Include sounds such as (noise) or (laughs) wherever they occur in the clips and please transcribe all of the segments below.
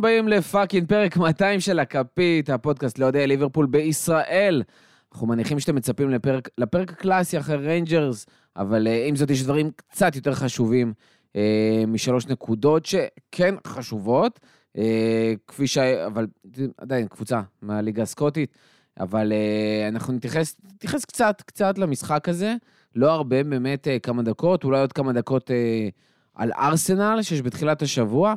הבאים ל fucking פרק 200 של הכפית, הפודקאסט לאוהדי ליברפול בישראל. אנחנו מניחים שאתם מצפים לפרק, לפרק הקלאסי אחרי ריינג'רס, אבל אה, עם זאת יש דברים קצת יותר חשובים אה, משלוש נקודות שכן חשובות, אה, כפי ש... אבל עדיין קבוצה מהליגה הסקוטית, אבל אה, אנחנו נתייחס, נתייחס קצת, קצת למשחק הזה, לא הרבה, באמת אה, כמה דקות, אולי עוד כמה דקות... אה, על ארסנל שיש בתחילת השבוע,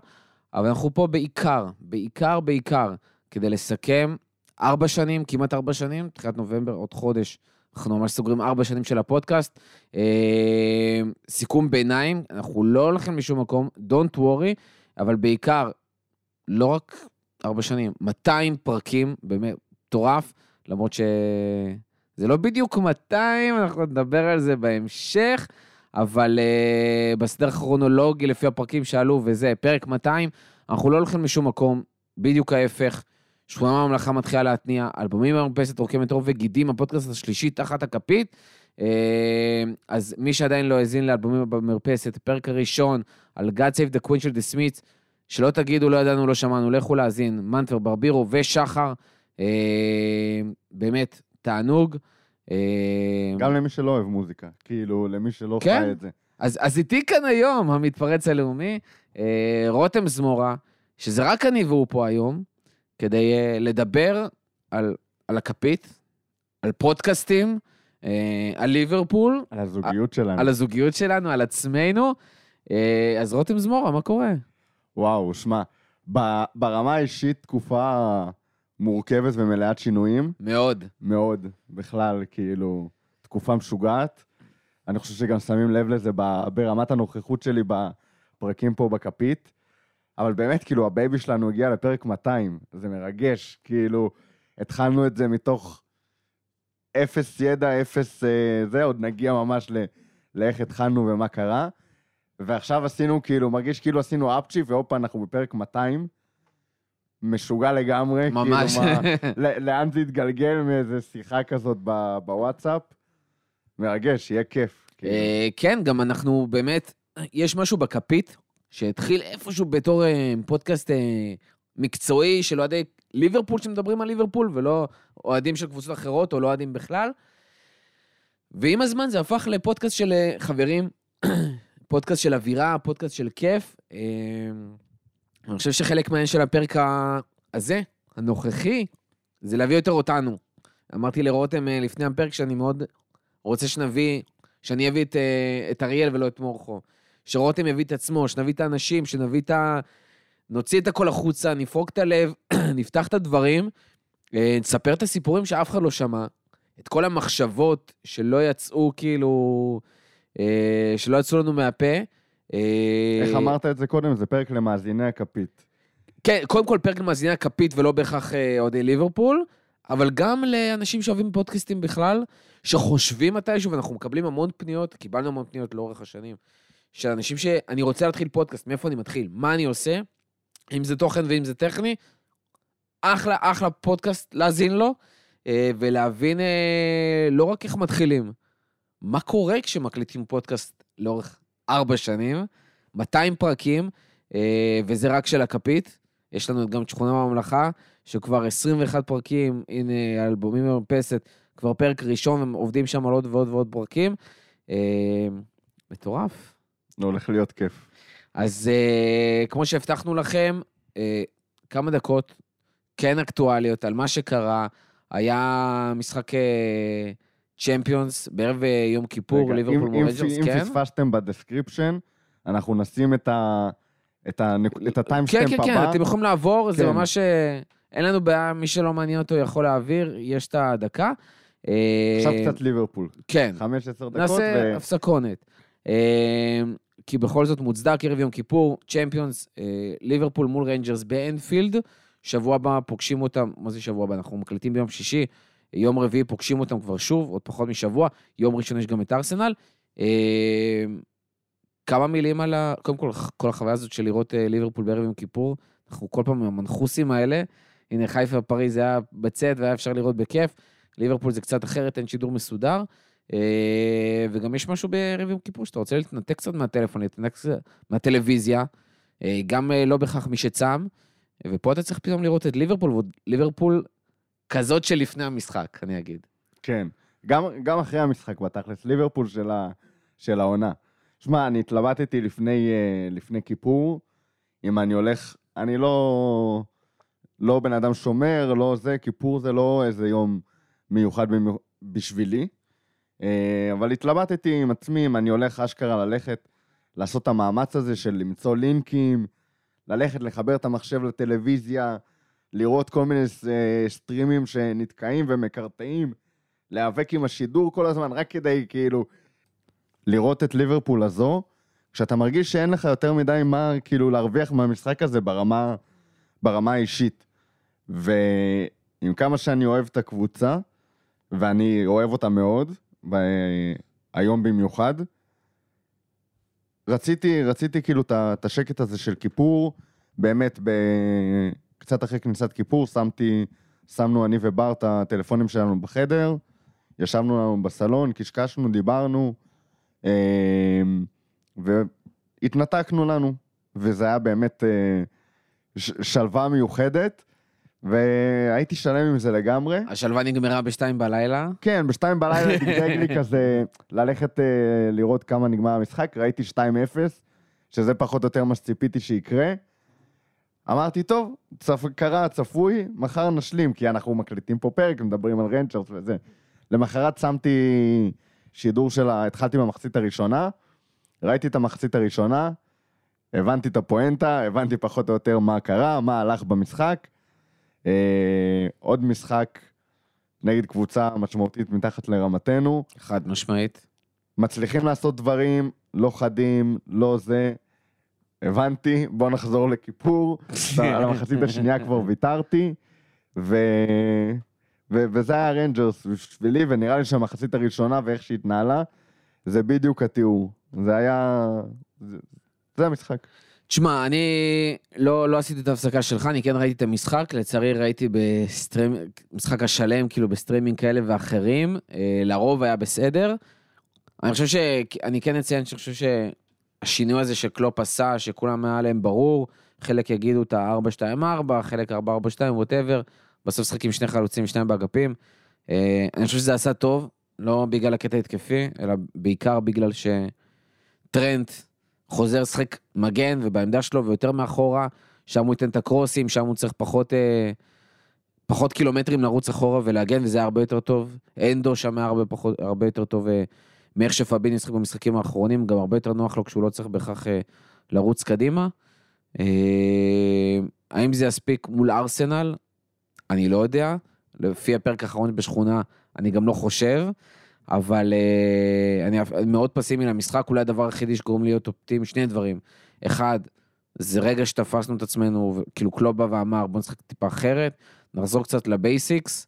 אבל אנחנו פה בעיקר, בעיקר, בעיקר, כדי לסכם ארבע שנים, כמעט ארבע שנים, תחילת נובמבר, עוד חודש, אנחנו ממש סוגרים ארבע שנים של הפודקאסט. אה, סיכום ביניים, אנחנו לא הולכים לשום מקום, Don't worry, אבל בעיקר, לא רק ארבע שנים, 200 פרקים, באמת מטורף, למרות שזה לא בדיוק 200, אנחנו נדבר על זה בהמשך. אבל uh, בסדר הכרונולוגי, לפי הפרקים שעלו, וזה, פרק 200, אנחנו לא הולכים לשום מקום, בדיוק ההפך. שכונה מהממלכה מתחילה להתניע, אלבומים במרפסת, רוקי מטרו וגידים, הפודקאסט השלישי תחת הכפית. Uh, אז מי שעדיין לא האזין לאלבומים במרפסת, פרק הראשון על God Save the Queen של The Smiths, שלא תגידו, לא ידענו, לא שמענו, לכו להאזין, מנטבר, ברבירו ושחר. Uh, באמת, תענוג. אה, גם למי שלא אוהב מוזיקה, כאילו, למי שלא כן? חי את זה. אז, אז איתי כאן היום המתפרץ הלאומי, אה, רותם זמורה, שזה רק אני והוא פה היום, כדי אה, לדבר על, על הכפית, על פודקאסטים, אה, על ליברפול. על הזוגיות שלנו. על הזוגיות שלנו, על עצמנו. אה, אז רותם זמורה, מה קורה? וואו, שמע, ברמה האישית, תקופה... מורכבת ומלאת שינויים. מאוד. מאוד, בכלל, כאילו, תקופה משוגעת. אני חושב שגם שמים לב לזה ברמת הנוכחות שלי בפרקים פה בכפית. אבל באמת, כאילו, ה baby שלנו הגיע לפרק 200, זה מרגש. כאילו, התחלנו את זה מתוך אפס ידע, אפס אה, זה, עוד נגיע ממש ל, לאיך התחלנו ומה קרה. ועכשיו עשינו, כאילו, מרגיש כאילו עשינו אפצ'י, והופה, אנחנו בפרק 200. משוגע לגמרי. ממש. כאילו, מה, (laughs) לאן זה יתגלגל מאיזה שיחה כזאת בוואטסאפ? מרגש, יהיה כיף. כאילו. אה, כן, גם אנחנו באמת, יש משהו בכפית שהתחיל איפשהו בתור אה, פודקאסט אה, מקצועי של אוהדי ליברפול שמדברים על ליברפול, ולא אוהדים של קבוצות אחרות או לא אוהדים בכלל. ועם הזמן זה הפך לפודקאסט של חברים, (clears throat) פודקאסט של אווירה, פודקאסט של כיף. אני חושב שחלק מהעניין של הפרק הזה, הנוכחי, זה להביא יותר אותנו. אמרתי לרותם אה, לפני הפרק שאני מאוד רוצה שנביא, שאני אביא את, אה, את אריאל ולא את מורכו. שרותם יביא את עצמו, שנביא את האנשים, שנביא את ה... נוציא את הכל החוצה, נפרוק את הלב, (clears throat) נפתח את הדברים, אה, נספר את הסיפורים שאף אחד לא שמע, את כל המחשבות שלא יצאו, כאילו, שלא יצאו לנו מהפה. איך אמרת את זה קודם? זה פרק למאזיני הכפית. כן, קודם כל פרק למאזיני הכפית ולא בהכרח אה, אוהדי ליברפול, אבל גם לאנשים שאוהבים פודקאסטים בכלל, שחושבים מתישהו, ואנחנו מקבלים המון פניות, קיבלנו המון פניות לאורך השנים, של אנשים שאני רוצה להתחיל פודקאסט, מאיפה אני מתחיל? מה אני עושה? אם זה תוכן ואם זה טכני, אחלה, אחלה פודקאסט להאזין לו, אה, ולהבין אה, לא רק איך מתחילים, מה קורה כשמקליטים פודקאסט לאורך ארבע שנים, 200 פרקים, אה, וזה רק של הכפית. יש לנו גם את שכונה בממלכה, שכבר 21 פרקים, הנה, אלבומים במרפסת, כבר פרק ראשון, הם עובדים שם על עוד ועוד ועוד פרקים. אה, מטורף. לא הולך להיות כיף. אז אה, כמו שהבטחנו לכם, כמה דקות כן אקטואליות על מה שקרה. היה משחק צ'מפיונס בערב אה, יום כיפור, ליברפול מול כן? אם פספסתם ב description, אנחנו נשים את ה... את, הנק... את ה timestamp הבא. כן, כן, כן, אתם יכולים לעבור, כן. זה ממש... אה, אין לנו בעיה, מי שלא מעניין אותו יכול להעביר, יש את הדקה. עכשיו אה, קצת ליברפול. כן. 15 דקות. נעשה ו... הפסקונת. כי בכל זאת מוצדק, ערב יום כיפור, צ'מפיונס, ליברפול מול ריינג'רס באנפילד. שבוע הבא פוגשים אותם, מה זה שבוע הבא? אנחנו מקליטים ביום שישי, יום רביעי פוגשים אותם כבר שוב, עוד פחות משבוע, יום ראשון יש גם את ארסנל. אה, כמה מילים על ה... קודם כל, כל החוויה הזאת של לראות אה, ליברפול בערב יום כיפור, אנחנו כל פעם עם המנחוסים האלה. הנה, חיפה ופריז זה היה בצאת והיה אפשר לראות בכיף. ליברפול זה קצת אחרת, אין שידור מסודר. אה, וגם יש משהו בערב יום כיפור, שאתה רוצה להתנתק קצת מהטלפון, להתנתק קצת מהטלוויזיה. אה, גם אה, לא בהכרח מי שצם, ופה אתה צריך פתאום לראות את ליברפול, ועוד ליברפול כזאת שלפני המשחק, אני אגיד. כן. גם, גם אחרי המשחק בתכלס, ליברפול של, ה, של העונה. שמע, אני התלבטתי לפני, אה, לפני כיפור, אם אני הולך, אני לא, לא בן אדם שומר, לא זה, כיפור זה לא איזה יום מיוחד בשבילי. אה, אבל התלבטתי עם עצמי אם אני הולך אשכרה ללכת, לעשות את המאמץ הזה של למצוא לינקים, ללכת לחבר את המחשב לטלוויזיה, לראות כל מיני אה, סטרימים שנתקעים ומקרטעים, להיאבק עם השידור כל הזמן, רק כדי כאילו לראות את ליברפול הזו, כשאתה מרגיש שאין לך יותר מדי מה כאילו להרוויח מהמשחק הזה ברמה, ברמה האישית. ועם כמה שאני אוהב את הקבוצה, ואני אוהב אותה מאוד, ב... היום במיוחד, רציתי, רציתי כאילו את השקט הזה של כיפור, באמת, ב... קצת אחרי כניסת כיפור, שמתי, שמנו אני ובר את הטלפונים שלנו בחדר, ישבנו לנו בסלון, קשקשנו, דיברנו, אמ, והתנתקנו לנו, וזה היה באמת אה, שלווה מיוחדת, והייתי שלם עם זה לגמרי. השלווה נגמרה בשתיים בלילה. כן, בשתיים בלילה (laughs) דגדג לי כזה ללכת אה, לראות כמה נגמר המשחק, ראיתי 2-0, שזה פחות או יותר מה שציפיתי שיקרה. אמרתי, טוב, צפ... קרה, צפוי, מחר נשלים, כי אנחנו מקליטים פה פרק, מדברים על רנצ'רס וזה. למחרת שמתי שידור של ה... התחלתי במחצית הראשונה, ראיתי את המחצית הראשונה, הבנתי את הפואנטה, הבנתי פחות או יותר מה קרה, מה הלך במשחק. אה, עוד משחק נגד קבוצה משמעותית מתחת לרמתנו, חד משמעית. מצליחים לעשות דברים, לא חדים, לא זה. הבנתי, בוא נחזור לכיפור. (laughs) על המחצית השנייה כבר ויתרתי, ו... ו... וזה היה רנג'רס בשבילי, ונראה לי שהמחצית הראשונה ואיך שהיא התנהלה, זה בדיוק התיאור. זה היה... זה, זה המשחק. תשמע, אני לא, לא עשיתי את ההפסקה שלך, אני כן ראיתי את המשחק, לצערי ראיתי בסטרימ... משחק השלם, כאילו בסטרימינג כאלה ואחרים, אה, לרוב היה בסדר. אני חושב ש... אני כן אציין שאני חושב שהשינוי הזה שקלופ עשה, שכולם היה להם ברור, חלק יגידו את ה-4-2-4, חלק 4-4-2, whatever, בסוף שחקים שני חלוצים, שניים באגפים. אה, אני חושב שזה עשה טוב, לא בגלל הקטע התקפי, אלא בעיקר בגלל שטרנט חוזר לשחק מגן ובעמדה שלו ויותר מאחורה, שם הוא ייתן את הקרוסים, שם הוא צריך פחות, אה, פחות קילומטרים לרוץ אחורה ולהגן וזה היה הרבה יותר טוב. אנדו שם היה הרבה, פחות, הרבה יותר טוב אה, מאיך שפביני משחק במשחקים האחרונים, גם הרבה יותר נוח לו כשהוא לא צריך בהכרח אה, לרוץ קדימה. אה, האם זה יספיק מול ארסנל? אני לא יודע. לפי הפרק האחרון בשכונה, אני גם לא חושב. אבל uh, אני מאוד פסימי למשחק, אולי הדבר היחידי שגורם להיות אופטימי, שני דברים. אחד, זה רגע שתפסנו את עצמנו, כאילו קלוב בא ואמר, בוא נשחק טיפה אחרת, נחזור קצת לבייסיקס,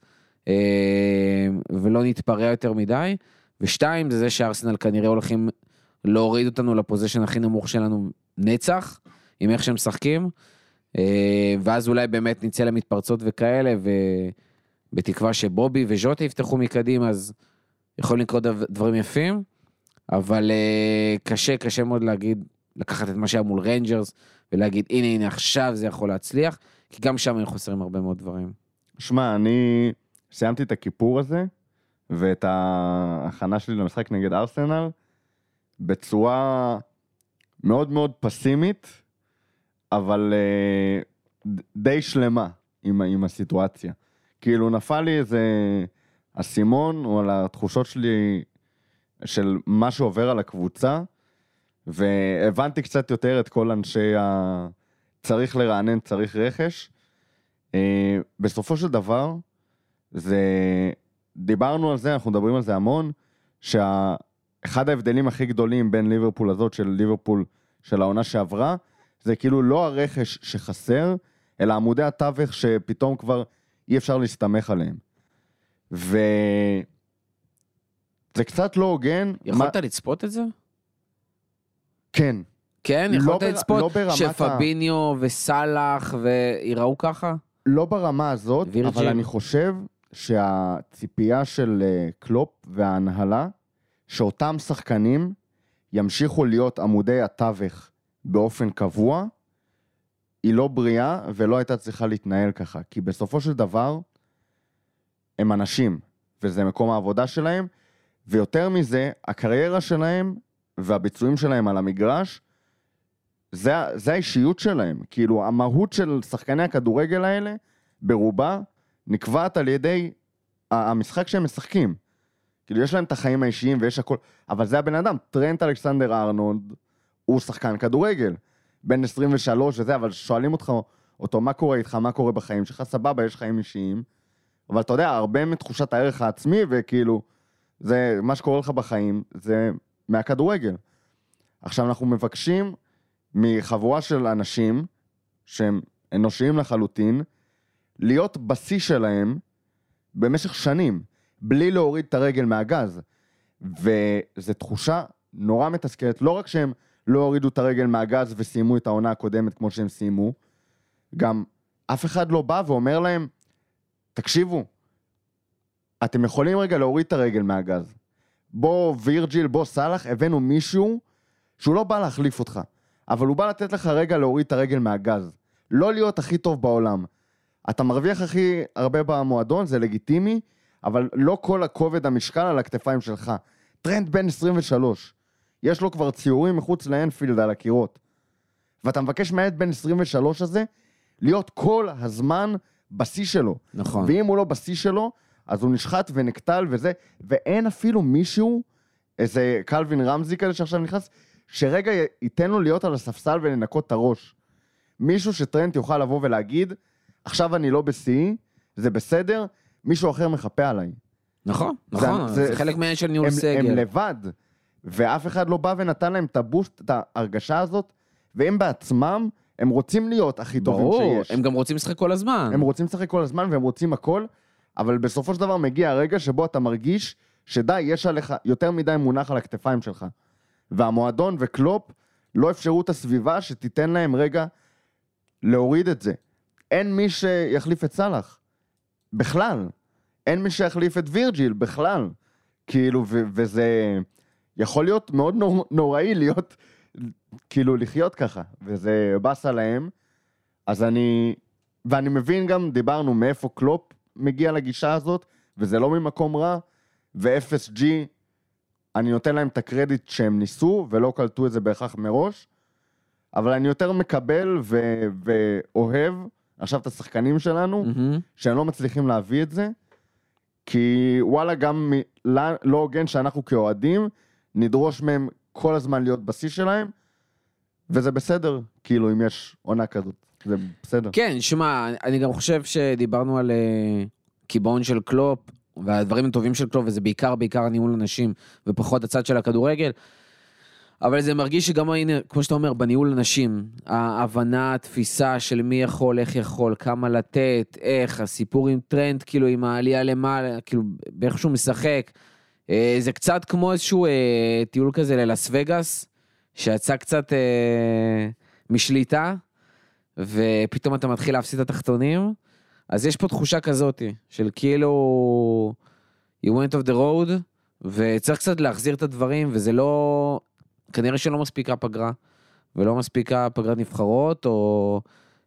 ולא נתפרע יותר מדי. ושתיים, זה זה שארסנל כנראה הולכים להוריד אותנו לפוזיישן הכי נמוך שלנו נצח, עם איך שהם משחקים, אה, ואז אולי באמת נצא למתפרצות וכאלה, ובתקווה שבובי וז'וטה יפתחו מקדימה, אז... יכולים לקרות דב- דברים יפים, אבל אה, קשה, קשה מאוד להגיד, לקחת את מה שהיה מול ריינג'רס, ולהגיד, הנה, הנה, עכשיו זה יכול להצליח, כי גם שם היו חסרים הרבה מאוד דברים. שמע, אני סיימתי את הכיפור הזה, ואת ההכנה שלי למשחק נגד ארסנל, בצורה מאוד מאוד פסימית, אבל אה, די שלמה עם, עם הסיטואציה. כאילו נפל לי איזה אסימון, או על התחושות שלי של מה שעובר על הקבוצה, והבנתי קצת יותר את כל אנשי ה... צריך לרענן, צריך רכש. אה, בסופו של דבר, זה... דיברנו על זה, אנחנו מדברים על זה המון, שאחד ההבדלים הכי גדולים בין ליברפול הזאת של ליברפול של העונה שעברה, זה כאילו לא הרכש שחסר, אלא עמודי התווך שפתאום כבר אי אפשר להסתמך עליהם. ו... זה קצת לא הוגן. יכולת לצפות את זה? כן. כן, לא יכולת בר- לצפות לא ברמת ה- שפביניו וסאלח וייראו ככה? לא ברמה הזאת, וירג'יל. אבל אני חושב שהציפייה של אה, קלופ וההנהלה, שאותם שחקנים ימשיכו להיות עמודי התווך באופן קבוע, היא לא בריאה ולא הייתה צריכה להתנהל ככה. כי בסופו של דבר, הם אנשים, וזה מקום העבודה שלהם, ויותר מזה, הקריירה שלהם והביצועים שלהם על המגרש, זה, זה האישיות שלהם. כאילו, המהות של שחקני הכדורגל האלה, ברובה, נקבעת על ידי המשחק שהם משחקים. כאילו, יש להם את החיים האישיים ויש הכל, אבל זה הבן אדם. טרנט אלכסנדר ארנולד הוא שחקן כדורגל. בן 23 וזה, אבל שואלים אותך, אותו, מה קורה איתך, מה קורה בחיים שלך, סבבה, יש חיים אישיים. אבל אתה יודע, הרבה מתחושת הערך העצמי, וכאילו, זה, מה שקורה לך בחיים, זה מהכדורגל. עכשיו, אנחנו מבקשים מחבורה של אנשים, שהם אנושיים לחלוטין, להיות בשיא שלהם במשך שנים, בלי להוריד את הרגל מהגז. וזו תחושה נורא מתסכלת, לא רק שהם לא הורידו את הרגל מהגז וסיימו את העונה הקודמת כמו שהם סיימו, גם אף אחד לא בא ואומר להם, תקשיבו, אתם יכולים רגע להוריד את הרגל מהגז. בוא וירג'יל, בוא סאלח, הבאנו מישהו שהוא לא בא להחליף אותך, אבל הוא בא לתת לך רגע להוריד את הרגל מהגז. לא להיות הכי טוב בעולם. אתה מרוויח הכי הרבה במועדון, זה לגיטימי, אבל לא כל הכובד המשקל על הכתפיים שלך. טרנד בן 23, יש לו כבר ציורים מחוץ לאנפילד על הקירות. ואתה מבקש מהילד בן 23 הזה להיות כל הזמן בשיא שלו. נכון. ואם הוא לא בשיא שלו, אז הוא נשחט ונקטל וזה, ואין אפילו מישהו, איזה קלווין רמזי כזה שעכשיו נכנס, שרגע ייתן לו להיות על הספסל ולנקות את הראש. מישהו שטרנט יוכל לבוא ולהגיד, עכשיו אני לא בשיאי, זה בסדר, מישהו אחר מחפה עליי. נכון, נכון, זה, זה חלק מהעניין של ניהול הם, סגל. הם לבד, ואף אחד לא בא ונתן להם את הבוסט, את ההרגשה הזאת, והם בעצמם, הם רוצים להיות הכי טובים ברור, שיש. הם גם רוצים לשחק כל הזמן. הם רוצים לשחק כל הזמן והם רוצים הכל, אבל בסופו של דבר מגיע הרגע שבו אתה מרגיש שדי, יש עליך יותר מדי מונח על הכתפיים שלך. והמועדון וקלופ לא אפשרו את הסביבה שתיתן להם רגע להוריד את זה. אין מי שיחליף את סאלח. בכלל. אין מי שיחליף את וירג'יל, בכלל. כאילו, ו- וזה יכול להיות מאוד נור- נוראי להיות, כאילו, לחיות ככה. וזה באסה להם. אז אני, ואני מבין גם, דיברנו מאיפה קלופ מגיע לגישה הזאת, וזה לא ממקום רע, ו-FSG, אני נותן להם את הקרדיט שהם ניסו, ולא קלטו את זה בהכרח מראש, אבל אני יותר מקבל ו- ואוהב עכשיו את השחקנים שלנו, מהמם. שהם לא מצליחים להביא את זה, כי וואלה, גם מ- לא- לא הוגן שאנחנו כאוהדים נדרוש מהם כל הזמן להיות בשיא שלהם, וזה בסדר, כאילו, אם יש עונה כזאת, זה בסדר. כן, שמע, אני גם חושב שדיברנו על אה, קיבעון של קלופ, והדברים הטובים של קלופ, וזה בעיקר, בעיקר הניהול אנשים, ופחות הצד של הכדורגל. אבל זה מרגיש שגם, הנה, כמו שאתה אומר, בניהול אנשים, ההבנה, התפיסה של מי יכול, איך יכול, כמה לתת, איך, הסיפור עם טרנד, כאילו, עם העלייה למעלה, כאילו, באיך שהוא משחק. אה, זה קצת כמו איזשהו אה, טיול כזה ללאס וגאס, שיצא קצת אה, משליטה, ופתאום אתה מתחיל להפסיד את התחתונים, אז יש פה תחושה כזאת, של כאילו, you went off the road, וצריך קצת להחזיר את הדברים, וזה לא, כנראה שלא מספיקה פגרה, ולא מספיקה פגרת נבחרות, או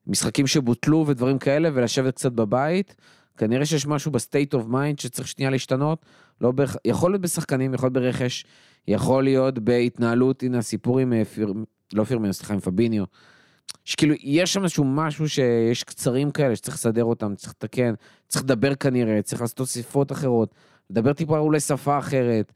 משחקים שבוטלו ודברים כאלה, ולשבת קצת בבית. כנראה שיש משהו ב state of mind שצריך שנייה להשתנות, לא בהכ... יכול להיות בשחקנים, יכול להיות ברכש, יכול להיות בהתנהלות, הנה הסיפור עם אה, פיר... לא פירמינו, סליחה, עם פביניו. שכאילו, יש שם איזשהו משהו שיש קצרים כאלה שצריך לסדר אותם, צריך לתקן, צריך לדבר כנראה, צריך לעשות תוסיפות אחרות, לדבר טיפה אולי שפה אחרת.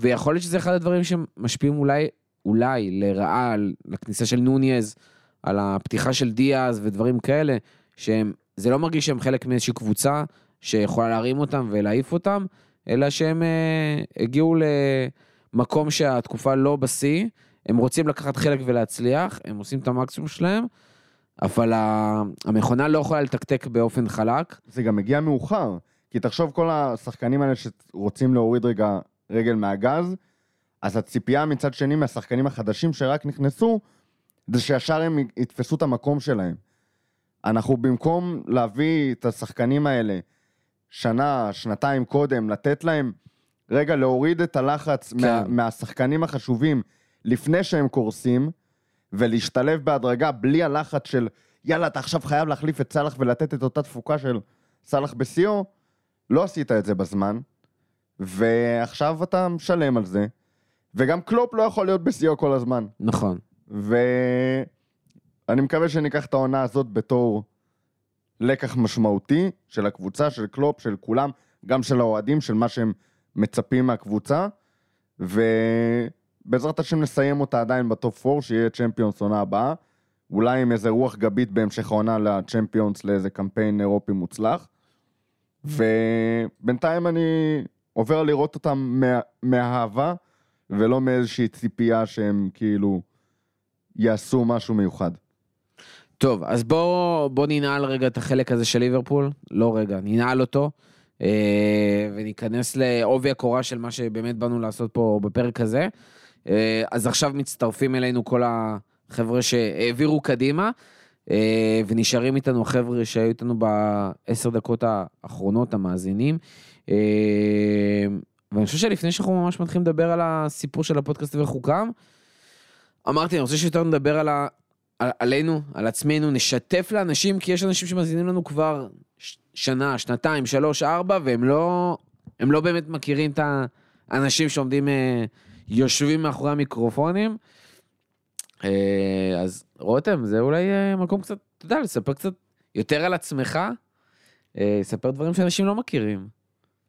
ויכול להיות שזה אחד הדברים שמשפיעים אולי, אולי לרעה על הכניסה של נוניז, על הפתיחה של דיאז ודברים כאלה, שהם, זה לא מרגיש שהם חלק מאיזושהי קבוצה שיכולה להרים אותם ולהעיף אותם, אלא שהם אה, הגיעו למקום שהתקופה לא בשיא, הם רוצים לקחת חלק ולהצליח, הם עושים את המקסימום שלהם, אבל המכונה לא יכולה לתקתק באופן חלק. זה גם מגיע מאוחר, כי תחשוב כל השחקנים האלה שרוצים להוריד רגע רגל מהגז, אז הציפייה מצד שני מהשחקנים החדשים שרק נכנסו, זה שישר הם יתפסו את המקום שלהם. אנחנו במקום להביא את השחקנים האלה שנה, שנתיים קודם, לתת להם רגע להוריד את הלחץ כן. מה, מהשחקנים החשובים לפני שהם קורסים, ולהשתלב בהדרגה בלי הלחץ של יאללה, אתה עכשיו חייב להחליף את סאלח ולתת את אותה תפוקה של סאלח בשיאו, לא עשית את זה בזמן, ועכשיו אתה משלם על זה, וגם קלופ לא יכול להיות בשיאו כל הזמן. נכון. ואני מקווה שניקח את העונה הזאת בתור לקח משמעותי של הקבוצה, של קלופ, של כולם, גם של האוהדים, של מה שהם מצפים מהקבוצה, ובעזרת השם נסיים אותה עדיין בטופ 4, שיהיה צ'מפיונס עונה הבאה, אולי עם איזה רוח גבית בהמשך העונה לצ'מפיונס לאיזה קמפיין אירופי מוצלח. ובינתיים אני עובר לראות אותם מה, מאהבה, ולא מאיזושהי ציפייה שהם כאילו יעשו משהו מיוחד. טוב, אז בוא, בוא ננעל רגע את החלק הזה של ליברפול. לא רגע, ננעל אותו. אה, וניכנס לעובי הקורה של מה שבאמת באנו לעשות פה בפרק הזה. אה, אז עכשיו מצטרפים אלינו כל החבר'ה שהעבירו קדימה, ונשארים איתנו החבר'ה שהיו איתנו בעשר דקות האחרונות, המאזינים. ואני חושב שלפני שאנחנו ממש מתחילים לדבר על הסיפור של הפודקאסט ואיך הוא קם, אמרתי, אני רוצה שיותר נדבר על ה... על, עלינו, על עצמנו, נשתף לאנשים, כי יש אנשים שמאזינים לנו כבר שנה, שנתיים, שלוש, ארבע, והם לא, לא באמת מכירים את האנשים שעומדים, אה, יושבים מאחורי המיקרופונים. אה, אז רותם, זה אולי אה, מקום קצת, אתה יודע, לספר קצת יותר על עצמך, לספר דברים שאנשים לא מכירים.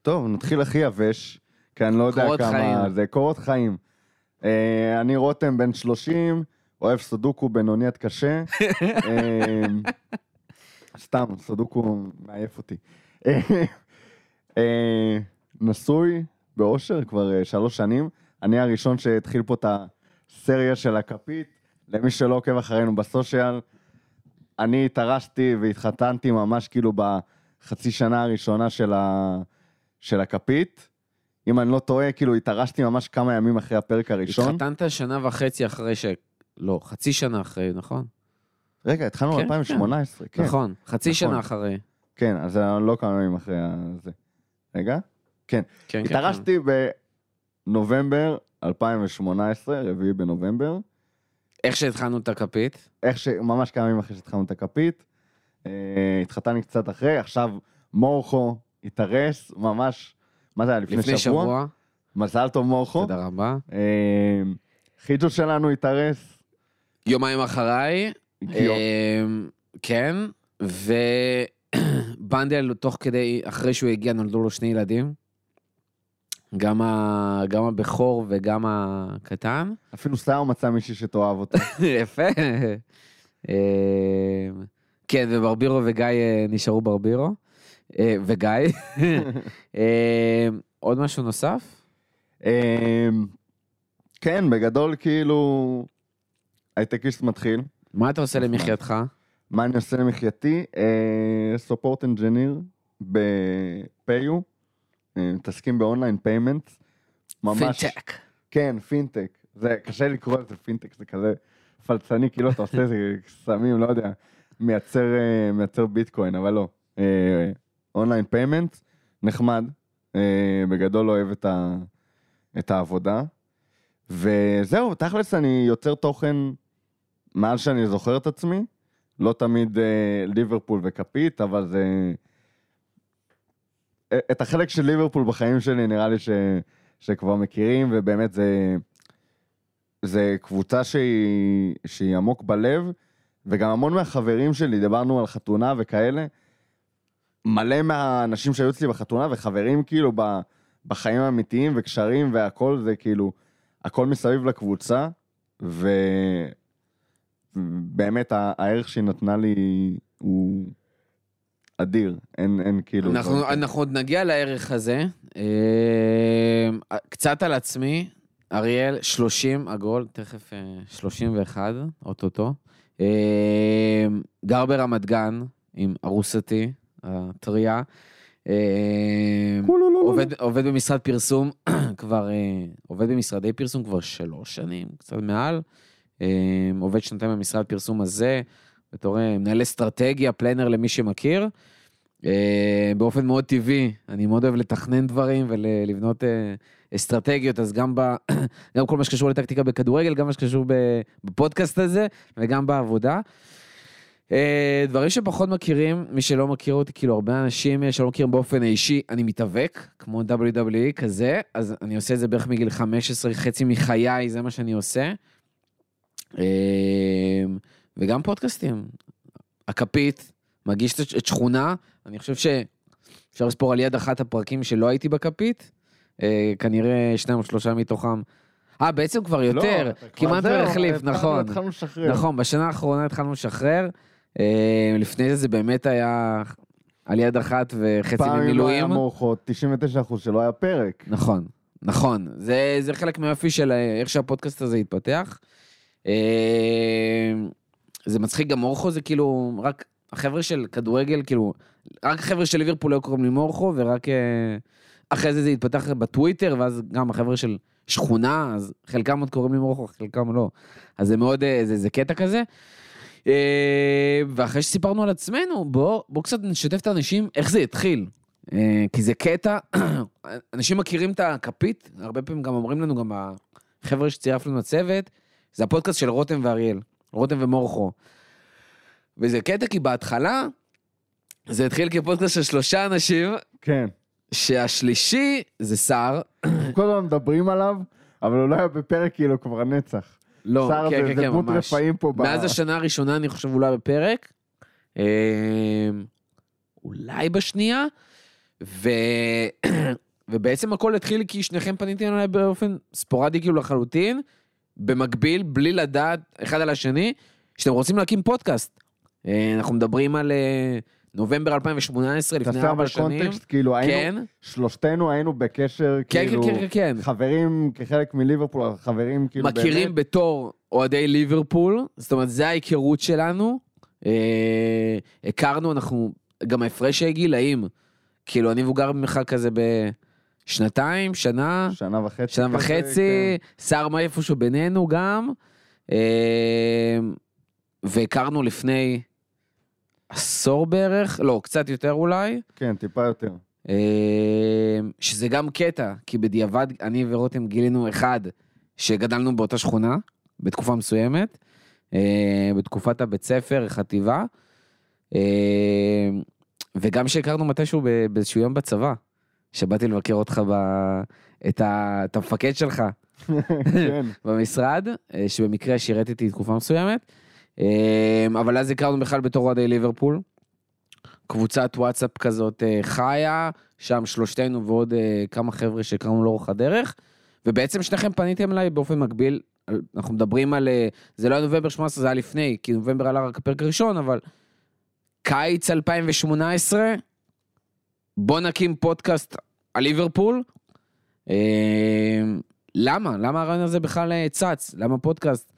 טוב, נתחיל הכי יבש, כי אני לא יודע כמה... חיים. זה קורות חיים. אני רותם, בן 30, אוהב סודוקו בינוני עד קשה. (laughs) סתם, סודוקו מעייף אותי. אה, נשוי באושר כבר אה, שלוש שנים. אני הראשון שהתחיל פה את הסריה של הכפית. למי שלא עוקב אחרינו בסושיאל, אני התארשתי והתחתנתי ממש כאילו בחצי שנה הראשונה של, ה... של הכפית. אם אני לא טועה, כאילו התארשתי ממש כמה ימים אחרי הפרק הראשון. התחתנת שנה וחצי אחרי ש... לא, חצי שנה אחרי, נכון? רגע, התחלנו ב-2018, כן, כן. נכון, חצי נכון. שנה אחרי. כן, אז לא כמה ימים אחרי זה. רגע? כן. כן, כן התארשתי כן. בנובמבר 2018, רביעי בנובמבר. איך שהתחלנו את הכפית? איך ש... ממש כמה ימים אחרי שהתחלנו את הכפית. אה, התחתני קצת אחרי, עכשיו מורכו התארס, ממש, מה זה היה, לפני, לפני שבוע? שבוע. מזל טוב מורכו. תודה רבה. אה, חיג'ו שלנו התארס. יומיים אחריי, אמ, כן, ובנדל, (clears throat) תוך כדי, אחרי שהוא הגיע, נולדו לו שני ילדים. גם, ה... גם הבכור וגם הקטן. אפילו סער מצא מישהי שתאהב אותו. (laughs) יפה. אמ, כן, וברבירו וגיא אה, נשארו ברבירו. אה, וגיא. עוד משהו נוסף? כן, בגדול כאילו הייטקיסט מתחיל. מה אתה עושה למחייתך? מה אני עושה למחייתי? support engineer אה, מתעסקים ב online payment. פינטק. כן, פינטק. זה קשה לקרוא לזה פינטק, זה כזה פלצני, כאילו אתה עושה איזה סמים, לא יודע, מייצר, אה, מייצר ביטקוין, אבל לא. online payment, נחמד, אה, בגדול אוהב את, ה, את העבודה. וזהו, תכלס אני יוצר תוכן מאז שאני זוכר את עצמי, לא תמיד אה, ליברפול וכפית, אבל זה... את החלק של ליברפול בחיים שלי נראה לי ש... שכבר מכירים, ובאמת זה... זה קבוצה שהיא, שהיא עמוק בלב, וגם המון מהחברים שלי, דיברנו על חתונה וכאלה, מלא מהאנשים שהיו אצלי בחתונה, וחברים כאילו ב, בחיים האמיתיים, וקשרים והכל, זה כאילו, הכל מסביב לקבוצה, ו... באמת הערך שהיא נתנה לי הוא אדיר, אין, אין כאילו... אנחנו, אנחנו עוד נגיע לערך הזה. אה, קצת על עצמי, אריאל, 30 עגול, תכף 31, אה, אוטוטו. אה, גר ברמת גן עם ארוסתי, הטריה. עובד, עובד במשרד פרסום, (clears throat) כבר עובד במשרדי פרסום כבר שלוש שנים, קצת מעל. עובד שנתיים במשרד פרסום הזה, בתור מנהל אסטרטגיה, פלנר למי שמכיר. אה, באופן מאוד טבעי, אני מאוד אוהב לתכנן דברים ולבנות אה, אסטרטגיות, אז גם, ב, (coughs) גם כל מה שקשור לטקטיקה בכדורגל, גם מה שקשור בפודקאסט הזה וגם בעבודה. אה, דברים שפחות מכירים, מי שלא מכיר אותי, כאילו הרבה אנשים שלא מכירים באופן אישי, אני מתאבק, כמו WWE כזה, אז אני עושה את זה בערך מגיל 15, חצי מחיי, זה מה שאני עושה. אה, וגם פודקאסטים. הכפית, מגיש את- שכונה, אני חושב שאפשר לספור על יד אחת הפרקים שלא הייתי בכפית, אה, כנראה שניים או שלושה מתוכם. אה, בעצם כבר יותר, לא, אתה כבר- כמעט זהו, והחליף, התחלנו- נכון. נכון, בשנה האחרונה התחלנו לשחרר. אה, לפני זה זה באמת היה על יד אחת וחצי פעם אם לא היה. מורכות, 99% שלא היה פרק. נכון, נכון. זה, זה חלק מהיופי של אה, איך שהפודקאסט הזה התפתח. אה, זה מצחיק, גם מורכו זה כאילו, רק החבר'ה של כדורגל, כאילו, רק החבר'ה של ליברפול היו קוראים לי מורכו, ורק אה, אחרי זה זה התפתח בטוויטר, ואז גם החבר'ה של שכונה, אז חלקם עוד קוראים לי מורכו, חלקם לא. אז זה מאוד, אה, זה, זה קטע כזה. אה, ואחרי שסיפרנו על עצמנו, בוא, בוא קצת נשתף את האנשים איך זה התחיל. כי זה קטע, (clears throat) אנשים מכירים את הכפית, הרבה פעמים גם אומרים לנו, גם החבר'ה שצירפנו לצוות, זה הפודקאסט של רותם ואריאל, רותם ומורכו. וזה קטע כי בהתחלה, זה התחיל כפודקאסט של שלושה אנשים, כן. שהשלישי זה סער. כל הזמן מדברים עליו, אבל הוא לא היה בפרק כאילו כבר נצח. לא, סער כן, זה- כן, זה כן, דמות ממש. רפאים פה. ב- מאז השנה הראשונה אני חושב אולי בפרק, אה, אולי בשנייה, ו... (clears throat) ובעצם הכל התחיל כי שניכם פניתם אליי באופן ספורדי כאילו לחלוטין, במקביל, בלי לדעת אחד על השני, שאתם רוצים להקים פודקאסט. אה, אנחנו מדברים על אה, נובמבר 2018, לפני ארבע שנים. קונטקסט, כאילו היינו, כן, שלושתנו היינו בקשר, כן, כאילו, כן, כן, כן. חברים כחלק מליברפול, חברים כאילו מכירים באמת. בתור אוהדי ליברפול, זאת אומרת, זה ההיכרות שלנו. אה, הכרנו, אנחנו, גם ההפרש הגילאים, כאילו, אני מבוגר ממך כזה בשנתיים, שנה, שנה וחצי. שנה וחצי, כן. שר מה איפשהו בינינו גם. אה, והכרנו לפני עשור בערך, לא, קצת יותר אולי. כן, טיפה יותר. אה, שזה גם קטע, כי בדיעבד אני ורותם גילינו אחד, שגדלנו באותה שכונה, בתקופה מסוימת, אה, בתקופת הבית ספר, חטיבה, וגם שהכרנו מתישהו באיזשהו יום בצבא, שבאתי לבקר אותך, ב... את, ה... את המפקד שלך כן. (laughs) במשרד, אה, שבמקרה שירת איתי תקופה מסוימת, אה, אבל אז הכרנו בכלל בתור אוהדי ליברפול. קבוצת וואטסאפ כזאת אה, חיה, שם שלושתנו ועוד כמה חבר'ה שהכרנו לאורך הדרך, ובעצם שניכם פניתם אליי באופן מקביל, אנחנו מדברים על, זה לא היה נובמבר 18, זה היה לפני, כי נובמבר עלה רק הפרק הראשון, אבל קיץ 2018, בוא נקים פודקאסט על ליברפול. אה, למה? למה הרעיון הזה בכלל אה, צץ? למה פודקאסט?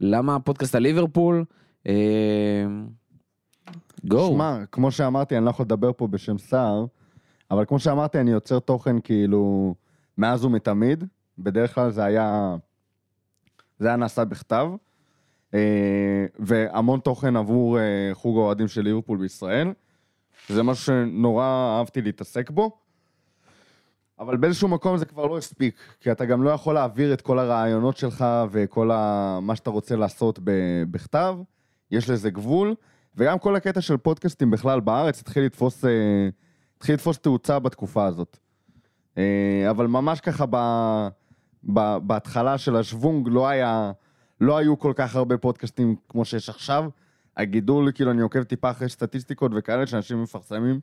למה פודקאסט על ליברפול? אה, גו. שמע, כמו שאמרתי, אני לא יכול לדבר פה בשם סער, אבל כמו שאמרתי, אני יוצר תוכן כאילו מאז ומתמיד. בדרך כלל זה היה... זה היה נעשה בכתב, אה, והמון תוכן עבור אה, חוג האוהדים של ליברפול בישראל. זה משהו שנורא אהבתי להתעסק בו, אבל באיזשהו מקום זה כבר לא הספיק, כי אתה גם לא יכול להעביר את כל הרעיונות שלך וכל ה... מה שאתה רוצה לעשות ב- בכתב, יש לזה גבול, וגם כל הקטע של פודקאסטים בכלל בארץ התחיל לתפוס, אה, התחיל לתפוס תאוצה בתקופה הזאת. אה, אבל ממש ככה ב, ב, בהתחלה של השוונג לא היה, לא היו כל כך הרבה פודקאסטים כמו שיש עכשיו. הגידול, כאילו אני עוקב טיפה אחרי סטטיסטיקות וכאלה שאנשים מפרסמים,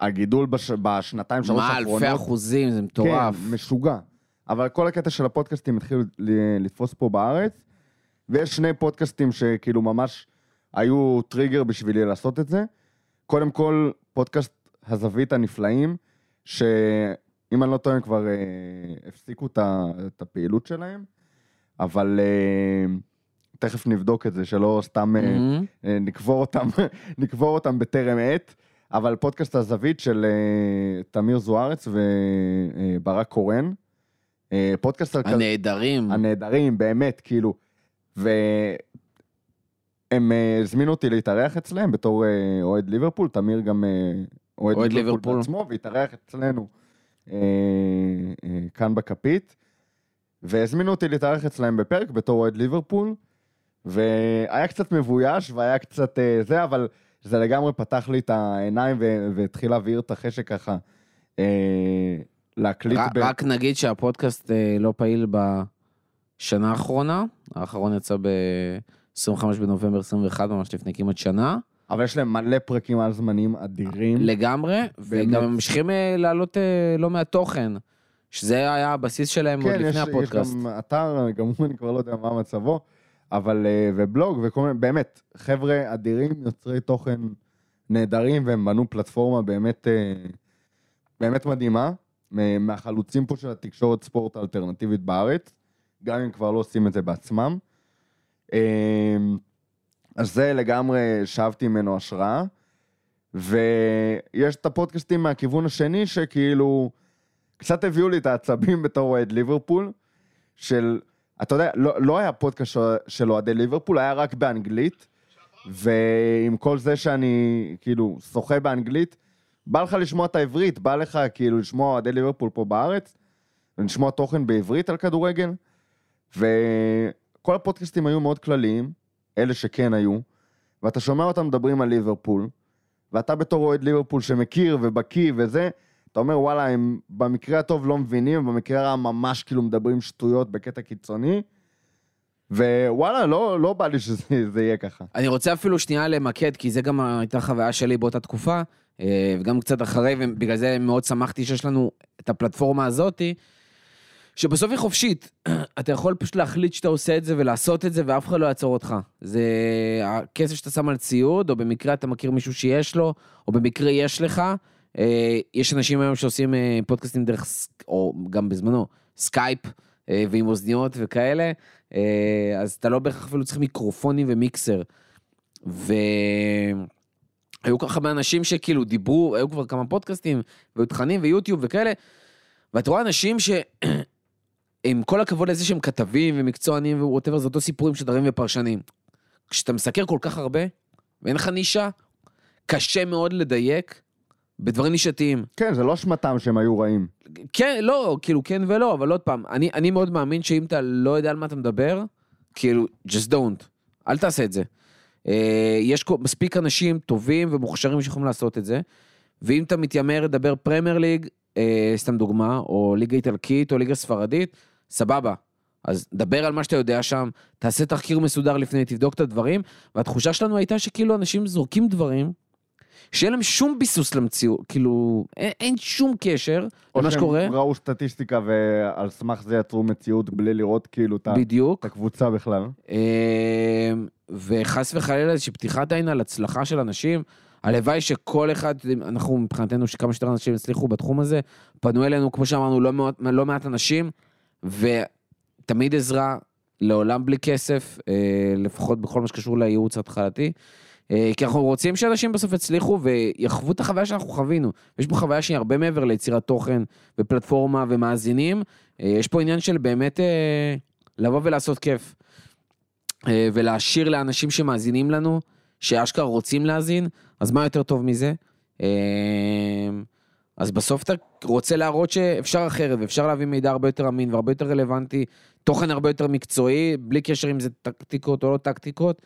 הגידול בש, בשנתיים, שלוש מה, האחרונות, אלפי אחוזים, זה מטורף. כן, משוגע. אבל כל הקטע של הפודקאסטים התחיל ל- לתפוס פה בארץ, ויש שני פודקאסטים שכאילו ממש היו טריגר בשבילי לעשות את זה. קודם כל, פודקאסט הזווית הנפלאים, שאם אני לא טועה, הם כבר אה, הפסיקו את הפעילות שלהם, אבל אה, תכף נבדוק את זה, שלא סתם... אה, מהמם. אה, נקבור אותם, (laughs) נקבור אותם בטרם עת, אבל פודקאסט הזווית של אה, תמיר זוארץ וברק קורן, אה, פודקאסט על הנעדרים. הנהדרים, באמת, כאילו, והם אה, הזמינו אותי להתארח אצלם בתור אה, אוהד ליברפול, תמיר גם אה, אוהד אוהד ליברפול ליברפול. בעצמו, והתארח אצלנו אה, אה, כאן בכפית, והזמינו אותי להתארח אצלהם בפרק בתור אוהד ליברפול, והיה קצת מבויש והיה קצת אה, זה, אבל זה לגמרי פתח לי את העיניים והתחיל להבעיר את החשק ככה. אה, להקליט רק- ב... רק נגיד שהפודקאסט אה, לא פעיל בשנה האחרונה, האחרון יצא ב-25 בנובמבר 21, ממש לפני כמעט שנה, אבל יש להם מלא פרקים על זמנים אדירים. לגמרי, וגם הם ממשיכים להעלות אה, לא מעט תוכן, שזה היה הבסיס שלהם עוד כן, יש, לפני יש הפודקאסט. גם אתר, גם הוא, אני כבר לא יודע מה מצבו, אבל, אה, ובלוג וכל מיני, באמת, חבר'ה אדירים, יוצרי תוכן נהדרים, והם בנו פלטפורמה באמת, אה, באמת מדהימה, מהחלוצים פה של התקשורת ספורט האלטרנטיבית בארץ, גם אם כבר לא עושים את זה בעצמם. אה, אז זה לגמרי שאבתי ממנו השראה, ויש את הפודקאסטים מהכיוון השני, שכאילו, קצת הביאו לי את העצבים (laughs) בתור אוהד ליברפול, של, אתה יודע, לא, לא היה פודקאסט של- אוהדי ליברפול, היה רק באנגלית, ועם כל זה שאני כאילו שוחה באנגלית, בא לך לשמוע את העברית, בא לך כאילו לשמוע אוהדי ליברפול פה בארץ, ולשמוע תוכן בעברית על כדורגל, וכל הפודקאסטים היו מאוד כלליים, אלה שכן היו, ואתה שומע אותם מדברים על ליברפול, ואתה בתור אוהד ליברפול שמכיר ובקיא וזה, אתה אומר וואלה, הם במקרה הטוב לא מבינים, ובמקרה הרע ממש כאילו מדברים שטויות בקטע קיצוני, ווואלה, לא, לא בא לי שזה (laughs) זה יהיה ככה. אני רוצה אפילו שנייה למקד, כי זה גם הייתה חוויה שלי באותה תקופה, אה, וגם קצת אחרי, ובגלל זה מאוד שמחתי שיש לנו את הפלטפורמה הזאתי, שבסוף היא חופשית. (clears throat) אתה יכול פשוט להחליט שאתה עושה את זה ולעשות את זה, ואף אחד לא יעצור אותך. זה הכסף שאתה שם על ציוד, או במקרה אתה מכיר מישהו שיש לו, או במקרה יש לך. אה, יש אנשים היום שעושים אה, פודקאסטים דרך, או גם בזמנו, סקייפ, אה, ועם אוזניות וכאלה, אז אתה לא בהכרח אפילו צריך מיקרופונים ומיקסר. והיו ככה מאנשים שכאילו דיברו, היו כבר כמה פודקאסטים, והיו תכנים ויוטיוב וכאלה, ואת רואה אנשים ש... (clears throat) עם כל הכבוד לזה שהם כתבים ומקצוענים ו whatever, זה אותו סיפורים שדרים ופרשנים. כשאתה מסקר כל כך הרבה, ואין לך נישה, קשה מאוד לדייק בדברים נישתיים. כן, זה לא אשמתם שהם היו רעים. כן, לא, כאילו כן ולא, אבל עוד פעם, אני, אני מאוד מאמין שאם אתה לא יודע על מה אתה מדבר, כאילו, just don't, אל תעשה את זה. אה, יש מספיק אנשים טובים ומוכשרים שיכולים לעשות את זה, ואם אתה מתיימר לדבר פרמייר ליג, אה, סתם דוגמה, או ליגה איטלקית או ליגה ספרדית, סבבה. אז דבר על מה שאתה יודע שם, תעשה תחקיר מסודר לפני, תבדוק את הדברים, והתחושה שלנו הייתה שכאילו אנשים זורקים דברים, שאין להם שום ביסוס למציאות, כאילו, אין, אין שום קשר או למה שהם שקורה, ראו סטטיסטיקה ועל סמך זה יצרו מציאות בלי לראות כאילו את ה- בדיוק, את הקבוצה בכלל. אה, וחס וחלילה איזושהי פתיחת עין על הצלחה של אנשים. הלוואי שכל אחד, אנחנו מבחינתנו שכמה שיותר אנשים יצליחו בתחום הזה, פנו אלינו, כמו שאמרנו, לא מעט, לא מעט אנשים, ותמיד עזרה, לעולם בלי כסף, אה, לפחות בכל מה שקשור לייעוץ ההתחלתי. אה, כי אנחנו רוצים שאנשים בסוף יצליחו ויחוו את החוויה שאנחנו חווינו. יש פה חוויה שהיא הרבה מעבר ליצירת תוכן ופלטפורמה ומאזינים. אה, יש פה עניין של באמת אה, לבוא ולעשות כיף. ולהשאיר לאנשים שמאזינים לנו, שאשכרה רוצים להאזין, אז מה יותר טוב מזה? אז בסוף אתה רוצה להראות שאפשר אחרת, ואפשר להביא מידע הרבה יותר אמין והרבה יותר רלוונטי, תוכן הרבה יותר מקצועי, בלי קשר אם זה טקטיקות או לא טקטיקות,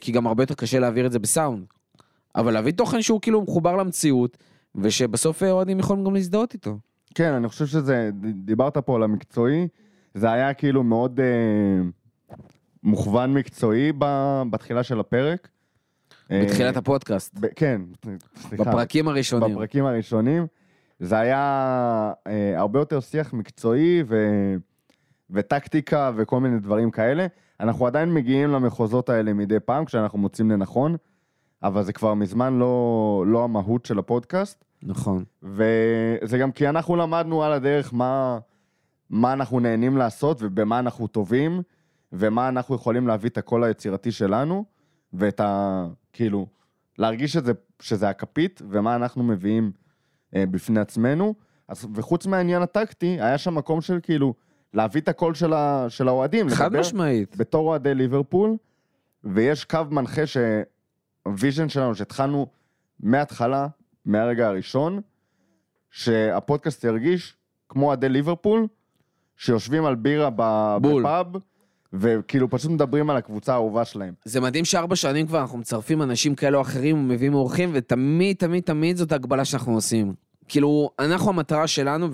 כי גם הרבה יותר קשה להעביר את זה בסאונד. אבל להביא תוכן שהוא כאילו מחובר למציאות, ושבסוף אה, אוהדים יכולים גם להזדהות איתו. כן, אני חושב שזה, דיברת פה על המקצועי, זה היה כאילו מאוד אה, מוכוון מקצועי ב, בתחילה של הפרק. אה, בתחילת הפודקאסט, ב, כן, סליחה. בפרקים הראשונים. בפרקים הראשונים. זה היה אה, הרבה יותר שיח מקצועי ו, וטקטיקה וכל מיני דברים כאלה. אנחנו עדיין מגיעים למחוזות האלה מדי פעם כשאנחנו מוצאים לנכון, אבל זה כבר מזמן לא, לא המהות של הפודקאסט. נכון. וזה גם כי אנחנו למדנו על הדרך מה, מה אנחנו נהנים לעשות ובמה אנחנו טובים, ומה אנחנו יכולים להביא את הקול היצירתי שלנו, ואת ה... כאילו, להרגיש את זה, שזה הכפית, ומה אנחנו מביאים אה, בפני עצמנו. אז, וחוץ מהעניין הטקטי, היה שם מקום של כאילו, להביא את הקול של, ה, של האוהדים. חד משמעית. בתור אוהדי ליברפול, ויש קו מנחה שה vision שלנו, שהתחלנו מההתחלה, מהרגע הראשון, שהפודקאסט ירגיש כמו אוהדי ליברפול, שיושבים על בירה בול. בפאב, וכאילו פשוט מדברים על הקבוצה האהובה שלהם. זה מדהים שארבע שנים כבר אנחנו מצרפים אנשים כאלה או אחרים ומביאים אורחים, ותמיד, תמיד, תמיד זאת הגבלה שאנחנו עושים. כאילו, אנחנו המטרה שלנו,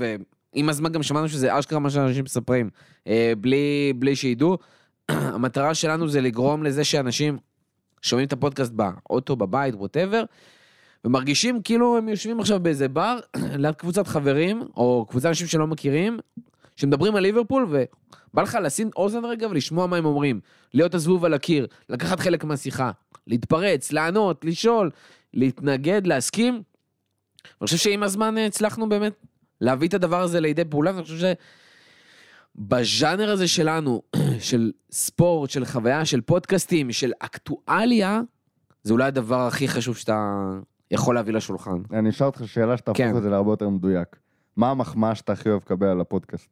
ועם הזמן גם שמענו שזה אשכרה מה שאנשים מספרים, אה, בלי, בלי שידעו, (clears throat) המטרה שלנו זה לגרום לזה שאנשים שומעים את הפודקאסט באוטו, בבית, ווטאבר, ומרגישים כאילו הם יושבים עכשיו באיזה בר, (clears throat) ליד קבוצת חברים, או קבוצת אנשים שלא מכירים, שמדברים על ליברפול, ובא לך לשים אוזן רגע ולשמוע מה הם אומרים. להיות הזבוב על הקיר, לקחת חלק מהשיחה, להתפרץ, לענות, לשאול, להתנגד, להסכים. אני חושב שעם הזמן הצלחנו באמת להביא את הדבר הזה לידי פעולה, ואני חושב שבז'אנר הזה שלנו, (clears throat) של ספורט, של חוויה, של פודקאסטים, של אקטואליה, זה אולי הדבר הכי חשוב שאתה יכול להביא לשולחן. אני אשאל אותך שאלה שתהפוך כן. את זה להרבה יותר מדויק. מה המחמאה שאתה הכי אוהב לקבל על הפודקאסט?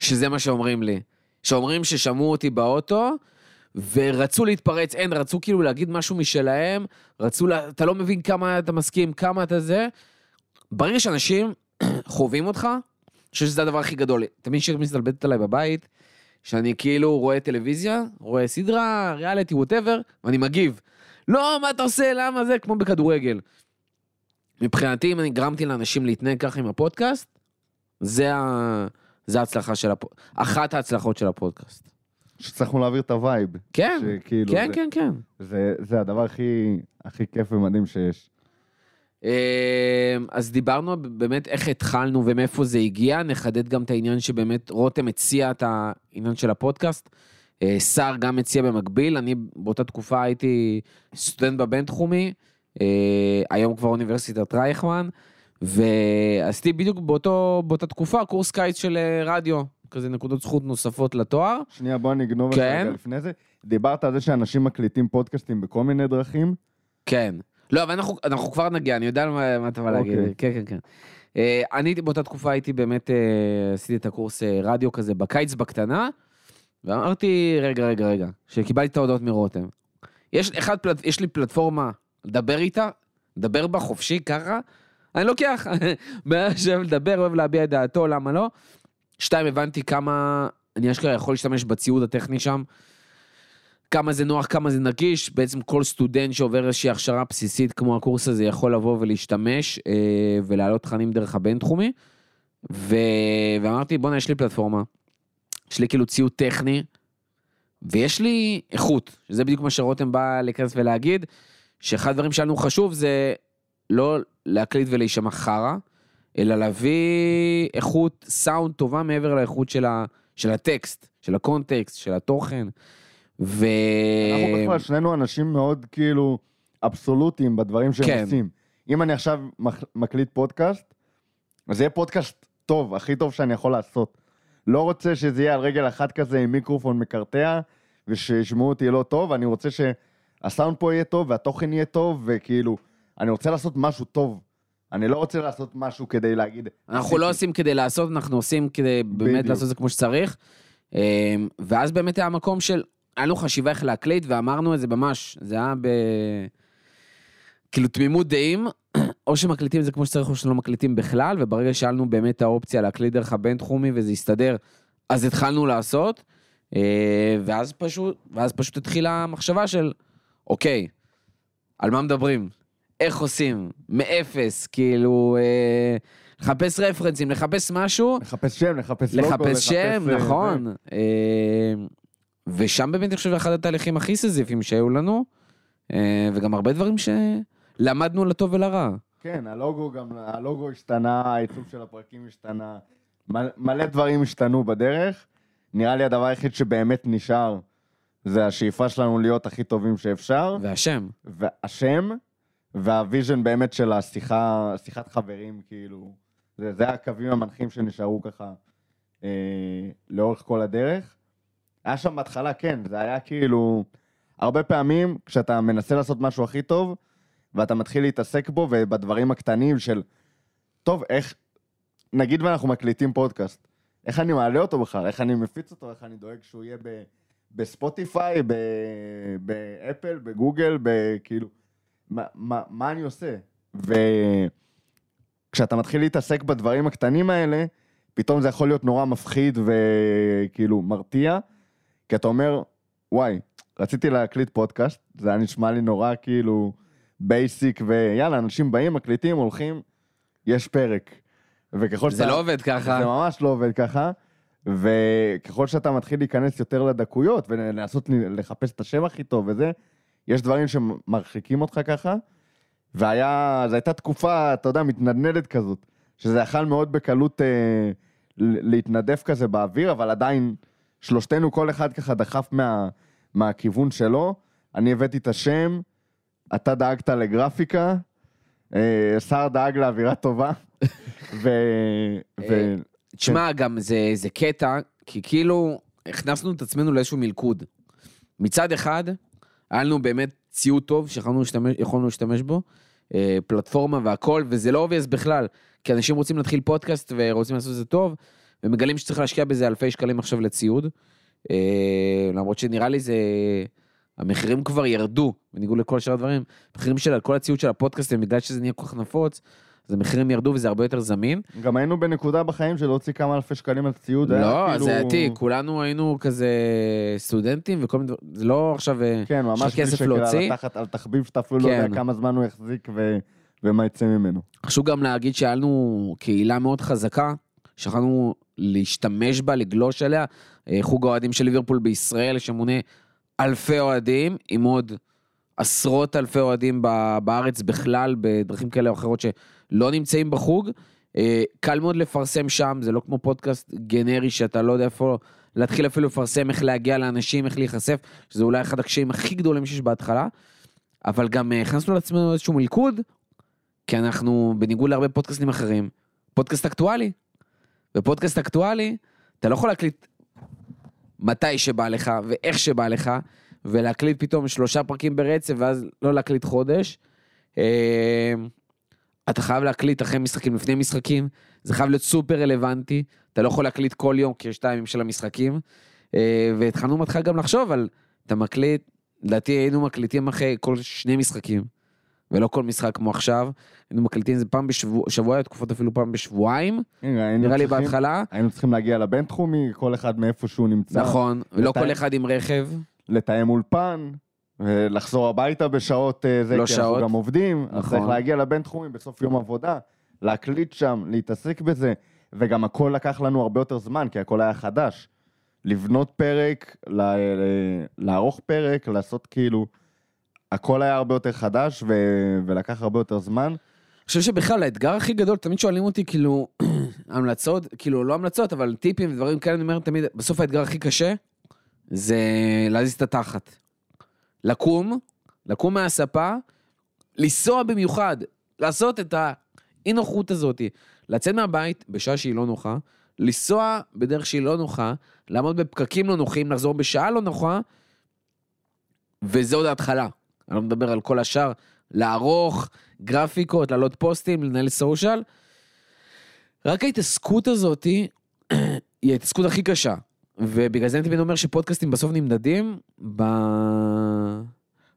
שזה מה שאומרים לי. שאומרים ששמעו אותי באוטו, ורצו להתפרץ, אין, רצו כאילו להגיד משהו משלהם, רצו, לה, אתה לא מבין כמה אתה מסכים, כמה אתה זה. ברגע שאנשים חווים אותך, אני חושב שזה הדבר הכי גדול. תמיד שמסתלבטת עליי בבית, שאני כאילו רואה טלוויזיה, רואה סדרה, ריאליטי, ווטאבר, ואני מגיב. לא, מה אתה עושה, למה זה? כמו בכדורגל. מבחינתי, אם אני גרמתי לאנשים להתנהג ככה עם הפודקאסט, זה, ה... זה ההצלחה של הפודקאסט. אחת ההצלחות של הפודקאסט. שהצלחנו להעביר את ה vibe. כן, שכאילו, כן, זה, כן, כן. זה, זה הדבר הכי, הכי כיף ומדהים שיש. אמ, אז דיברנו באמת איך התחלנו ומאיפה זה הגיע, נחדד גם את העניין שבאמת רותם הציע את העניין של הפודקאסט. אה, סער גם הציע במקביל, אני באותה תקופה הייתי סטודנט בבינתחומי, אה, היום כבר אוניברסיטת רייכמן, ועשיתי בדיוק באותו, באותה תקופה קורס קיץ של אה, רדיו, כזה נקודות זכות נוספות לתואר. שנייה, בוא נגנוב את כן. זה רגע לפני זה. דיברת על זה שאנשים מקליטים פודקאסטים בכל מיני דרכים. כן. לא, אבל אנחנו, אנחנו כבר נגיע, אני יודע מה, מה אתה בא להגיד. אוקיי. כן, כן, כן. אה, אני באותה תקופה הייתי באמת, אה, עשיתי את הקורס אה, רדיו כזה בקיץ בקטנה, ואמרתי, רגע, רגע, רגע, שקיבלתי את ההודעות מרותם. יש, אחד, פלט, יש לי פלטפורמה לדבר איתה, לדבר בה חופשי ככה, אני לוקח, (laughs) מאשר לדבר, אוהב להביע את דעתו, למה לא? שתיים, הבנתי כמה אני אשכרה יכול להשתמש בציוד הטכני שם. כמה זה נוח, כמה זה נגיש, בעצם כל סטודנט שעובר איזושהי הכשרה בסיסית כמו הקורס הזה יכול לבוא ולהשתמש אה, ולהעלות תכנים דרך הבינתחומי. ו... ואמרתי בואנה יש לי פלטפורמה, יש לי כאילו ציוד טכני ויש לי איכות, שזה בדיוק מה שרותם בא להיכנס ולהגיד, שאחד הדברים שלנו חשוב זה לא להקליט ולהישמע חרא, אלא להביא איכות סאונד טובה מעבר לאיכות של, ה... של הטקסט, של הקונטקסט, של התוכן. ו... אנחנו בכלל שנינו אנשים מאוד כאילו אבסולוטיים בדברים שהם כן. עושים. אם אני עכשיו מקליט פודקאסט, אז זה יהיה פודקאסט טוב, הכי טוב שאני יכול לעשות. לא רוצה שזה יהיה על רגל אחת כזה עם מיקרופון מקרטע, ושישמעו אותי לא טוב, אני רוצה שהסאונד פה יהיה טוב, והתוכן יהיה טוב, וכאילו, אני רוצה לעשות משהו טוב. אני לא רוצה לעשות משהו כדי להגיד... אנחנו לא עושים כדי לעשות, אנחנו עושים כדי באמת בדיוק. לעשות את זה כמו שצריך. אמ, ואז באמת היה מקום של, היה לנו חשיבה איך להקליט, ואמרנו את זה ממש, זה היה ב... כאילו תמימות דעים, (clears throat) או שמקליטים את זה כמו שצריך או שלא מקליטים בכלל, וברגע שהיה לנו באמת האופציה להקליט דרך הבינתחומי וזה הסתדר, אז התחלנו לעשות, אה, ואז פשוט, ואז פשוט התחילה המחשבה של, אוקיי, על מה מדברים? איך עושים? מאפס, כאילו, אה, לחפש רפרנסים, לחפש משהו, לחפש שם, לחפש לוגו, לחפש שם, אה, נכון. אה, ושם באמת אני חושב אחד התהליכים הכי סזיפיים שהיו לנו, אה, וגם הרבה דברים שלמדנו לטוב ולרע. כן, הלוגו גם, הלוגו השתנה, העיצוב של הפרקים השתנה, מל- מלא דברים השתנו בדרך. נראה לי הדבר היחיד שבאמת נשאר זה השאיפה שלנו להיות הכי טובים שאפשר, והשם. והשם, והוויז'ן באמת של השיחה, שיחת חברים, כאילו, זה, זה הקווים המנחים שנשארו ככה אה, לאורך כל הדרך. היה שם בהתחלה, כן, זה היה כאילו, הרבה פעמים כשאתה מנסה לעשות משהו הכי טוב, ואתה מתחיל להתעסק בו ובדברים הקטנים של, טוב, איך, נגיד ואנחנו מקליטים פודקאסט, איך אני מעלה אותו בכלל, איך אני מפיץ אותו, איך אני דואג שהוא יהיה ב, בספוטיפיי, ב, באפל, בגוגל, בכאילו, מה, מה, מה אני עושה? כשאתה מתחיל להתעסק בדברים הקטנים האלה, פתאום זה יכול להיות נורא מפחיד וכאילו מרתיע, כי אתה אומר, וואי, רציתי להקליט פודקאסט, זה היה נשמע לי נורא כאילו basic, ויאללה, אנשים באים, מקליטים, הולכים, יש פרק. וככל זה שאתה... לא עובד ככה. זה ממש לא עובד ככה. וככל שאתה מתחיל להיכנס יותר לדקויות ולנסות לחפש את השם הכי טוב וזה, יש דברים שמרחיקים אותך ככה. והיה, זו הייתה תקופה, אתה יודע, מתנדנדת כזאת, שזה יכל מאוד בקלות אה, להתנדף כזה באוויר, אבל עדיין שלושתנו, כל אחד ככה דחף מה, מהכיוון שלו. אני הבאתי את השם, אתה דאגת לגרפיקה, אה, שר דאג לאווירה טובה, (laughs) ו... ו... תשמע, גם זה, זה קטע, כי כאילו הכנסנו את עצמנו לאיזשהו מלכוד. מצד אחד, היה לנו באמת ציוד טוב שיכולנו להשתמש, יכולנו להשתמש בו, אה, פלטפורמה והכל, וזה לא obvious בכלל, כי אנשים רוצים להתחיל פודקאסט ורוצים לעשות את זה טוב, ומגלים שצריך להשקיע בזה אלפי שקלים עכשיו לציוד. אה, למרות שנראה לי זה... המחירים כבר ירדו, בניגוד לכל שאר הדברים. המחירים של כל הציוד של הפודקאסטים, בגלל שזה נהיה כל כך נפוץ, אז המחירים ירדו וזה הרבה יותר זמין. גם היינו בנקודה בחיים של להוציא כמה אלפי שקלים על ציוד, לא, כאילו... זה עתיק, כולנו היינו כזה סטודנטים וכל מיני דברים, זה לא עכשיו אה, כן, ממש יש כסף להוציא. על, על תחביב שאתה אפילו לא כן. יודע כמה זמן הוא יחזיק ו... ומה יצא ממנו. חשוב גם להגיד שהיה לנו קהילה מאוד חזקה, שיכולנו להשתמש בה, לגלוש עליה. אה, חוג האוהדים של ליברפול בישראל, שמונה אלפי אוהדים, עם עוד עשרות אלפי אוהדים בארץ בכלל, בדרכים כאלה או אחרות שלא נמצאים בחוג. אה, קל מאוד לפרסם שם, זה לא כמו פודקאסט גנרי שאתה לא יודע איפה להתחיל אפילו לפרסם, איך להגיע לאנשים, איך להיחשף, שזה אולי אחד הקשיים הכי גדולים שיש בהתחלה. אבל גם אה, הכנסנו לעצמנו איזשהו מלכוד, כי אנחנו, בניגוד להרבה פודקאסטים אחרים, פודקאסט אקטואלי. ופודקאסט אקטואלי, אתה לא יכול להקליט מתי שבא לך ואיך שבא לך, ולהקליט פתאום שלושה פרקים ברצף ואז לא להקליט חודש. אה, אתה חייב להקליט אחרי משחקים, לפני משחקים, זה חייב להיות סופר רלוונטי, אתה לא יכול להקליט כל יום כי יש את הימים של המשחקים. אה, והתחלנו מתחיל גם לחשוב על, אתה מקליט, לדעתי היינו מקליטים אחרי כל שני משחקים, ולא כל משחק כמו עכשיו, היינו מקליטים את זה פעם בשבוע, שבוע, תקופות אפילו פעם בשבועיים, נראה לי בהתחלה. היינו צריכים להגיע לבינתחומי, כל אחד מאיפה שהוא נמצא. נכון, ולא? כל אחד עם רכב. לתאם אולפן, ולחזור הביתה בשעות אה, זה, לא כי שעות. אנחנו גם עובדים, אז נכון. צריך להגיע לבינתחומי בסוף יום עבודה, להקליט שם, להתעסק בזה, וגם הכל לקח לנו הרבה יותר זמן, כי הכל היה חדש. לבנות פרק, לערוך פרק, לעשות כאילו, הכל היה הרבה יותר חדש ו- ולקח הרבה יותר זמן. אני חושב שבכלל האתגר הכי גדול, תמיד שואלים אותי כאילו, (clears throat) המלצות, כאילו לא המלצות, אבל טיפים ודברים כאלה, אני אומר תמיד, בסוף האתגר הכי קשה, זה להזיז את התחת. לקום, לקום מהספה, לנסוע במיוחד, לעשות את האי נוחות הזאת, לצאת מהבית בשעה שהיא לא נוחה, לנסוע בדרך שהיא לא נוחה, לעמוד בפקקים לא נוחים, לחזור בשעה לא נוחה, וזה עוד ההתחלה. אני לא מדבר על כל השאר, לערוך גרפיקות, לעלות פוסטים, לנהל סושיאל. רק ההתעסקות הזאת היא ההתעסקות הכי קשה. ובגלל זה אני תמיד אומר שפודקאסטים בסוף נמדדים ב...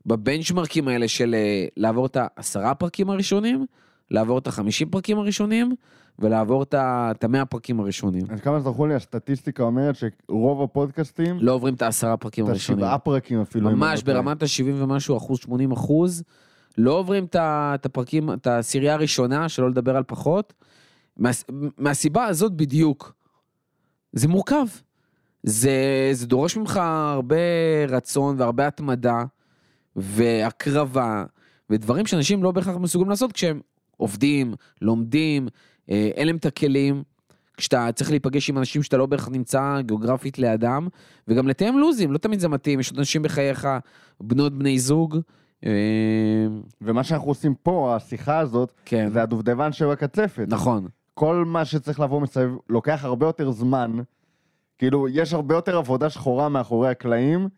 בבנצ'מרקים האלה של אה, לעבור את העשרה פרקים הראשונים, לעבור את החמישים פרקים הראשונים, ולעבור את את המאה פרקים הראשונים. אז כמה זכור לי, הסטטיסטיקה אומרת שרוב הפודקאסטים, לא עוברים את העשרה פרקים את הראשונים. השבעה פרקים אפילו. ממש לא. ברמת ה-70 ומשהו אחוז, 80 אחוז. לא עוברים את את הפרקים, את העשירייה הראשונה, שלא לדבר על פחות. מה, מהסיבה הזאת בדיוק. זה מורכב. זה, זה דורש ממך הרבה רצון והרבה התמדה והקרבה ודברים שאנשים לא בהכרח מסוגלים לעשות כשהם עובדים, לומדים, אין להם את הכלים. כשאתה צריך להיפגש עם אנשים שאתה לא בהכרח נמצא גיאוגרפית לידם, וגם לתאם לוזים, לא תמיד זה מתאים, יש עוד אנשים בחייך, בנות בני זוג. אה, ומה שאנחנו עושים פה, השיחה הזאת, כן, זה הדובדבן שבקצפת. נכון, כל מה שצריך לבוא מסביב לוקח הרבה יותר זמן. כאילו, יש הרבה יותר עבודה שחורה מאחורי הקלעים.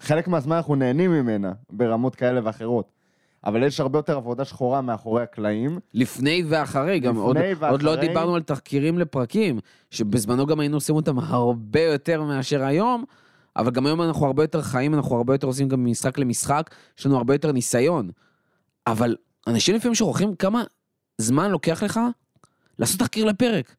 חלק מהזמן אנחנו נהנים ממנה, ברמות כאלה ואחרות. אבל יש הרבה יותר עבודה שחורה מאחורי הקלעים. לפני ואחרי, גם עוד, לפני עוד לא ואחרי. דיברנו על תחקירים לפרקים, שבזמנו גם היינו עושים אותם הרבה יותר מאשר היום, אבל גם היום אנחנו הרבה יותר חיים, אנחנו הרבה יותר עושים גם משחק למשחק, יש לנו הרבה יותר ניסיון. אבל אנשים לפעמים שוכחים כמה זמן לוקח לך לעשות תחקיר לפרק.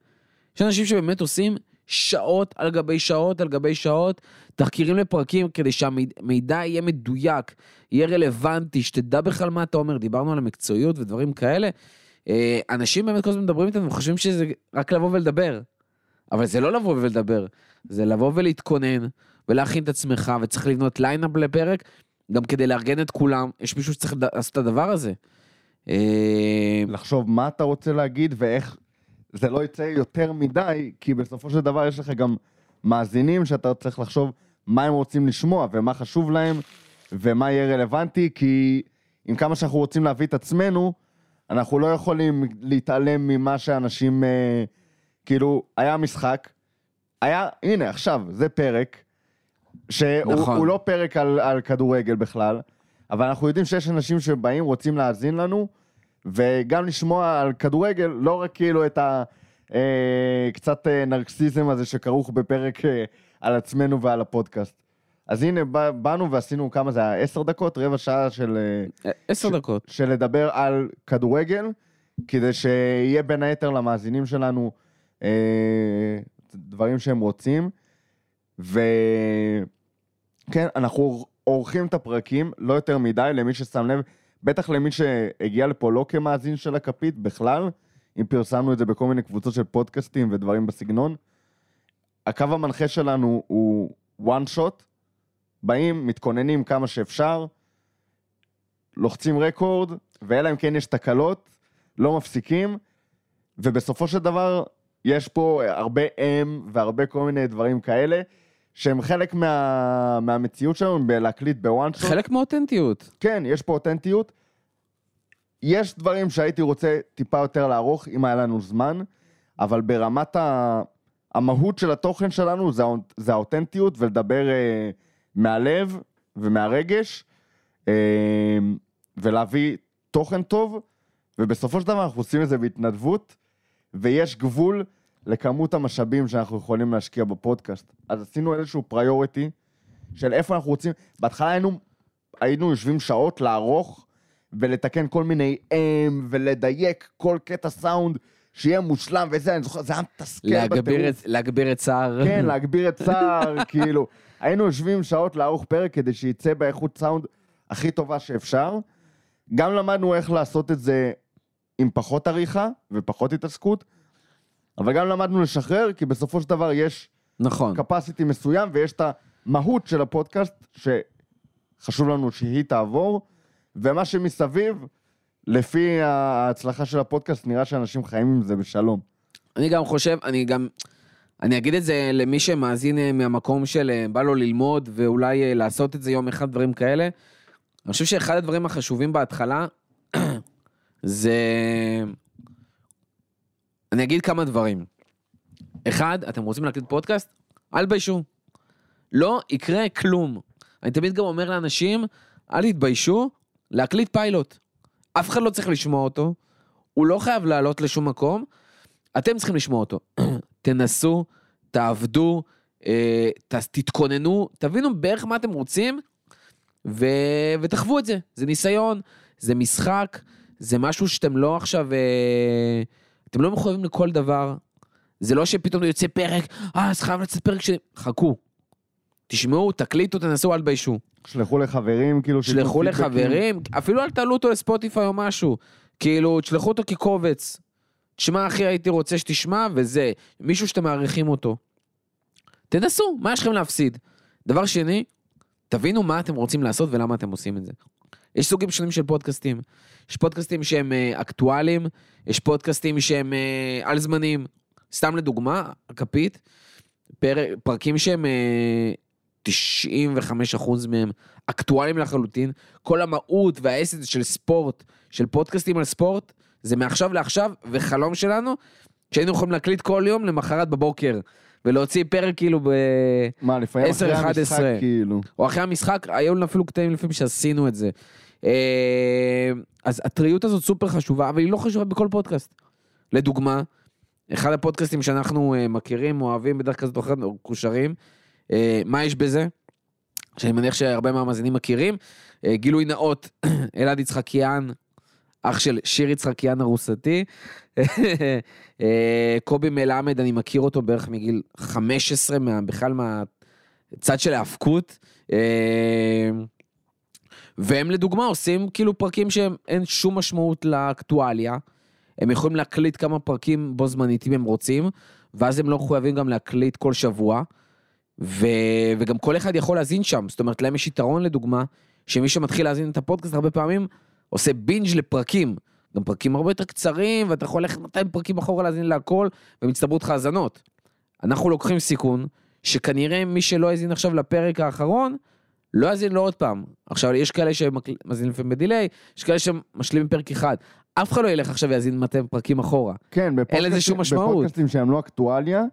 יש אנשים שבאמת עושים שעות על גבי שעות על גבי שעות, תחקירים לפרקים כדי שהמידע יהיה מדויק, יהיה רלוונטי, שתדע בכלל מה אתה אומר, דיברנו על המקצועיות ודברים כאלה. אה, אנשים באמת כל הזמן מדברים איתנו וחושבים שזה רק לבוא ולדבר. אבל זה לא לבוא ולדבר, זה לבוא ולהתכונן ולהכין את עצמך, וצריך לבנות ליינאפ לפרק, גם כדי לארגן את כולם, יש מישהו שצריך לעשות את הדבר הזה. אה, לחשוב מה אתה רוצה להגיד ואיך זה לא יצא יותר מדי, כי בסופו של דבר יש לך גם מאזינים שאתה צריך לחשוב מה הם רוצים לשמוע ומה חשוב להם ומה יהיה רלוונטי, כי עם כמה שאנחנו רוצים להביא את עצמנו, אנחנו לא יכולים להתעלם ממה שאנשים, אה, כאילו, היה משחק, היה, הנה, עכשיו, זה פרק, שהוא נכון. לא פרק על, על כדורגל בכלל, אבל אנחנו יודעים שיש אנשים שבאים, רוצים להאזין לנו, וגם לשמוע על כדורגל, לא רק כאילו את ה... אה, קצת אה, נרקסיזם הזה שכרוך בפרק אה, על עצמנו ועל הפודקאסט. אז הנה, בא, באנו ועשינו כמה זה היה? עשר דקות? רבע שעה של... אה, עשר ש- דקות. של לדבר על כדורגל, כדי שיהיה בין היתר למאזינים שלנו אה, דברים שהם רוצים. וכן, אנחנו עורכים את הפרקים, לא יותר מדי, למי ששם לב, בטח למי שהגיע לפה לא כמאזין של הכפית בכלל, אם פרסמנו את זה בכל מיני קבוצות של פודקאסטים ודברים בסגנון. הקו המנחה שלנו הוא one shot, באים, מתכוננים כמה שאפשר, לוחצים רקורד, ואלא אם כן יש תקלות, לא מפסיקים, ובסופו של דבר יש פה הרבה אם והרבה כל מיני דברים כאלה, שהם חלק מה, מהמציאות שלנו בלהקליט בוואן שוט. חלק מאותנטיות. כן, יש פה אותנטיות. יש דברים שהייתי רוצה טיפה יותר לערוך, אם היה לנו זמן, אבל ברמת ה... המהות של התוכן שלנו זה, זה האותנטיות ולדבר אה, מהלב ומהרגש, אה, ולהביא תוכן טוב, ובסופו של דבר אנחנו עושים את זה בהתנדבות, ויש גבול לכמות המשאבים שאנחנו יכולים להשקיע בפודקאסט. אז עשינו איזשהו פריוריטי של איפה אנחנו רוצים, בהתחלה היינו היינו יושבים שעות לערוך ולתקן כל מיני אם ולדייק כל קטע סאונד שיהיה מושלם וזה, אני זוכר, זה היה מתסכל בטירוף. להגביר את צער. כן, להגביר את צער, (laughs) כאילו. היינו יושבים שעות לערוך פרק כדי שייצא באיכות סאונד הכי טובה שאפשר. גם למדנו איך לעשות את זה עם פחות עריכה ופחות התעסקות, אבל גם למדנו לשחרר, כי בסופו של דבר יש נכון. capacity מסוים ויש את המהות של הפודקאסט שחשוב לנו שהיא תעבור, ומה שמסביב, לפי ההצלחה של הפודקאסט, נראה שאנשים חיים עם זה בשלום. אני גם חושב, אני גם, אני אגיד את זה למי שמאזין אה, מהמקום של אה, בא לו ללמוד ואולי אה, לעשות את זה יום אחד, דברים כאלה. אני חושב שאחד הדברים החשובים בהתחלה (clears throat) זה... אני אגיד כמה דברים. אחד, אתם רוצים להקליט פודקאסט? אל תביישו. לא יקרה כלום. אני תמיד גם אומר לאנשים, אל תתביישו להקליט פיילוט. אף אחד לא צריך לשמוע אותו, הוא לא חייב לעלות לשום מקום, אתם צריכים לשמוע אותו. (clears throat) תנסו, תעבדו, אה, תתכוננו, תבינו בערך מה אתם רוצים, ו, ותחוו את זה. זה ניסיון, זה משחק, זה משהו שאתם לא עכשיו, אה, אתם לא מחויבים לכל דבר. זה לא שפתאום יוצא פרק, אה, אז חייב לצאת פרק שני. חכו. תשמעו, תקליטו, תנסו, אל תביישו. שלחו לחברים, כאילו... שלחו. לחברים, אפילו אל תעלו אותו לספוטיפיי או משהו. כאילו, תשלחו אותו כקובץ. תשמע, אחי, הייתי רוצה שתשמע, וזה, מישהו שאתם מעריכים אותו. תנסו, מה יש לכם להפסיד? דבר שני, תבינו מה אתם רוצים לעשות ולמה אתם עושים את זה. יש סוגים שונים של פודקאסטים. יש פודקאסטים שהם אה, אקטואליים, יש פודקאסטים שהם אה, על זמנים. סתם לדוגמה, הכפית, פרק, פרקים שהם אה, 95% מהם אקטואליים לחלוטין. כל המהות והאסנס של ספורט, של פודקאסטים על ספורט, זה מעכשיו לעכשיו, וחלום שלנו, שהיינו יכולים להקליט כל יום למחרת בבוקר, ולהוציא פרק כאילו ב... מה, לפעמים 10, אחרי 11. המשחק, כאילו. או אחרי המשחק, היו לנו אפילו קטעים לפעמים שעשינו את זה. אה, אז הטריות הזאת סופר חשובה, אבל היא לא חשובה בכל פודקאסט. לדוגמה, אחד הפודקאסטים שאנחנו אה, מכירים, אוהבים בדרך או אחרת, או מקושרים, אה, מה יש בזה? שאני מניח שהרבה מהמאזינים מכירים. גילוי נאות, (coughs) אלעד יצחקיאן, אח של שיר יצחקיאן ארוסתי. (laughs) אה, קובי מלמד, אני מכיר אותו בערך מגיל 15, מה, בכלל מהצד של ההאבקות. והם לדוגמה עושים כאילו פרקים שאין שום משמעות לאקטואליה. הם יכולים להקליט כמה פרקים בו זמנית אם הם רוצים, ואז הם לא מחויבים גם להקליט כל שבוע. ו... וגם כל אחד יכול להזין שם, זאת אומרת, להם יש יתרון לדוגמה, שמי שמתחיל להזין את הפודקאסט הרבה פעמים עושה בינג' לפרקים. גם פרקים הרבה יותר קצרים, ואתה יכול ללכת 200 פרקים אחורה להזין להכל, ומצטברות לך האזנות. אנחנו לוקחים סיכון, שכנראה מי שלא האזין עכשיו לפרק האחרון, לא יאזין לו עוד פעם. עכשיו, יש כאלה שמאזינים לפעמים בדיליי, יש כאלה שמשלימים פרק אחד. אף אחד לא ילך עכשיו ויאזין 200 פרקים אחורה. כן, אין לזה שום משמעות. בפודקאסטים שהם לא אקטואליה,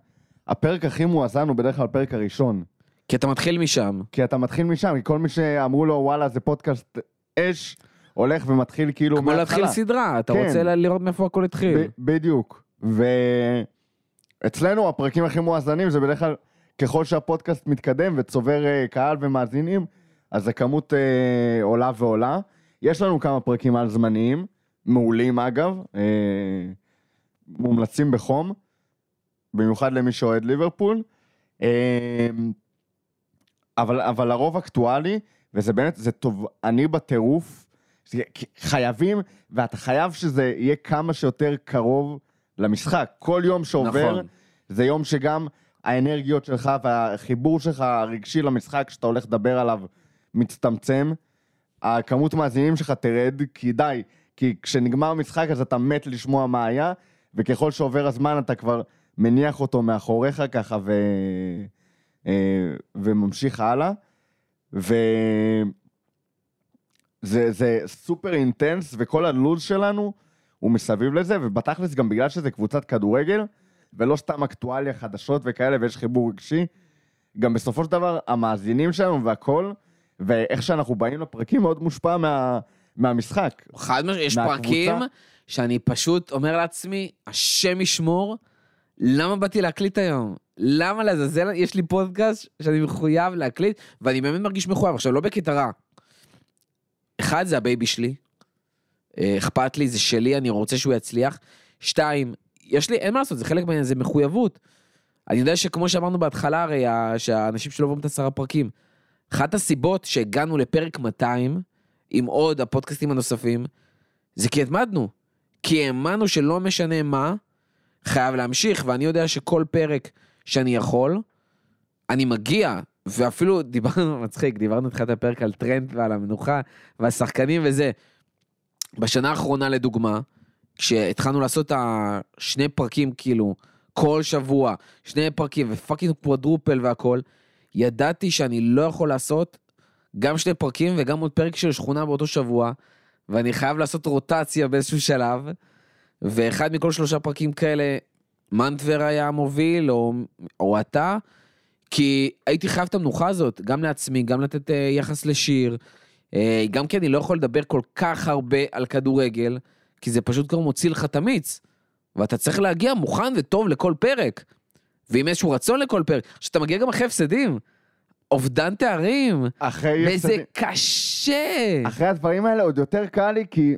הפרק הכי מואזן הוא בדרך כלל הפרק הראשון. כי אתה מתחיל משם. כי אתה מתחיל משם, כי כל מי שאמרו לו, וואלה, זה פודקאסט אש, הולך ומתחיל כאילו כמו להתחיל סדרה, אתה כן. רוצה לראות מאיפה הכל התחיל. ב- בדיוק. ואצלנו הפרקים הכי מואזנים זה בדרך כלל ככל שהפודקאסט מתקדם וצובר אה, קהל ומאזינים, אז הכמות אה, עולה ועולה. יש לנו כמה פרקים על זמניים, מעולים אגב, אה, מומלצים בחום, במיוחד למי שאוהד ליברפול. אה, אבל, אבל הרוב אקטואלי, וזה באמת, זה טוב, אני בטירוף, חייבים, ואתה חייב שזה יהיה כמה שיותר קרוב למשחק. כל יום שעובר, נכון. זה יום שגם האנרגיות שלך והחיבור שלך הרגשי למשחק שאתה הולך לדבר עליו מצטמצם. הכמות מאזינים שלך תרד, כי די, כי כשנגמר המשחק אז אתה מת לשמוע מה היה, וככל שעובר הזמן אתה כבר מניח אותו מאחוריך ככה ו... אה, וממשיך הלאה. וזה זה סופר אינטנס, וכל הלו"ז שלנו הוא מסביב לזה, ובתכלס גם בגלל שזה קבוצת כדורגל, ולא סתם אקטואליה, חדשות וכאלה, ויש חיבור רגשי, גם בסופו של דבר המאזינים שלנו והכל, ואיך שאנחנו באים לפרקים מאוד מושפע מה, מהמשחק. חד משמעית, יש מהקבוצה. פרקים שאני פשוט אומר לעצמי, השם ישמור, למה באתי להקליט היום? למה לעזאזל יש לי פודקאסט שאני מחויב להקליט, ואני באמת מרגיש מחויב. עכשיו, לא בקטע רע. אחד, זה הבייבי שלי. אה, אכפת לי, זה שלי, אני רוצה שהוא יצליח. שתיים, יש לי, אין מה לעשות, זה חלק מהעניין, זה מחויבות. אני יודע שכמו שאמרנו בהתחלה, הרי שהאנשים שלא עוברים את עשרה פרקים, אחת הסיבות שהגענו לפרק 200, עם עוד הפודקאסטים הנוספים, זה כי התמדנו. כי האמנו שלא משנה מה, חייב להמשיך, ואני יודע שכל פרק שאני יכול, אני מגיע, ואפילו דיברנו, (laughs) מצחיק, דיברנו בתחילת הפרק על טרנד ועל המנוחה, והשחקנים וזה. בשנה האחרונה לדוגמה, כשהתחלנו לעשות השני פרקים כאילו, כל שבוע, שני פרקים ופאקינג קוואדרופל והכל, ידעתי שאני לא יכול לעשות גם שני פרקים וגם עוד פרק של שכונה באותו שבוע, ואני חייב לעשות רוטציה באיזשהו שלב, ואחד מכל שלושה פרקים כאלה, מנטבר היה המוביל, או, או אתה, כי הייתי חייב את המנוחה הזאת, גם לעצמי, גם לתת אה, יחס לשיר, אה, גם כי אני לא יכול לדבר כל כך הרבה על כדורגל, כי זה פשוט כבר מוציא לך את המיץ, ואתה צריך להגיע מוכן וטוב לכל פרק, ועם איזשהו רצון לכל פרק, שאתה מגיע גם אחרי הפסדים, אובדן תארים, אחרי... וזה הפסדים- קשה. אחרי הדברים האלה עוד יותר קל לי, כי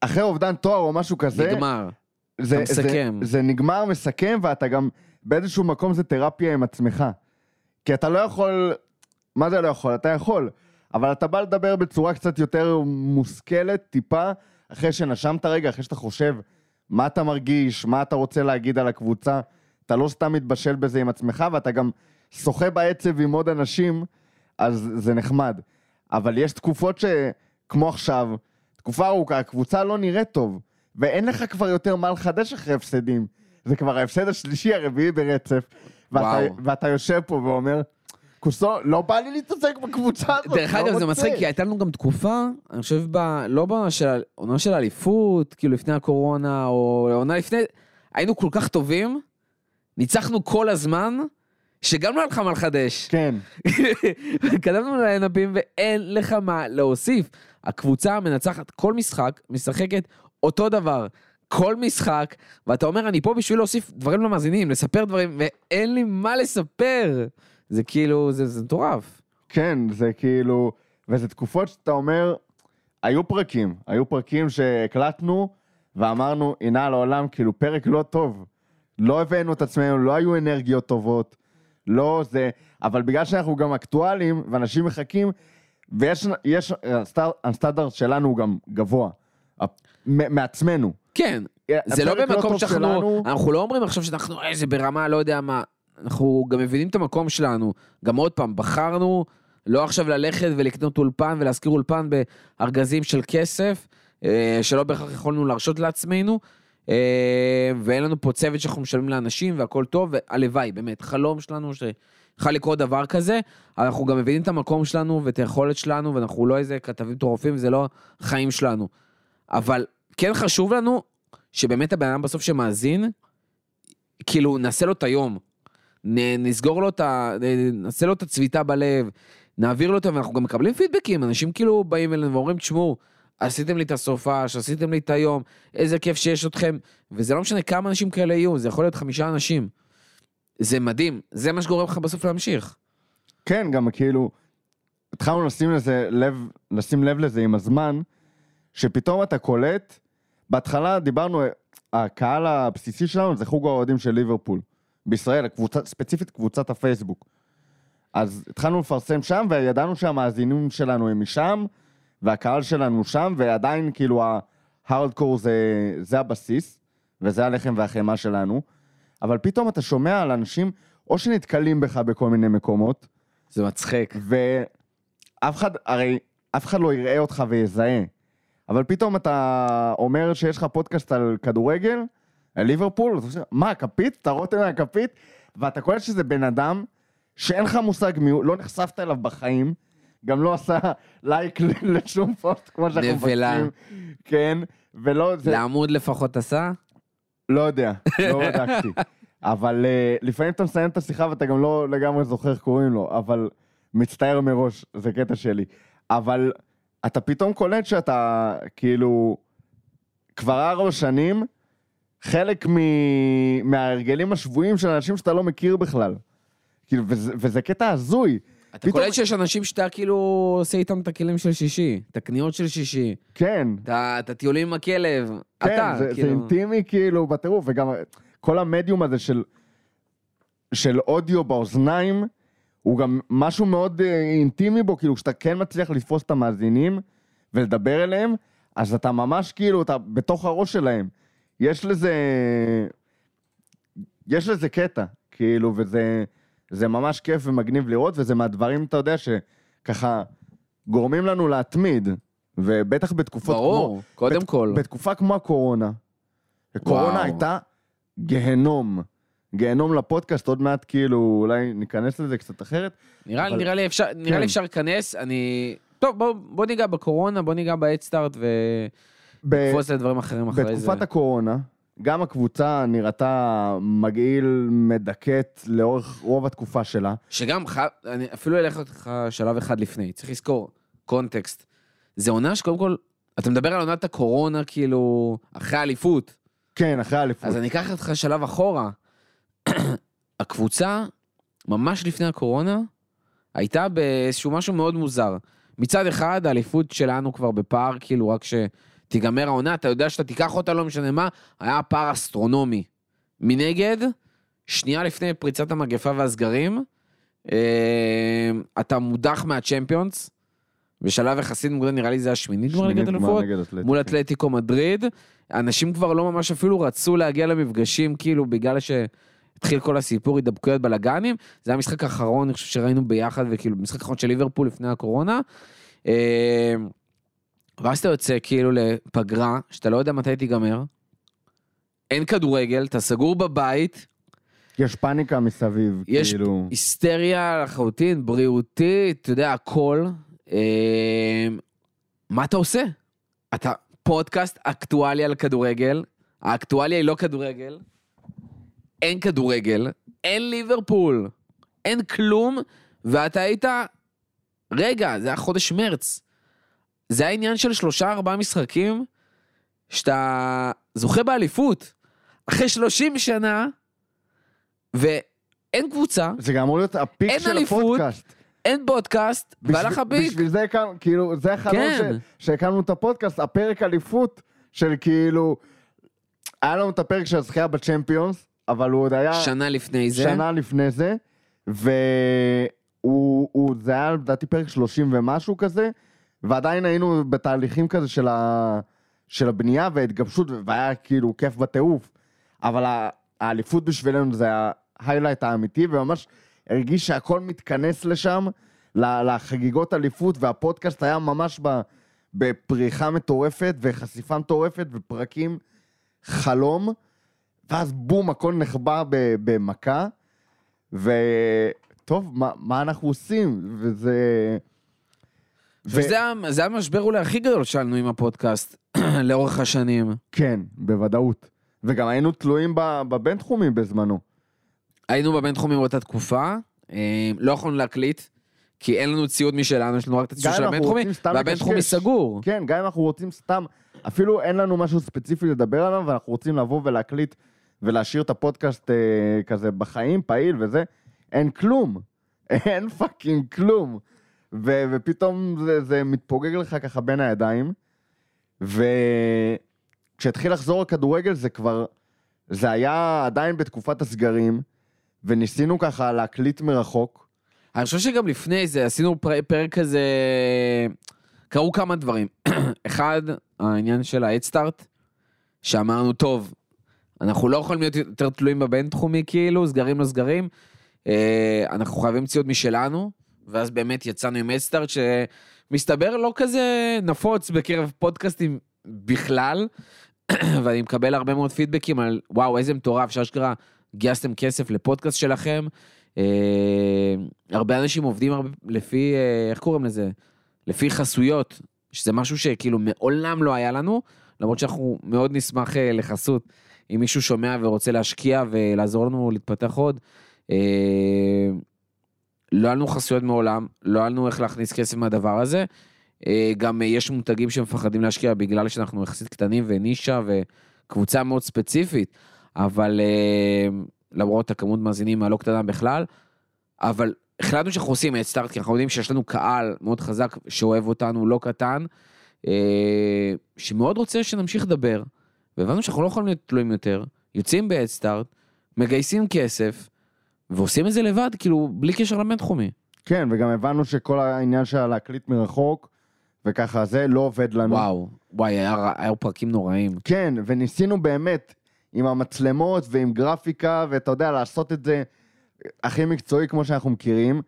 אחרי אובדן תואר או משהו כזה, נגמר. זה, אתה מסכם. זה, זה נגמר, מסכם, ואתה גם באיזשהו מקום זה תרפיה עם עצמך. כי אתה לא יכול, מה זה לא יכול? אתה יכול, אבל אתה בא לדבר בצורה קצת יותר מושכלת, טיפה, אחרי שנשמת רגע, אחרי שאתה חושב מה אתה מרגיש, מה אתה רוצה להגיד על הקבוצה. אתה לא סתם מתבשל בזה עם עצמך, ואתה גם שוחה בעצב עם עוד אנשים, אז זה נחמד. אבל יש תקופות ש... כמו עכשיו, תקופה ארוכה, הקבוצה לא נראית טוב, ואין לך כבר יותר מה לחדש אחרי הפסדים. זה כבר ההפסד השלישי, הרביעי ברצף, ואתה. ואתה יושב פה ואומר, קוסו, לא בא לי להתעסק בקבוצה הזאת, דרך לא אגב, זה רוצה." מצחיק, כי הייתה לנו גם תקופה, אני חושב, ב... לא בעונה של, עונה של אליפות, כאילו לפני הקורונה, או עונה לפני, היינו כל כך טובים, ניצחנו כל הזמן, שגם לא היה לך מה לחדש. כן, (laughs) קדמנו לליינאפים ואין לך מה להוסיף. הקבוצה המנצחת כל משחק, משחקת אותו דבר. כל משחק, ואתה אומר, אני פה בשביל להוסיף דברים למאזינים, לספר דברים, ואין לי מה לספר. זה כאילו, זה, זה מטורף. כן, זה כאילו, וזה תקופות שאתה אומר, היו פרקים, היו פרקים שהקלטנו ואמרנו, הנה על העולם, כאילו פרק לא טוב. לא הבאנו את עצמנו, לא היו אנרגיות טובות, לא זה, אבל בגלל שאנחנו גם אקטואליים ואנשים מחכים, ויש, יש, הסטנדרט שלנו הוא גם גבוה, מעצמנו. כן, זה לא הפרק במקום טוב שאנחנו, שלנו, אנחנו לא אומרים עכשיו שאנחנו איזה ברמה, לא יודע מה, אנחנו גם מבינים את המקום שלנו. גם עוד פעם, בחרנו לא עכשיו ללכת ולקנות אולפן ולהשכיר אולפן בארגזים של כסף, אה, שלא בהכרח יכולנו להרשות לעצמנו, אה, ואין לנו פה צוות שאנחנו משלמים לאנשים והכל טוב, והלוואי, באמת, חלום שלנו שיכול לקרות דבר כזה, אנחנו גם מבינים את המקום שלנו ואת היכולת שלנו, ואנחנו לא איזה כתבים מטורפים, זה לא החיים שלנו. אבל כן חשוב לנו שבאמת הבן אדם בסוף שמאזין, כאילו נעשה לו את היום. נסגור לו את ה... נעשה לו את הצביטה בלב, נעביר לו את ה... ואנחנו גם מקבלים פידבקים, אנשים כאילו באים אלינו ואומרים, תשמעו, עשיתם לי את הסופש, עשיתם לי את היום, איזה כיף שיש אתכם, וזה לא משנה כמה אנשים כאלה יהיו, זה יכול להיות חמישה אנשים. זה מדהים, זה מה שגורם לך בסוף להמשיך. כן, גם כאילו, התחלנו לשים לזה לב, לשים לב לזה עם הזמן, שפתאום אתה קולט, בהתחלה דיברנו, הקהל הבסיסי שלנו זה חוג האוהדים של ליברפול. בישראל, הקבוצה, ספציפית קבוצת הפייסבוק. אז התחלנו לפרסם שם, וידענו שהמאזינים שלנו הם משם, והקהל שלנו שם, ועדיין כאילו ההארדקור זה, זה הבסיס, וזה הלחם והחמאה שלנו. אבל פתאום אתה שומע על אנשים, או שנתקלים בך בכל מיני מקומות, זה מצחיק. ואף אחד, הרי אף אחד לא יראה אותך ויזהה. אבל פתאום אתה אומר שיש לך פודקאסט על כדורגל, ליברפול, אתה חושב, מה, כפית? אתה רואה אותי מהכפית? ואתה קולט שזה בן אדם שאין לך מושג מי הוא, לא נחשפת אליו בחיים, גם לא עשה לייק (laughs) לשום פוסט כמו שאנחנו. מבקשים. כן, ולא, זה, לעמוד לפחות עשה? לא יודע, לא בדקתי. (laughs) אבל אה, לפעמים אתה מסיים את השיחה ואתה גם לא לגמרי זוכר איך קוראים לו, אבל מצטער מראש, זה קטע שלי. אבל אתה פתאום קולט שאתה, כאילו, כבר ארבע שנים, חלק מ... מההרגלים השבועיים של אנשים שאתה לא מכיר בכלל. כאילו, וזה, וזה קטע הזוי. אתה פתאום- קולט שיש אנשים שאתה כאילו עושה איתם את הכלים של שישי, את הקניות של שישי, כן, את הטיולים עם הכלב. כן, אתה, זה, כאילו... זה אינטימי כאילו בטירוף, וגם כל המדיום הזה של, של אודיו באוזניים, הוא גם משהו מאוד אה, אינטימי בו, כאילו כשאתה כן מצליח לתפוס את המאזינים ולדבר אליהם, אז אתה ממש כאילו, אתה בתוך הראש שלהם. יש לזה, יש לזה קטע, כאילו, וזה זה ממש כיף ומגניב לראות, וזה מהדברים, אתה יודע, שככה גורמים לנו להתמיד, ובטח בתקופות כמו... ברור, קודם בת- כל. בתקופה כמו הקורונה. הקורונה וואו. הייתה גיהנום. גיהנום לפודקאסט, עוד מעט כאילו, אולי ניכנס לזה קצת אחרת. נראה אבל- נראה לי אפשר, נראה כן. לי אפשר לכנס, אני... טוב, בוא- בוא ניגע בקורונה, בוא ניגע בהדסטארט ב- ונקפוץ לדברים אחרים אחרי זה. בתקופת הקורונה, גם הקבוצה נראתה מגעיל, מדכאת לאורך רוב התקופה שלה. שגם, חייב- אני אפילו אלך אותך שלב אחד לפני, צריך לזכור, קונטקסט. זה עונה שקודם כל, אתה מדבר על עונת הקורונה, כאילו, אחרי האליפות. כן, אחרי האליפות. אז אני אקח אותך שלב אחורה. (clears throat) הקבוצה, ממש לפני הקורונה, הייתה באיזשהו משהו מאוד מוזר. מצד אחד, האליפות שלנו כבר בפער, כאילו, רק שתיגמר העונה, אתה יודע שאתה תיקח אותה, לא משנה מה, היה פער אסטרונומי. מנגד, שנייה לפני פריצת המגפה והסגרים, אה, אתה מודח מהצ'מפיונס, בשלב יחסית מוקדם, נראה לי זה השמינית ליגת אלופות. נגד אתלטיקו. מול אתלטיקו מדריד. אנשים כבר לא ממש אפילו רצו להגיע למפגשים, כאילו, בגלל שהתחיל כל הסיפור, הידבקויות בלאגנים. זה המשחק האחרון, אני חושב שראינו ביחד, וכאילו, משחק האחרון של ליברפול לפני הקורונה. ואז אתה יוצא כאילו לפגרה, שאתה לא יודע מתי תיגמר. אין כדורגל, אתה סגור בבית, יש פאניקה מסביב, יש כאילו... היסטריה לחלוטין, בריאותית, אתה יודע, הכל. אה, מה אתה עושה? אתה פודקאסט אקטואליה על כדורגל, האקטואליה היא לא כדורגל, אין כדורגל, אין ליברפול, אין כלום, ואתה היית... רגע, זה היה חודש מרץ. זה היה עניין של שלושה ארבעה משחקים, שאתה זוכה באליפות. אחרי 30 שנה, ואין קבוצה, זה גם אמור להיות הפיק של אליפות. הפודקאסט. אין פודקאסט, והלך הביק. בשביל זה הקמנו, כאילו, זה החלום כן. שהקמנו את הפודקאסט, הפרק אליפות של כאילו, היה לנו את הפרק של הזכייה בצ'מפיונס, אבל הוא עוד היה שנה לפני זה. שנה לפני זה, והוא, הוא- זה היה לדעתי פרק 30 ומשהו כזה, ועדיין היינו בתהליכים כזה של, ה, של הבנייה וההתגבשות, והיה כאילו כיף בטירוף, אבל האליפות בשבילנו זה ההיילייט האמיתי, וממש הרגיש שהכל מתכנס לשם, לחגיגות אליפות, והפודקאסט היה ממש בפריחה מטורפת, וחשיפה מטורפת, ופרקים חלום, ואז בום, הכל נחבא במכה, וטוב, מה, מה אנחנו עושים? וזה... וזה ה- זה המשבר אולי הכי גדול שלנו עם הפודקאסט, (clears throat) לאורך השנים. כן, בוודאות. וגם היינו תלויים בבינתחומי בזמנו. היינו בבינתחומי באותה תקופה, אה, לא יכולנו להקליט, כי אין לנו ציוד משלנו, יש לנו רק את הציוד של הבינתחומי, והבינתחומי. סגור. כן, גם אם אנחנו רוצים סתם, אפילו אין לנו משהו ספציפי לדבר עליו, ואנחנו רוצים לבוא ולהקליט ולהשאיר את הפודקאסט אה, כזה בחיים, פעיל וזה, אין כלום. (laughs) אין fucking כלום. ו- ופתאום זה, זה מתפוגג לך ככה בין הידיים, וכשהתחיל לחזור הכדורגל זה כבר, זה היה עדיין בתקופת הסגרים, וניסינו ככה להקליט מרחוק. אני חושב שגם לפני זה עשינו פר- פרק כזה, קרו כמה דברים. (clears throat) אחד, העניין של ההדסטארט, שאמרנו, טוב, אנחנו לא יכולים להיות יותר תלויים בבינתחומי כאילו, סגרים לא סגרים, אה, אנחנו חייבים ציוד משלנו, ואז באמת יצאנו עם הדסטארט שמסתבר לא כזה נפוץ בקרב פודקאסטים בכלל, (clears throat) ואני מקבל הרבה מאוד פידבקים על וואו איזה מטורף שאשכרה גייסתם כסף לפודקאסט שלכם. אה, הרבה אנשים עובדים הרבה, לפי, אה, איך קוראים לזה? לפי חסויות, שזה משהו שכאילו מעולם לא היה לנו, למרות שאנחנו מאוד נשמח אה, לחסות. אם מישהו שומע ורוצה להשקיע ולעזור לנו להתפתח עוד. לא היה לנו חסויות מעולם, לא היה לנו איך להכניס כסף מהדבר הזה. אה, גם אה, יש מותגים שמפחדים להשקיע בגלל שאנחנו יחסית קטנים ונישה וקבוצה מאוד ספציפית, אבל אה, למרות הכמות מאזינים הלא קטנה בכלל, אבל החלטנו שאנחנו עושים את סטארט, כי אנחנו יודעים שיש לנו קהל מאוד חזק שאוהב אותנו, לא קטן, שמאוד רוצה שנמשיך לדבר, והבנו שאנחנו לא יכולים להיות תלויים יותר, יוצאים ב-Headstart, מגייסים כסף, ועושים את זה לבד, כאילו, בלי קשר לבינתחומי. כן, וגם הבנו שכל העניין של להקליט מרחוק, וככה זה לא עובד לנו. וואו, וואי, היה, היה פרקים נוראים. כן, וניסינו באמת עם המצלמות ועם גרפיקה, ואתה יודע, לעשות את זה הכי מקצועי כמו שאנחנו מכירים,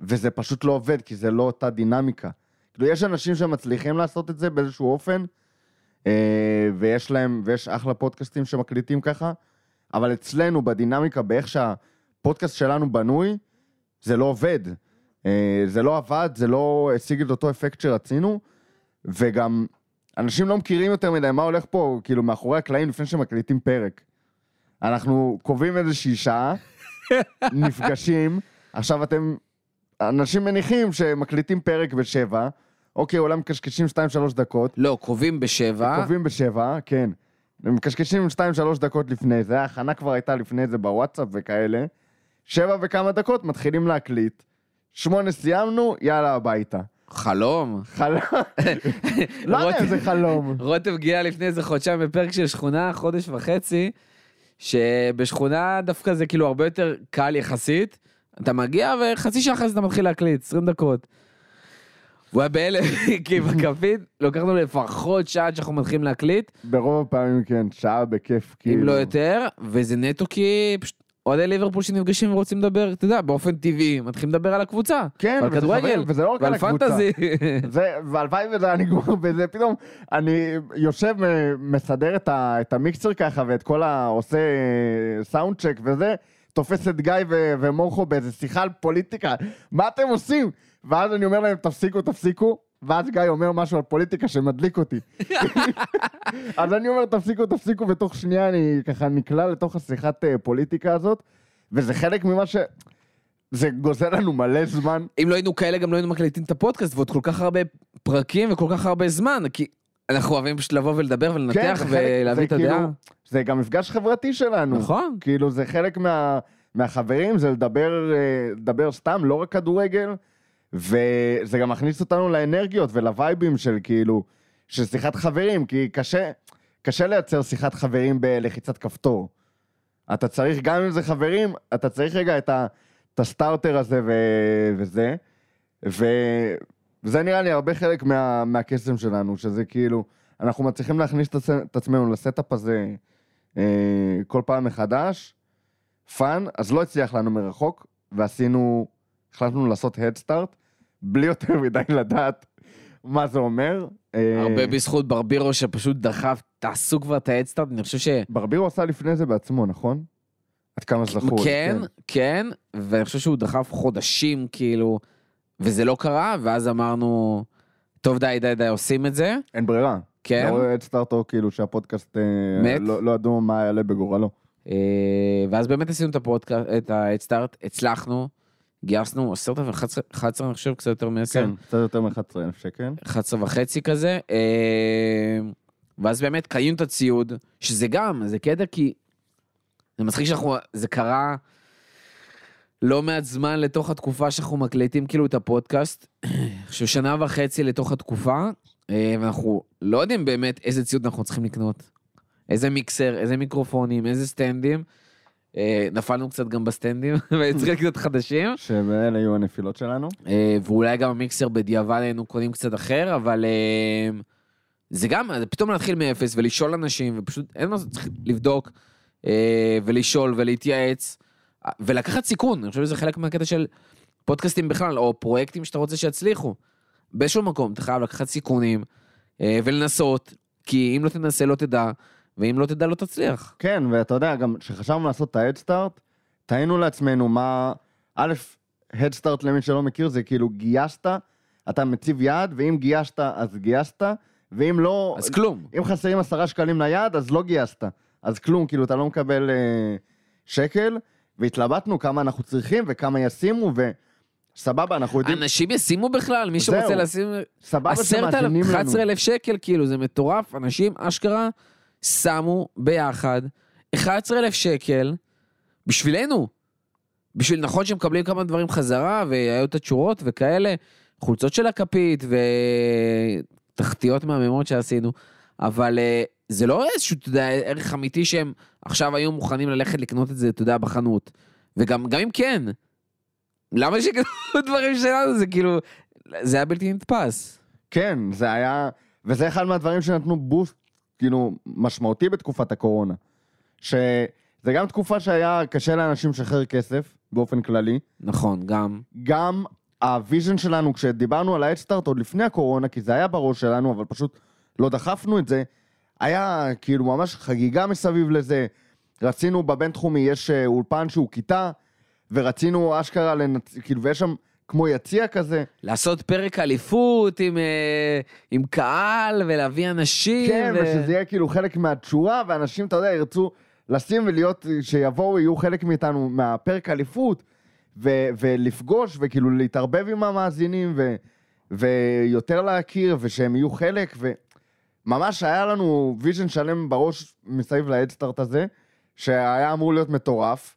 וזה פשוט לא עובד, כי זה לא אותה דינמיקה. כאילו, יש אנשים שמצליחים לעשות את זה באיזשהו אופן, אה, ויש להם, ויש אחלה פודקאסטים שמקליטים ככה, אבל אצלנו, בדינמיקה, באיך שהפודקאסט שלנו בנוי, זה לא עובד. אה, זה לא עבד, זה לא השיג את אותו אפקט שרצינו, וגם אנשים לא מכירים יותר מדי מה הולך פה, כאילו, מאחורי הקלעים לפני שמקליטים פרק. אנחנו קובעים איזושהי שעה, (laughs) נפגשים, עכשיו אתם, אנשים מניחים שמקליטים פרק בשבע, אוקיי, אולי מקשקשים 2-3 דקות, לא, קרובים בשבע, קובעים בשבע, כן. מקשקשים 2-3 דקות לפני זה, ההכנה כבר הייתה לפני זה בוואטסאפ וכאלה. שבע וכמה דקות מתחילים להקליט. שמונה סיימנו, יאללה הביתה. חלום. חלום. (laughs) לא יודע אם רותם- זה חלום. רוטב גילה לפני איזה חודשיים בפרק של שכונה, חודש וחצי, שבשכונה דווקא זה כאילו הרבה יותר קל יחסית. אתה מגיע וחצי שעה אחרי זה אתה מתחיל להקליט, 20 דקות. הוא היה בהלם, (laughs) כי בכפית לוקח לנו לפחות שעה עד שאנחנו מתחילים להקליט, ברוב הפעמים כן, שעה בכיף, כאילו. אם לא יותר, וזה נטו כי פשוט אוהדי ליברפול שנפגשים ורוצים לדבר, אתה יודע, באופן טבעי, מתחילים לדבר על הקבוצה. כן, ועל כדורגל, וזה לא רק על ועל הקבוצה. פנטזי. זה, והלוואי וזה היה נגמר (laughs) בזה, פתאום אני יושב, אה, מסדר את, ה, את המיקסר ככה, ואת כל ה... עושה סאונד צ'ק וזה, תופס את גיא ו, ומורכו באיזה שיחה על פוליטיקה, מה אתם עושים? ואז אני אומר להם, תפסיקו, תפסיקו, ואז גיא אומר משהו על פוליטיקה שמדליק אותי. (laughs) אז אני אומר, תפסיקו, תפסיקו, ותוך שנייה אני ככה נקלע לתוך השיחת אה, פוליטיקה הזאת, וזה חלק ממה ש... זה גוזל לנו מלא זמן. אם לא היינו כאלה, גם לא היינו מקליטים את הפודקאסט, ועוד כל כך הרבה פרקים וכל כך הרבה זמן, כי אנחנו אוהבים פשוט לבוא ולדבר ולנתח כן, ולהביא את הדעה. כאילו- זה גם מפגש חברתי שלנו. נכון. כאילו, זה חלק מה, מהחברים, זה לדבר, אה, לדבר סתם, לא רק כדורגל, וזה גם מכניס אותנו לאנרגיות ולווייבים של כאילו, של שיחת חברים, כי קשה, קשה לייצר שיחת חברים בלחיצת כפתור. אתה צריך, גם אם זה חברים, אתה צריך רגע את, ה, את הסטארטר הזה ו, וזה. וזה נראה לי הרבה חלק מה, מהקסם שלנו, שזה כאילו, אנחנו מצליחים להכניס את עצמנו לסטאפ הזה אה, כל פעם מחדש. פאן, אז לא הצליח לנו מרחוק, ועשינו, החלטנו לעשות הדסטארט, בלי יותר מדי לדעת מה זה אומר. אה, הרבה בזכות ברבירו שפשוט דחף, תעשו כבר את האדסטארט, אני חושב ש... ברבירו עשה לפני זה בעצמו, נכון? עד כמה זכור. לי, כן, כן, ואני חושב שהוא דחף חודשים, כאילו, וזה לא קרה, ואז אמרנו, טוב, די, די, די, עושים את זה, אין ברירה. כן. אתה רואה הדסטארט או כאילו שהפודקאסט אה, מת? לא לא ידעו מה יעלה בגורלו. אה, ואז באמת עשינו את הפודקאסט, את האדסטארט, הצלחנו, גייסנו 10,000, 11, אני חושב, קצת יותר מ-10. כן, קצת יותר מ-11,000 שקל. 11 וחצי כזה, אה, ואז באמת קנינו את הציוד, שזה גם, זה קטע כי זה מצחיק שאנחנו, זה קרה לא מעט זמן לתוך התקופה שאנחנו מקליטים כאילו את הפודקאסט, עכשיו שנה וחצי לתוך התקופה, אה, ואנחנו לא יודעים באמת איזה ציוד אנחנו צריכים לקנות, איזה מיקסר, איזה מיקרופונים, איזה סטנדים. אה, נפלנו קצת גם בסטנדים, (laughs) וצריך לקנות חדשים. שאלה יהיו הנפילות שלנו. אה, ואולי גם המיקסר בדיעבד היינו קונים קצת אחר, אבל אה, זה גם, פתאום להתחיל מאפס ולשאול אנשים, ופשוט אין מה צריך לבדוק ולשאול ולהתייעץ, ולקחת סיכון, אני חושב שזה חלק מהקטע של פודקאסטים בכלל, או פרויקטים שאתה רוצה שיצליחו. באיזשהו מקום אתה חייב לקחת סיכונים ולנסות, כי אם לא תנסה לא תדע, ואם לא תדע לא תצליח. כן, ואתה יודע, גם כשחשבנו לעשות את ההדסטארט, תהינו לעצמנו מה... א', הדסטארט למי שלא מכיר זה כאילו גייסת, אתה מציב יעד, ואם גייסת אז גייסת, ואם לא... אז כלום. אם חסרים עשרה שקלים ליעד, אז לא גייסת. אז כלום, כאילו, אתה לא מקבל אה, שקל, והתלבטנו כמה אנחנו צריכים וכמה ישימו, וסבבה, אנחנו יודעים... אנשים ישימו בכלל, מי. שרוצה לשים... סבבה שמאזינים לנו. 11 אלף שקל, כאילו, זה מטורף. אנשים אשכרה שמו ביחד 11 אלף שקל בשבילנו. בשביל, נכון שמקבלים כמה דברים חזרה, והיו את התשורות וכאלה, חולצות של הכפית ותחתיות מהממות שעשינו, אבל אה, זה לא איזשהו, אתה יודע, ערך אמיתי שהם עכשיו היו מוכנים ללכת לקנות את זה, אתה יודע, בחנות. וגם גם אם כן, למה שיקנו (laughs) דברים שלנו? זה כאילו, זה היה בלתי נתפס. כן, זה היה... וזה אחד מהדברים שנתנו boost, כאילו, משמעותי בתקופת הקורונה. שזה גם תקופה שהיה קשה לאנשים לשחרר כסף, באופן כללי. נכון, גם. גם ה vision שלנו, כשדיברנו על האדסטארט עוד לפני הקורונה, כי זה היה בראש שלנו, אבל פשוט לא דחפנו את זה, היה כאילו ממש חגיגה מסביב לזה. רצינו בבינתחומי, יש אה, אולפן שהוא כיתה, ורצינו אשכרה לנצ... כאילו, ויש שם כמו יציע כזה. לעשות פרק אליפות עם, אה, עם קהל ולהביא אנשים. כן, ו... ושזה יהיה כאילו חלק מהתשורה, ואנשים, אתה יודע, ירצו לשים ולהיות, שיבואו, יהיו חלק מאיתנו, מהפרק אליפות, ו- ולפגוש, וכאילו להתערבב עם המאזינים, ו- ויותר להכיר, ושהם יהיו חלק, וממש היה לנו vision שלם בראש מסביב להדסטארט הזה, שהיה אמור להיות מטורף,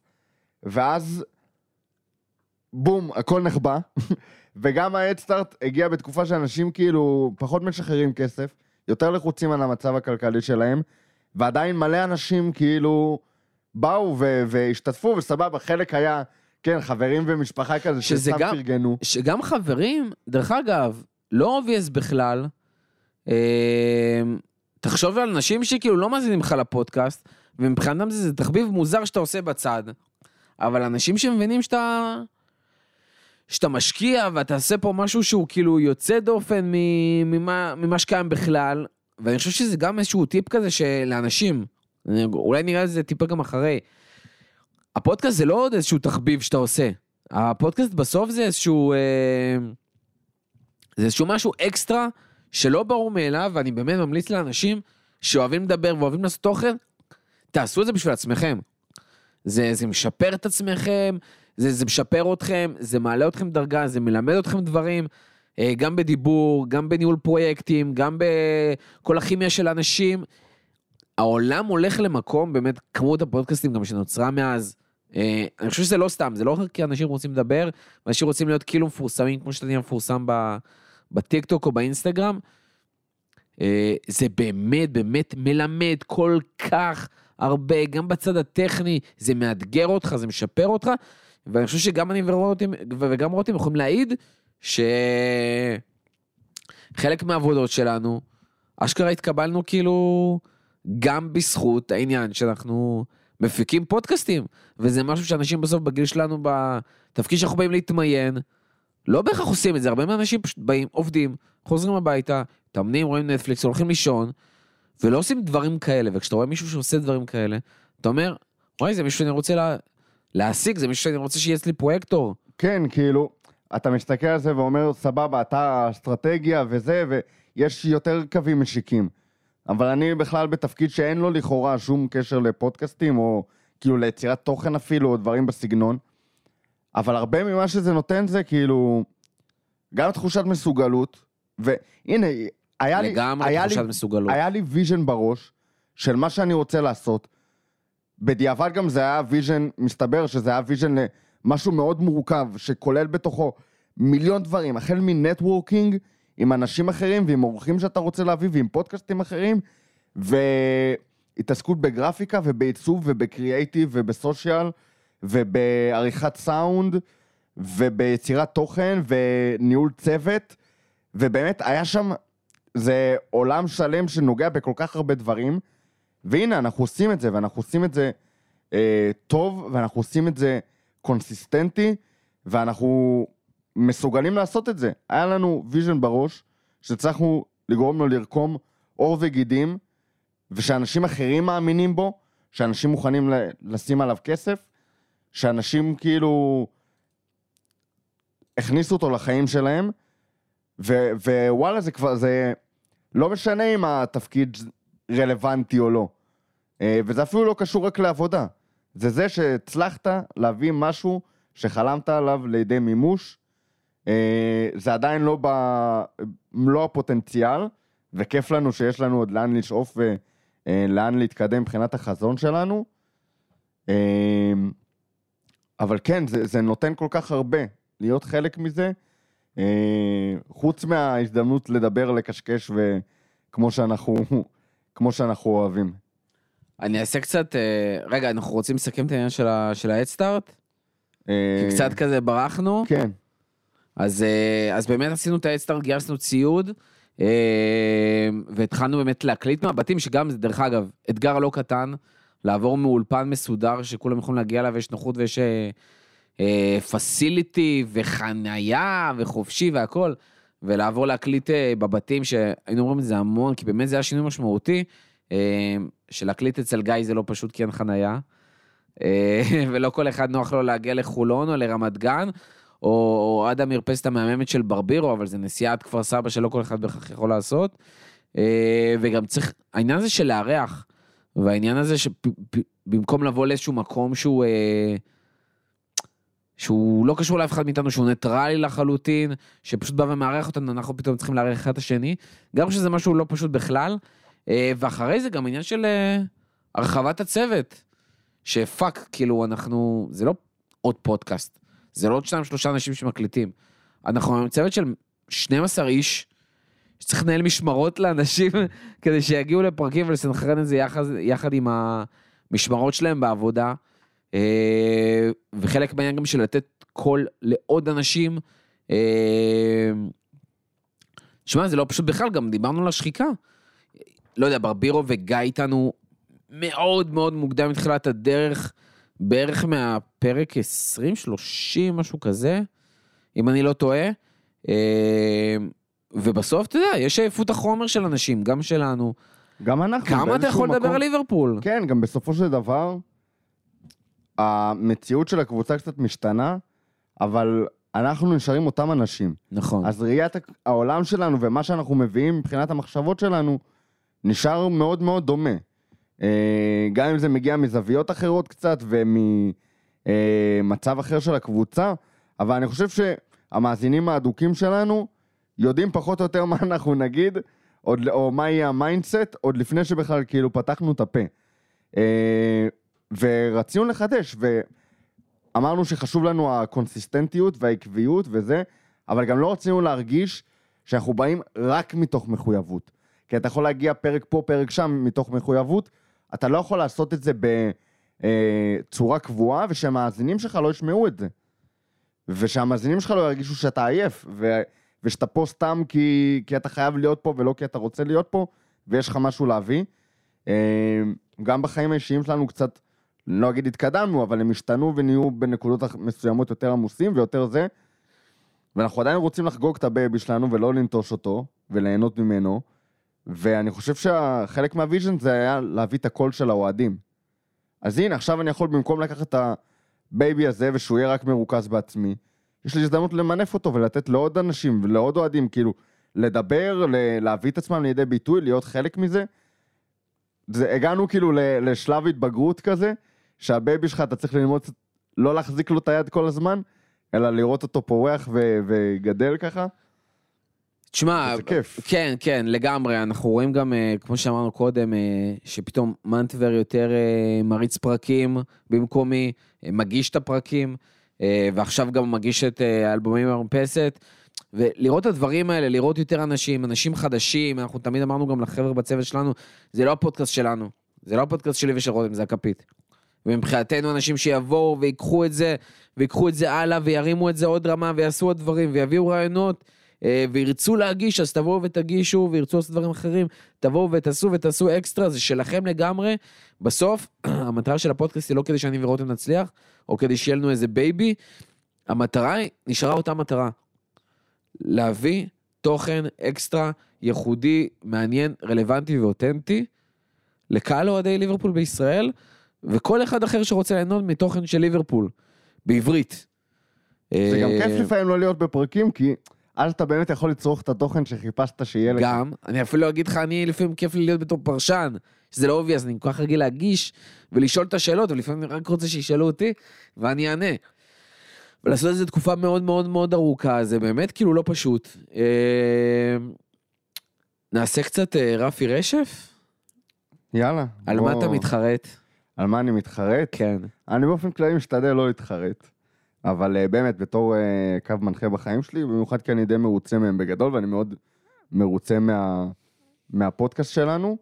ואז בום, הכל נחבא, (laughs) וגם ההדסטארט הגיע בתקופה שאנשים כאילו פחות משחררים כסף, יותר לחוצים על המצב הכלכלי שלהם, ועדיין מלא אנשים כאילו באו ו- והשתתפו, וסבבה, חלק היה, כן, חברים ומשפחה כזה, שסתם גם- פרגנו. שגם חברים, דרך אגב, לא obvious בכלל, אה, תחשוב על אנשים שכאילו לא מאזינים לך לפודקאסט, ומבחינתם זה, זה תחביב מוזר שאתה עושה בצד, אבל אנשים שמבינים שאתה... שאתה משקיע ואתה עושה פה משהו שהוא כאילו יוצא דופן ממה, ממה שקיים בכלל, ואני חושב שזה גם איזשהו טיפ כזה שלאנשים, אולי נראה את זה טיפה גם אחרי, הפודקאסט זה לא עוד איזשהו תחביב שאתה עושה, הפודקאסט בסוף זה איזשהו, אה, זה איזשהו משהו אקסטרה שלא ברור מאליו, ואני באמת ממליץ לאנשים שאוהבים לדבר ואוהבים לעשות תוכן, תעשו את זה בשביל עצמכם. זה, זה משפר את עצמכם, זה, זה משפר אתכם, זה מעלה אתכם דרגה, זה מלמד אתכם דברים, אה, גם בדיבור, גם בניהול פרויקטים, גם בכל הכימיה של אנשים. העולם הולך למקום, באמת, כמות הפודקאסטים גם שנוצרה מאז, אה, אני חושב שזה לא סתם, זה לא רק כי אנשים רוצים לדבר, אנשים רוצים להיות כאילו מפורסמים, כמו שאתה נהיה מפורסם בטיקטוק או באינסטגרם. אה, זה באמת באמת מלמד כל כך הרבה, גם בצד הטכני, זה מאתגר אותך, זה משפר אותך, ואני חושב שגם אני ורותם, וגם רותם יכולים להעיד שחלק מהעבודות שלנו, אשכרה התקבלנו כאילו גם בזכות העניין שאנחנו מפיקים פודקאסטים, וזה משהו שאנשים בסוף בגיל שלנו, בתפקיד שאנחנו באים להתמיין, לא בהכרח עושים את זה, הרבה מהאנשים פשוט באים, עובדים, חוזרים הביתה, מתאמנים, רואים נטפליקס, הולכים לישון, ולא עושים דברים כאלה, וכשאתה רואה מישהו שעושה דברים כאלה, אתה אומר, וואי, זה מישהו שאני רוצה לה... להשיג, זה מישהו שאני רוצה שיהיה אצלי פרויקטור. כן, כאילו, אתה מסתכל על זה ואומר, סבבה, אתה אסטרטגיה וזה, ויש יותר קווים משיקים. אבל אני בכלל בתפקיד שאין לו לכאורה שום קשר לפודקאסטים, או כאילו ליצירת תוכן אפילו, או דברים בסגנון. אבל הרבה ממה שזה נותן זה כאילו, גם תחושת מסוגלות, והנה, היה לי, היה לי, מסוגלות. היה לי vision בראש של מה שאני רוצה לעשות. בדיעבד גם זה היה vision, מסתבר שזה היה vision למשהו מאוד מורכב, שכולל בתוכו מיליון דברים, החל מ networking עם אנשים אחרים ועם אורחים שאתה רוצה להביא ועם פודקאסטים אחרים, והתעסקות בגרפיקה ובעיצוב ובקריאייטיב וב social ובעריכת סאונד וביצירת תוכן וניהול צוות, ובאמת היה שם, זה עולם שלם שנוגע בכל כך הרבה דברים. והנה, אנחנו עושים את זה, ואנחנו עושים את זה אה, טוב, ואנחנו עושים את זה קונסיסטנטי, ואנחנו מסוגלים לעשות את זה. היה לנו vision בראש, שהצלחנו לגרום לו לרקום עור וגידים, ושאנשים אחרים מאמינים בו, שאנשים מוכנים לשים עליו כסף, שאנשים כאילו הכניסו אותו לחיים שלהם, ו- ווואלה, זה כבר, זה לא משנה אם התפקיד רלוונטי או לא. אה, וזה אפילו לא קשור רק לעבודה. זה זה שהצלחת להביא משהו שחלמת עליו לידי מימוש. אה, זה עדיין לא במלוא הפוטנציאל, וכיף לנו שיש לנו עוד לאן לשאוף ולאן להתקדם מבחינת החזון שלנו. אה, אבל כן, זה, זה נותן כל כך הרבה להיות חלק מזה, אה, חוץ מההזדמנות לדבר, לקשקש, וכמו שאנחנו, (laughs) שאנחנו אוהבים. אני אעשה קצת, אה, רגע, אנחנו רוצים לסכם את העניין של ה- של האדסטארט? אה, כי קצת כזה ברחנו. כן, אז, אה, אז באמת עשינו את האדסטארט, גייסנו ציוד, והתחלנו באמת להקליט מהבתים, שגם זה, דרך אגב, אתגר לא קטן, לעבור מאולפן מסודר שכולם יכולים להגיע אליו, יש נוחות ויש פסיליטי וחנייה וחופשי והכל, ולעבור להקליט בבתים, שהיינו אומרים את זה המון, כי באמת זה היה שינוי משמעותי, שלהקליט אצל גיא זה לא פשוט כי אין חנייה, אה, (laughs) ולא כל אחד נוח לו להגיע לחולון או לרמת גן. או, או עד המרפסת המהממת של ברבירו, אבל זה נסיעה עד כפר סבא שלא כל אחד בהכרח יכול לעשות. אה, וגם צריך, העניין הזה של לארח, והעניין הזה שבמקום לבוא לאיזשהו מקום שהוא, אה, שהוא לא קשור לאף אחד מאיתנו, שהוא ניטרלי לחלוטין, שפשוט בא ומארח אותנו, אנחנו פתאום צריכים לארח אחד את השני, גם שזה משהו לא פשוט בכלל. אה, ואחרי זה גם עניין של אה, הרחבת הצוות, ש fuck, כאילו אנחנו, זה לא עוד פודקאסט. זה לא עוד שניים שלושה אנשים שמקליטים. אנחנו עם צוות של 12 איש, שצריך לנהל משמרות לאנשים (laughs) כדי שיגיעו לפרקים ולסנכרן את זה יחד, יחד עם המשמרות שלהם בעבודה. אה, וחלק מהעניין גם של לתת קול לעוד אנשים. שמע, זה לא פשוט בכלל, גם דיברנו על השחיקה. לא יודע, ברבירו וגיא איתנו מאוד מאוד מוקדם מתחילת הדרך. בערך מהפרק 20-30, משהו כזה, אם אני לא טועה. אה, ובסוף, אתה יודע, יש עייפות החומר של אנשים, גם שלנו. גם אנחנו. כמה אתה יכול לדבר מקום- על ליברפול? כן, גם בסופו של דבר, המציאות של הקבוצה קצת משתנה, אבל אנחנו נשארים אותם אנשים. נכון. אז ראיית העולם שלנו ומה שאנחנו מביאים מבחינת המחשבות שלנו, נשאר מאוד מאוד דומה. אה, גם אם זה מגיע מזוויות אחרות קצת וממצב אחר של הקבוצה, אבל אני חושב שהמאזינים האדוקים שלנו יודעים פחות או יותר מה אנחנו נגיד, עוד, או מה יהיה ה mindset, עוד לפני שבכלל כאילו פתחנו את הפה. אה, ורצינו לחדש, אמרנו שחשוב לנו הקונסיסטנטיות והעקביות וזה, אבל גם לא רצינו להרגיש שאנחנו באים רק מתוך מחויבות. כי אתה יכול להגיע פרק פה, פרק שם, מתוך מחויבות, אתה לא יכול לעשות את זה בצורה קבועה, ושהמאזינים שלך לא ישמעו את זה. ושהמאזינים שלך לא ירגישו שאתה עייף, ו... ושאתה פה סתם כי, כי אתה חייב להיות פה ולא כי אתה רוצה להיות פה, ויש לך משהו להביא. אה, גם בחיים האישיים שלנו קצת, לא אגיד התקדמנו, אבל הם השתנו ונהיו בנקודות מסוימות יותר עמוסים ויותר זה. ואנחנו עדיין רוצים לחגוג את ה baby שלנו ולא לנטוש אותו וליהנות ממנו. ואני חושב שחלק מה vision זה היה להביא את הקול של האוהדים. אז הנה, עכשיו אני יכול במקום לקחת את ה baby הזה ושהוא יהיה רק מרוכז בעצמי, יש לי הזדמנות למנף אותו ולתת לעוד אנשים ולעוד אוהדים, כאילו, לדבר, להביא את עצמם לידי ביטוי, להיות חלק מזה. זה, הגענו כאילו לשלב התבגרות כזה, שה baby שלך, אתה צריך ללמוד לא להחזיק לו את היד כל הזמן, אלא לראות אותו פורח וגדל ככה. תשמע, כן, כן, לגמרי. אנחנו רואים גם, אה, כמו שאמרנו קודם, אה, שפתאום מנטבר יותר אה, מריץ פרקים במקומי, מגיש את הפרקים, ועכשיו גם מגיש את האלבומים במרפסת. ולראות את הדברים האלה, לראות יותר אנשים, אנשים חדשים, אנחנו תמיד אמרנו גם לחבר'ה בצוות שלנו, זה לא הפודקאסט שלנו, זה לא הפודקאסט שלי ושל רותם, זה הכפית. ומבחינתנו אנשים שיבואו ויקחו את זה, ויקחו את זה הלאה, וירימו את זה עוד רמה, ויעשו עוד דברים, ויביאו רעיונות, וירצו להגיש, אז תבואו ותגישו, וירצו לעשות דברים אחרים, תבואו ותעשו ותעשו אקסטרה, זה שלכם לגמרי. בסוף, (clears throat) המטרה של הפודקאסט היא לא כדי שאני ורותם נצליח, או כדי שיהיה לנו איזה baby, המטרה היא, נשארה אותה מטרה. להביא תוכן אקסטרה, ייחודי, מעניין, רלוונטי ואותנטי, לקהל אוהדי ליברפול בישראל, וכל אחד אחר שרוצה ליהנות מתוכן של ליברפול, בעברית. זה גם כיף אה, לפעמים לא להיות בפרקים, כי אז אתה באמת יכול לצרוך את התוכן שחיפשת שיהיה לך. גם, אני אפילו אגיד לך, אני לפעמים כיף לי להיות בתור פרשן, שזה לא obvious, אני כל כך רגיל להגיש ולשאול את השאלות, ולפעמים אני רק רוצה שישאלו אותי, ואני אענה. ולעשות את זה תקופה מאוד מאוד מאוד ארוכה, זה באמת כאילו לא פשוט. אה, נעשה קצת אה, רפי רשף? יאללה. על בוא... מה אתה מתחרט? על מה אני מתחרט? כן. אני באופן כללי משתדל לא להתחרט. אבל uh, באמת, בתור uh, קו מנחה בחיים שלי, במיוחד כי אני די מרוצה מהם בגדול, ואני מאוד מרוצה מה, מהפודקאסט שלנו.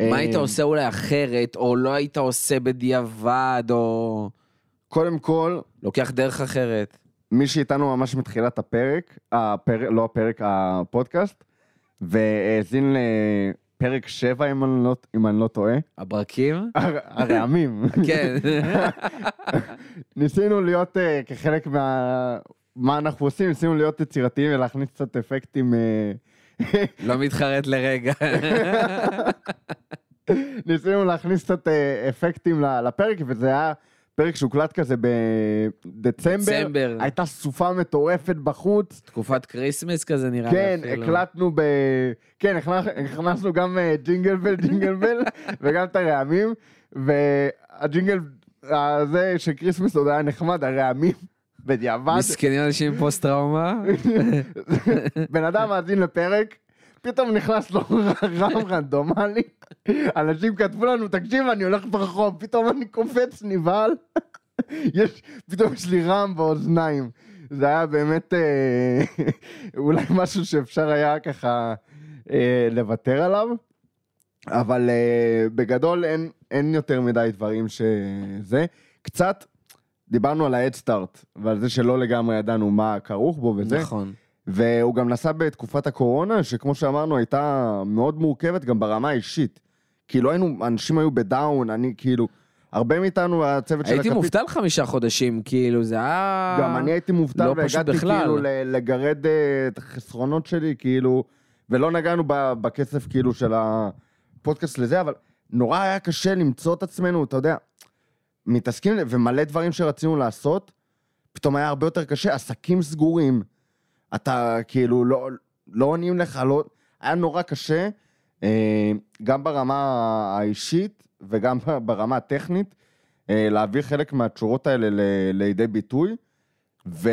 מה היית עושה אולי אחרת, או לא היית עושה בדיעבד, או... קודם כל... לוקח דרך אחרת. מי שאיתנו ממש מתחילת הפרק, הפרק, לא הפרק, הפודקאסט, והאזין לפרק 7, אם אני לא, אם אני לא טועה. הברקים? הרעמים. כן. (laughs) ניסינו להיות uh, כחלק מה... מה אנחנו עושים, ניסינו להיות יצירתיים ולהכניס קצת אפקטים. Uh... (laughs) לא מתחרט לרגע. ניסינו להכניס קצת uh, אפקטים לפרק, וזה היה פרק שהוקלט כזה בדצמבר, דצמבר. הייתה סופה מטורפת בחוץ. תקופת כריסמס כזה נראה כן, לי אפילו. כן, הקלטנו ב... כן, הכנסנו גם אה, jingle bell, jingle bell, (laughs) וגם את הרעמים, והג'ינגל הזה של כריסמס עוד היה נחמד, הרעמים. בדיעבד. מסכנים אנשים עם פוסט טראומה. (laughs) בן אדם מאזין לפרק, פתאום נכנס לו (laughs) רעם רנדומלי, אנשים כתבו לנו, תקשיב, אני הולך ברחוב, פתאום אני קופץ, נבהל, (laughs) יש, פתאום יש לי רעם באוזניים. זה היה באמת אה, (laughs) אולי משהו שאפשר היה ככה אה, לוותר עליו, אבל אה, בגדול אין, אין יותר מדי דברים שזה. קצת דיברנו על ה-Head ועל זה שלא לגמרי ידענו מה כרוך בו וזה. נכון. והוא גם נסע בתקופת הקורונה, שכמו שאמרנו, הייתה מאוד מורכבת גם ברמה האישית. כאילו היינו, אנשים היו בדאון, אני כאילו... הרבה מאיתנו, הצוות של הכפית... הייתי מובטל חמישה חודשים, כאילו, זה היה... גם אני הייתי מובטל, לא והגעתי. כאילו לגרד uh, את החסרונות שלי, כאילו, ולא נגענו בכסף, כאילו, של הפודקאסט לזה, אבל נורא היה קשה למצוא את עצמנו, אתה יודע, מתעסקים, ומלא דברים שרצינו לעשות, פתאום היה הרבה יותר קשה, עסקים סגורים. אתה כאילו לא, לא עונים לך, לא... היה נורא קשה, אה, גם ברמה האישית וגם (laughs) ברמה הטכנית, אה, להביא חלק מהתשורות האלה ל- לידי ביטוי, ו...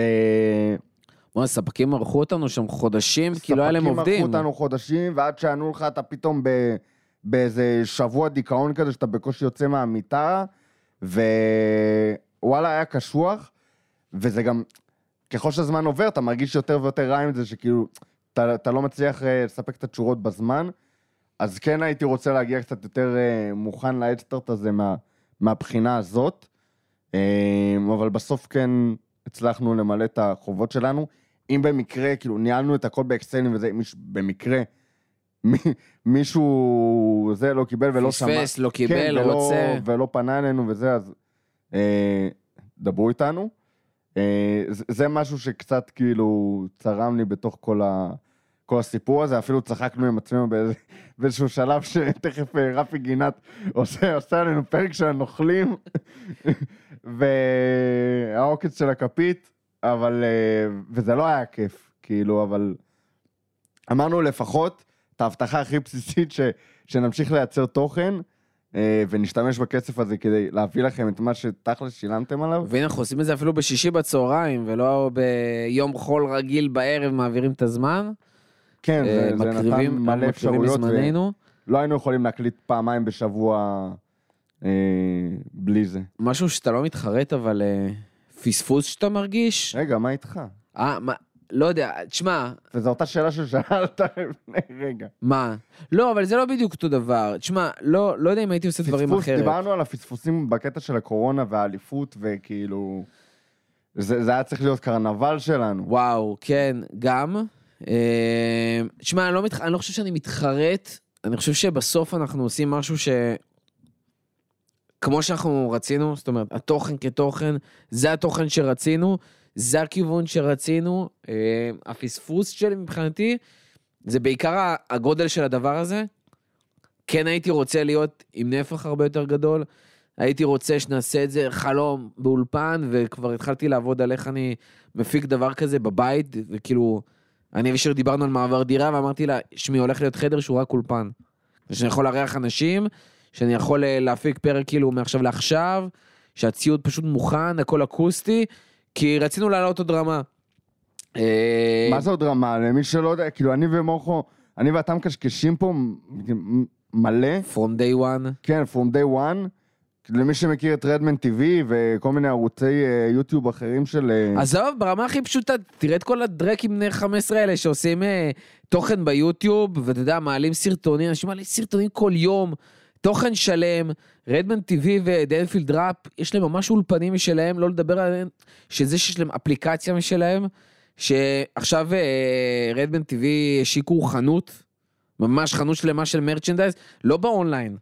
בוא, הספקים ערכו אותנו שם חודשים, כי לא היה להם עובדים. ספקים ערכו אותנו חודשים, ועד שענו לך אתה פתאום ב... באיזה שבוע דיכאון כזה, שאתה בקושי יוצא מהמיטה, ו... וואלה היה קשוח, וזה גם, ככל שהזמן עובר, אתה מרגיש יותר ויותר רע עם זה, שכאילו, אתה, אתה לא מצליח אה, לספק את התשורות בזמן, אז כן הייתי רוצה להגיע קצת יותר אה, מוכן לאדסטארט הזה מה, מהבחינה הזאת, אה, אבל בסוף כן הצלחנו למלא את החובות שלנו. אם במקרה, כאילו, ניהלנו את הכל באקסלים וזה, מישהו- במקרה, מי- מישהו זה לא קיבל ולא שמע. פספס, לא קיבל, כן, ולא, רוצה. ולא פנה אלינו וזה, אז אה, דברו איתנו. אה, זה, משהו שקצת כאילו צרם לי בתוך כל, ה, כל הסיפור הזה, אפילו צחקנו עם עצמנו באיזשהו שלב שתכף אה, רפי גינת עושה, עושה עלינו פרק של הנוכלים, והעוקץ של הכפית, אבל, אה, וזה לא היה כיף, כאילו, אבל אמרנו לפחות את ההבטחה הכי בסיסית ש, שנמשיך לייצר תוכן. אה, ונשתמש בכסף הזה כדי להביא לכם את מה שתכלס שילמתם עליו. והנה, אנחנו עושים את זה אפילו בשישי בצהריים, ולא ביום חול רגיל בערב מעבירים את הזמן. כן, אה, זה, זה נתן מלא אפשרויות. ולא היינו יכולים להקליט פעמיים בשבוע אה, בלי זה. משהו שאתה לא מתחרט, אבל אה, פספוס שאתה מרגיש? רגע, מה איתך? אה, מה, לא יודע, תשמע, וזו אותה שאלה ששאלת לפני רגע. מה? לא, אבל זה לא בדיוק אותו דבר. תשמע, לא, לא יודע אם הייתי עושה דברים פספוס, אחרת. דיברנו על הפספוסים בקטע של הקורונה והאליפות, וכאילו... זה, זה היה צריך להיות קרנבל שלנו. וואו, כן, גם. אה, תשמע, אני לא, מתח... אני לא חושב שאני מתחרט, אני חושב שבסוף אנחנו עושים משהו ש... כמו שאנחנו רצינו, זאת אומרת, התוכן כתוכן, זה התוכן שרצינו, זה הכיוון שרצינו. אה, הפספוס שלי מבחינתי, זה בעיקר הגודל של הדבר הזה. כן הייתי רוצה להיות עם נפח הרבה יותר גדול. הייתי רוצה שנעשה את זה חלום באולפן, וכבר התחלתי לעבוד על איך אני מפיק דבר כזה בבית, וכאילו, אני ושיר דיברנו על מעבר דירה, ואמרתי לה, שמי, הולך להיות חדר שהוא רק אולפן. שאני יכול לארח אנשים, שאני יכול אה, להפיק פרק כאילו מעכשיו לעכשיו, שהציוד פשוט מוכן, הכל אקוסטי, כי רצינו לעלות עוד רמה. אה, מה זה עוד רמה? למי שלא יודע, כאילו, אני ומוחו, אני ואתה מקשקשים פה מלא. From day one. כן, From Day One. למי שמכיר את רדמן TV וכל מיני ערוצי אה, יוטיוב אחרים של... אה, עזוב, ברמה הכי פשוטה, תראה את כל הדרקים בני 15 האלה שעושים תוכן ביוטיוב, ואתה יודע, מעלים סרטונים, אנשים מעלים סרטונים כל יום, תוכן שלם, רדמן TV ודנפילד ראפ, יש להם ממש אולפנים משלהם, לא לדבר עליהם, שזה שיש להם אפליקציה משלהם, שעכשיו אה, Redmen TV השיקו חנות, ממש חנות שלמה של merchandise, לא באונליין,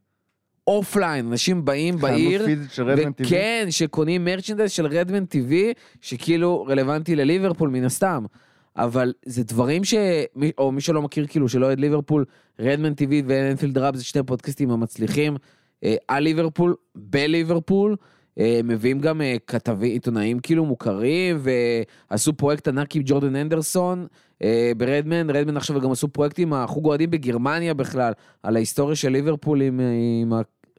אופליין, אנשים באים בעיר, חנות פיזית של Redmen TV. וכן, שקונים merchandise של Redmen TV, שכאילו רלוונטי לליברפול מן הסתם. אבל זה דברים ש... או מי שלא מכיר, כאילו, שלא אוהד ליברפול, Redmen TV ו Anfield Wrap זה שני פודקאסטים המצליחים אה, על ליברפול, בליברפול. אה, מביאים גם אה, כתבי עיתונאים כאילו מוכרים, ועשו פרויקט ענק עם ג'ורדן אנדרסון ברדמן, רדמן עכשיו גם עשו פרויקט עם החוג אוהדים בגרמניה בכלל, על ההיסטוריה של ליברפול עם, עם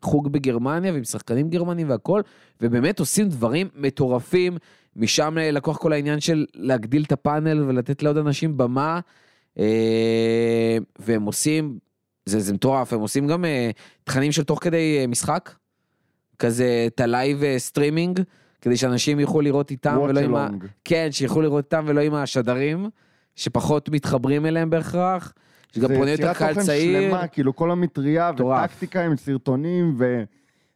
החוג בגרמניה ועם שחקנים גרמנים והכל, ובאמת עושים דברים מטורפים, משם לקוח כל העניין של להגדיל את הפאנל ולתת לעוד אנשים במה, אה, והם עושים, זה, זה מטורף, הם עושים גם אה, תכנים של תוך כדי אה, משחק, כזה את ה live streaming, כדי שאנשים יוכלו לראות איתם ולא עם ה... כן, שיוכלו לראות איתם ולא עם השדרים, שפחות מתחברים אליהם בהכרח, שגם זה פונה יותר יצירת קהל תוכן צעיר. שלמה, כאילו כל המטריה מטורף. וטקטיקה עם סרטונים ו...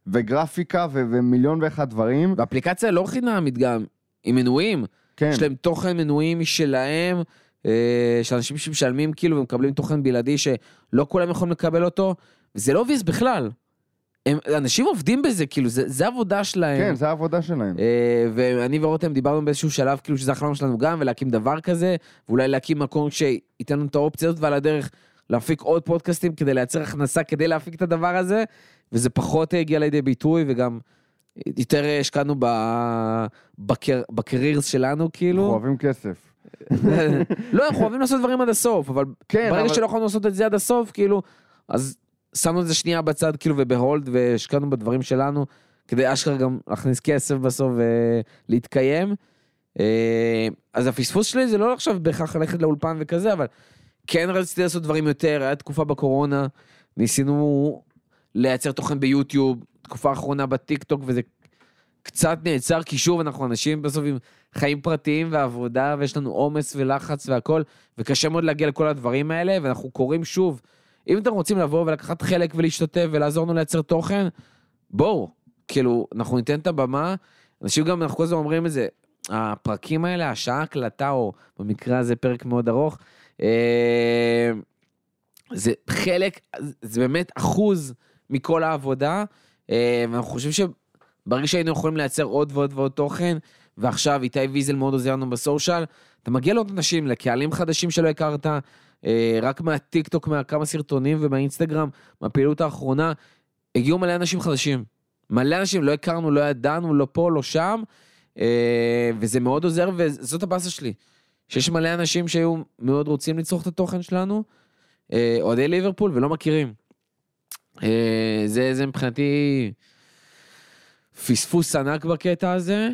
וגרפיקה ו... ומיליון ואחד דברים. ואפליקציה לא חינמית גם, עם מנויים. כן, יש להם תוכן מנויים משלהם, אה, של אנשים שמשלמים כאילו ומקבלים תוכן בלעדי שלא כולם יכולים לקבל אותו, וזה לא obvious בכלל. הם, אנשים עובדים בזה, כאילו, זה, זה עבודה שלהם. כן, זה העבודה שלהם. אה, ואני ורותם דיברנו באיזשהו שלב, כאילו שזה החלום שלנו גם, ולהקים דבר כזה, ואולי להקים מקום שייתן לנו את האופציה הזאת, ועל הדרך להפיק עוד פודקאסטים כדי לייצר הכנסה כדי להפיק את הדבר הזה, וזה פחות אה, הגיע לידי ביטוי, וגם יותר השקענו בקר- בקרירס שלנו, אנחנו כאילו. אוהבים כסף. (laughs) לא, אנחנו אוהבים לעשות דברים עד הסוף, אבל כן, ברגע אבל- שלא יכולנו לעשות את זה עד הסוף, כאילו, אז שמנו את זה שנייה בצד, כאילו, ובהולד, והשקענו בדברים שלנו, כדי אשכרה גם להכניס כסף בסוף ולהתקיים. אה, אז הפספוס שלי זה לא עכשיו בהכרח ללכת לאולפן וכזה, אבל כן רציתי לעשות דברים יותר, היה תקופה בקורונה, ניסינו לייצר תוכן ביוטיוב, תקופה האחרונה בטיק טוק, וזה קצת נעצר, כי שוב, אנחנו אנשים בסוף עם חיים פרטיים ועבודה, ויש לנו עומס ולחץ והכל, וקשה מאוד להגיע לכל הדברים האלה, ואנחנו קוראים שוב, אם אתם רוצים לבוא ולקחת חלק ולהשתתף ולעזור לנו לייצר תוכן, בואו, כאילו, אנחנו ניתן את הבמה. אנשים גם, אנחנו כל הזמן אומרים את זה, הפרקים האלה, השעה הקלטה, או במקרה הזה פרק מאוד ארוך, אה, זה חלק, זה באמת אחוז מכל העבודה, אה, ואנחנו חושבים שברגע שהיינו יכולים לייצר עוד ועוד ועוד תוכן, ועכשיו איתי ויזל מאוד עוזר לנו בסושיאל, אתה מגיע לעוד אנשים, לקהלים חדשים שלא הכרת, רק מהטיק טוק, מהכמה סרטונים ומהאינסטגרם, מהפעילות האחרונה, הגיעו מלא אנשים חדשים. מלא אנשים, לא הכרנו, לא ידענו, לא פה, לא שם, אה, וזה מאוד עוזר, וזאת הבאסה שלי. שיש מלא אנשים שהיו מאוד רוצים לצרוך את התוכן שלנו, אה, אוהדי ליברפול, ולא מכירים. אה, זה, זה מבחינתי פספוס ענק בקטע הזה,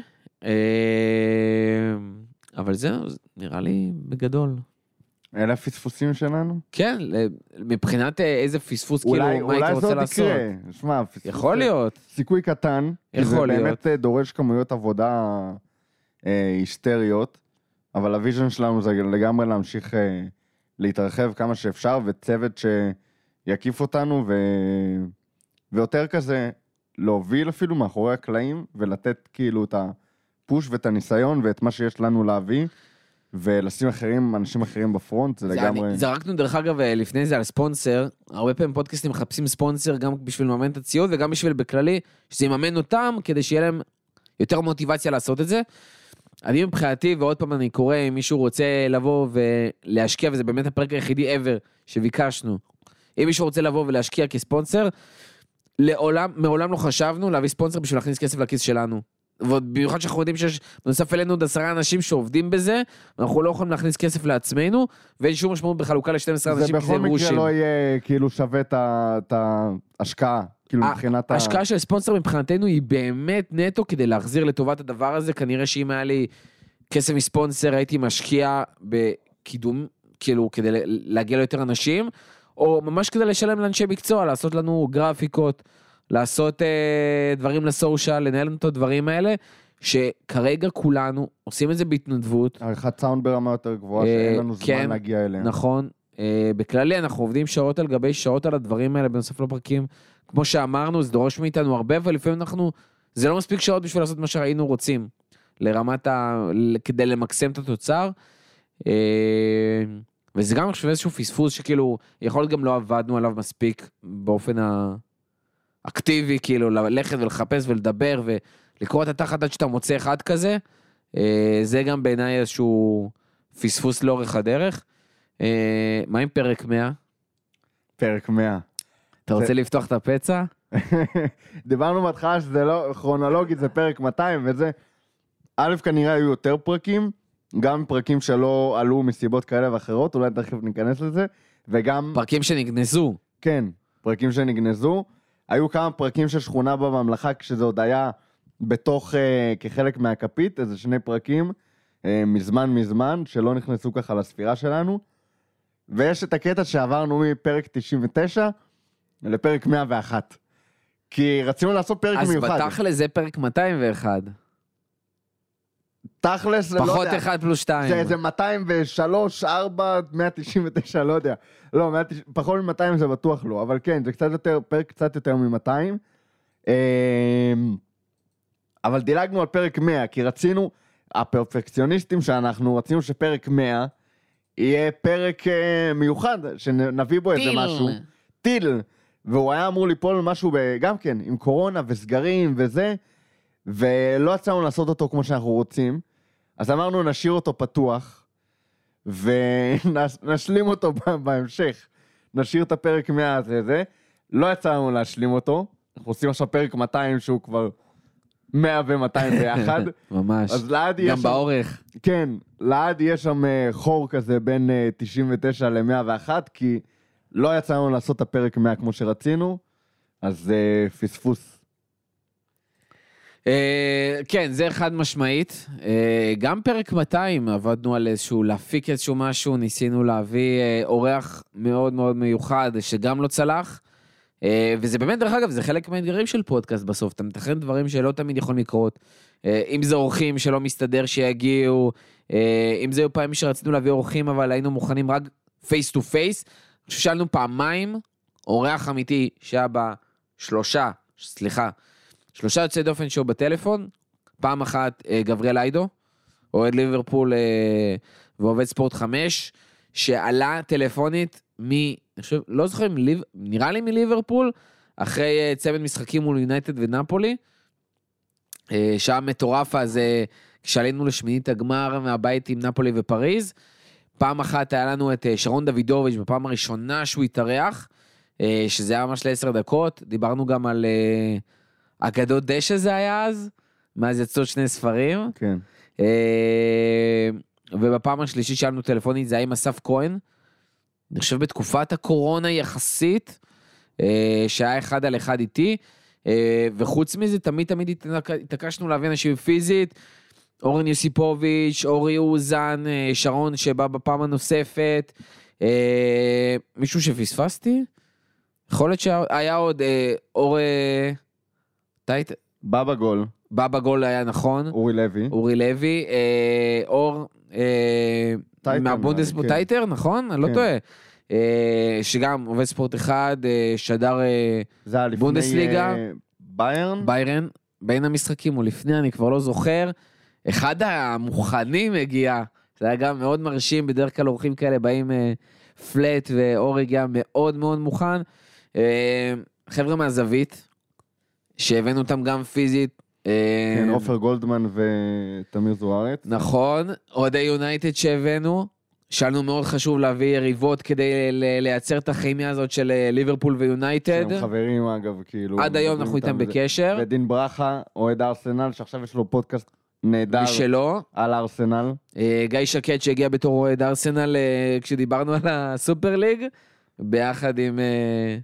אבל זהו, נראה לי בגדול. אלה הפספוסים שלנו? כן, מבחינת איזה פספוס, אולי, כאילו, מה היית רוצה לעשות? אולי זה עוד יקרה, שמע, פספוס... יכול להיות. סיכוי קטן. יכול להיות. זה באמת דורש כמויות עבודה אה, היסטריות, אבל ה vision שלנו זה לגמרי להמשיך אה, להתרחב כמה שאפשר, וצוות שיקיף אותנו, ו... ויותר כזה להוביל אפילו מאחורי הקלעים, ולתת כאילו את הפוש ואת הניסיון ואת מה שיש לנו להביא. ולשים אחרים, אנשים אחרים בפרונט, זה, זה לגמרי... אני, זרקנו דרך אגב אה, לפני זה על ספונסר, הרבה פעמים פודקאסטים מחפשים ספונסר גם בשביל לממן את הציוד וגם בשביל בכללי, שזה יממן אותם כדי שיהיה להם יותר מוטיבציה לעשות את זה. אני מבחינתי, ועוד פעם אני קורא, אם מישהו רוצה לבוא ולהשקיע, וזה באמת הפרק היחידי ever שביקשנו, אם מישהו רוצה לבוא ולהשקיע כספונסר, לעולם, מעולם לא חשבנו להביא ספונסר בשביל להכניס כסף לכיס שלנו. ובמיוחד שאנחנו יודעים שיש בנוסף אלינו עוד עשרה אנשים שעובדים בזה, ואנחנו לא יכולים להכניס כסף לעצמנו, ואין שום משמעות בחלוקה ל-12 אנשים, כי זה בכל מקרה לא יהיה כאילו שווה את ההשקעה. כאילו מבחינת ה... ההשקעה של ספונסר מבחינתנו היא באמת נטו כדי להחזיר לטובת הדבר הזה, כנראה שאם היה לי כסף מספונסר הייתי משקיע בקידום, כאילו כדי להגיע ליותר אנשים, או ממש כדי לשלם לאנשי מקצוע, לעשות לנו גרפיקות. לעשות אה, דברים לסושיאל, לנהל את הדברים האלה, שכרגע כולנו עושים את זה בהתנדבות. עריכת סאונד ברמה יותר גבוהה, אה, שאין לנו כן, זמן להגיע אליה. נכון. אה, בכללי אנחנו עובדים שעות על גבי שעות על הדברים האלה, בנוסף לפרקים. כמו שאמרנו, זה דורש מאיתנו הרבה, ולפעמים אנחנו, זה לא מספיק שעות בשביל לעשות מה שהיינו רוצים. לרמת ה... כדי למקסם את התוצר. אה, וזה גם, אני חושב, איזשהו פספוס שכאילו, יכול להיות גם לא עבדנו עליו מספיק באופן ה... אקטיבי, כאילו, ללכת ולחפש ולדבר ולקרוא את התחת עד שאתה מוצא אחד כזה. אה, זה גם בעיניי איזשהו פספוס לאורך הדרך. אה, מה עם פרק 100? פרק 100. אתה רוצה לפתוח את הפצע? (laughs) דיברנו בהתחלה שזה לא, כרונולוגית זה פרק 200 וזה, א', כנראה היו יותר פרקים, גם פרקים שלא עלו מסיבות כאלה ואחרות, אולי תכף ניכנס לזה, וגם... פרקים שנגנזו. כן, פרקים שנגנזו. היו כמה פרקים של שכונה בממלכה כשזה עוד היה בתוך, אה, כחלק מהכפית, איזה שני פרקים אה, מזמן מזמן, שלא נכנסו ככה לספירה שלנו. ויש את הקטע שעברנו מפרק 99 לפרק 101. כי רצינו לעשות פרק אז מיוחד. אז בתכל'ס זה פרק 201. תכלס, לא יודע. פחות 1 פלוס 2. זה איזה 203, 4, 199, לא יודע. לא, 190, פחות מ-200 זה בטוח לא, אבל כן, זה קצת יותר, פרק קצת יותר מ-200. אמ, אבל דילגנו על פרק 100, כי רצינו, הפרפקציוניסטים שאנחנו, רצינו שפרק 100 יהיה פרק אה, מיוחד, שנביא בו איזה משהו. טיל. והוא היה אמור ליפול משהו, גם כן, עם קורונה וסגרים וזה. ולא יצאנו לעשות אותו כמו שאנחנו רוצים, אז אמרנו נשאיר אותו פתוח, ונשלים אותו בהמשך. נשאיר את הפרק 100 הזה, זה. לא יצא להשלים אותו, אנחנו עושים עכשיו פרק 200 שהוא כבר 100 ו-200 ביחד. (laughs) ממש, אז לעד גם באורך. כן, לעד יהיה שם אה, חור כזה בין 99 אה, ל-101, כי לא יצא לנו לעשות את הפרק 100 כמו שרצינו, אז uh, פספוס אה, כן, זה חד משמעית. אה, גם פרק 200 עבדנו על איזשהו, להפיק איזשהו משהו, ניסינו להביא אה, אורח מאוד מאוד מיוחד שגם לא צלח. אה, וזה באמת, דרך אגב, זה חלק מהאתגרים של פודקאסט בסוף, אתה מתכנן דברים שלא תמיד יכולים לקרות. אה, אם זה אורחים שלא מסתדר שיגיעו, אה, אם זה היו פעמים שרצינו להביא אורחים, אבל היינו מוכנים רק face to face. שאלנו פעמיים, אורח אמיתי שהיה בשלושה, סליחה, שלושה יוצאי דופן שהיו בטלפון, פעם אחת אה, גבריאל היידו, אוהד ליברפול אה, ועובד ספורט 5, שעלה טלפונית מ... אני חושב, לא זוכר אם ליב... נראה לי מליברפול, אחרי אה, צמד משחקים מול יונייטד ונפולי. שהיה מטורף אז כשעלינו לשמינית הגמר מהבית עם נפולי ופריז. פעם אחת היה לנו את שרון דוידוביץ' בפעם הראשונה שהוא התארח, שזה היה ממש לעשר דקות. דיברנו גם על אגדות דשא זה היה אז, מאז יצאו שני ספרים. כן. אה, ובפעם השלישית שאלנו טלפונית זה היה עם אסף כהן. אני חושב בתקופת הקורונה יחסית, אה, שהיה אחד על אחד איתי. אה, וחוץ מזה, תמיד תמיד התעק- התעקשנו להביא אנשים פיזית. אורן יוסיפוביץ', אורי אוזן, שרון שבא בפעם הנוספת. מישהו שפספסתי? יכול להיות שהיה עוד אור... טייט... בא בגול, בא בגול היה נכון. אורי לוי. אורי לוי, אה, אור אה, מהבונדספורט כן. טייטר, נכון? אני לא כן. טועה. אה, שגם עובד ספורט אחד, אה, שדר אה, זה היה לפני בונדסליגה. אה, ביירן. ביירן, בין המשחקים או לפני, אני כבר לא זוכר. אחד המוכנים הגיע, זה היה גם מאוד מרשים, בדרך כלל אורחים כאלה באים אה, פלט, ואור הגיע מאוד מאוד מוכן. אה, חבר'ה מהזווית, שהבאנו אותם גם פיזית. אה, כן, עופר גולדמן ותמיר זוארץ. נכון, אוהדי יונייטד שהבאנו, שאלנו מאוד חשוב להביא יריבות כדי לייצר את הכימיה הזאת של אה, ליברפול ויונייטד. שהם חברים אגב, כאילו. עד היום אנחנו איתם בקשר. ודין ברכה, אוהד ארסנל, שעכשיו יש לו פודקאסט נהדר משלו. על ארסנל. אה, גיא שקד שהגיע בתור אוהד ארסנל אה, כשדיברנו על הסופר ליג, ביחד עם, אה,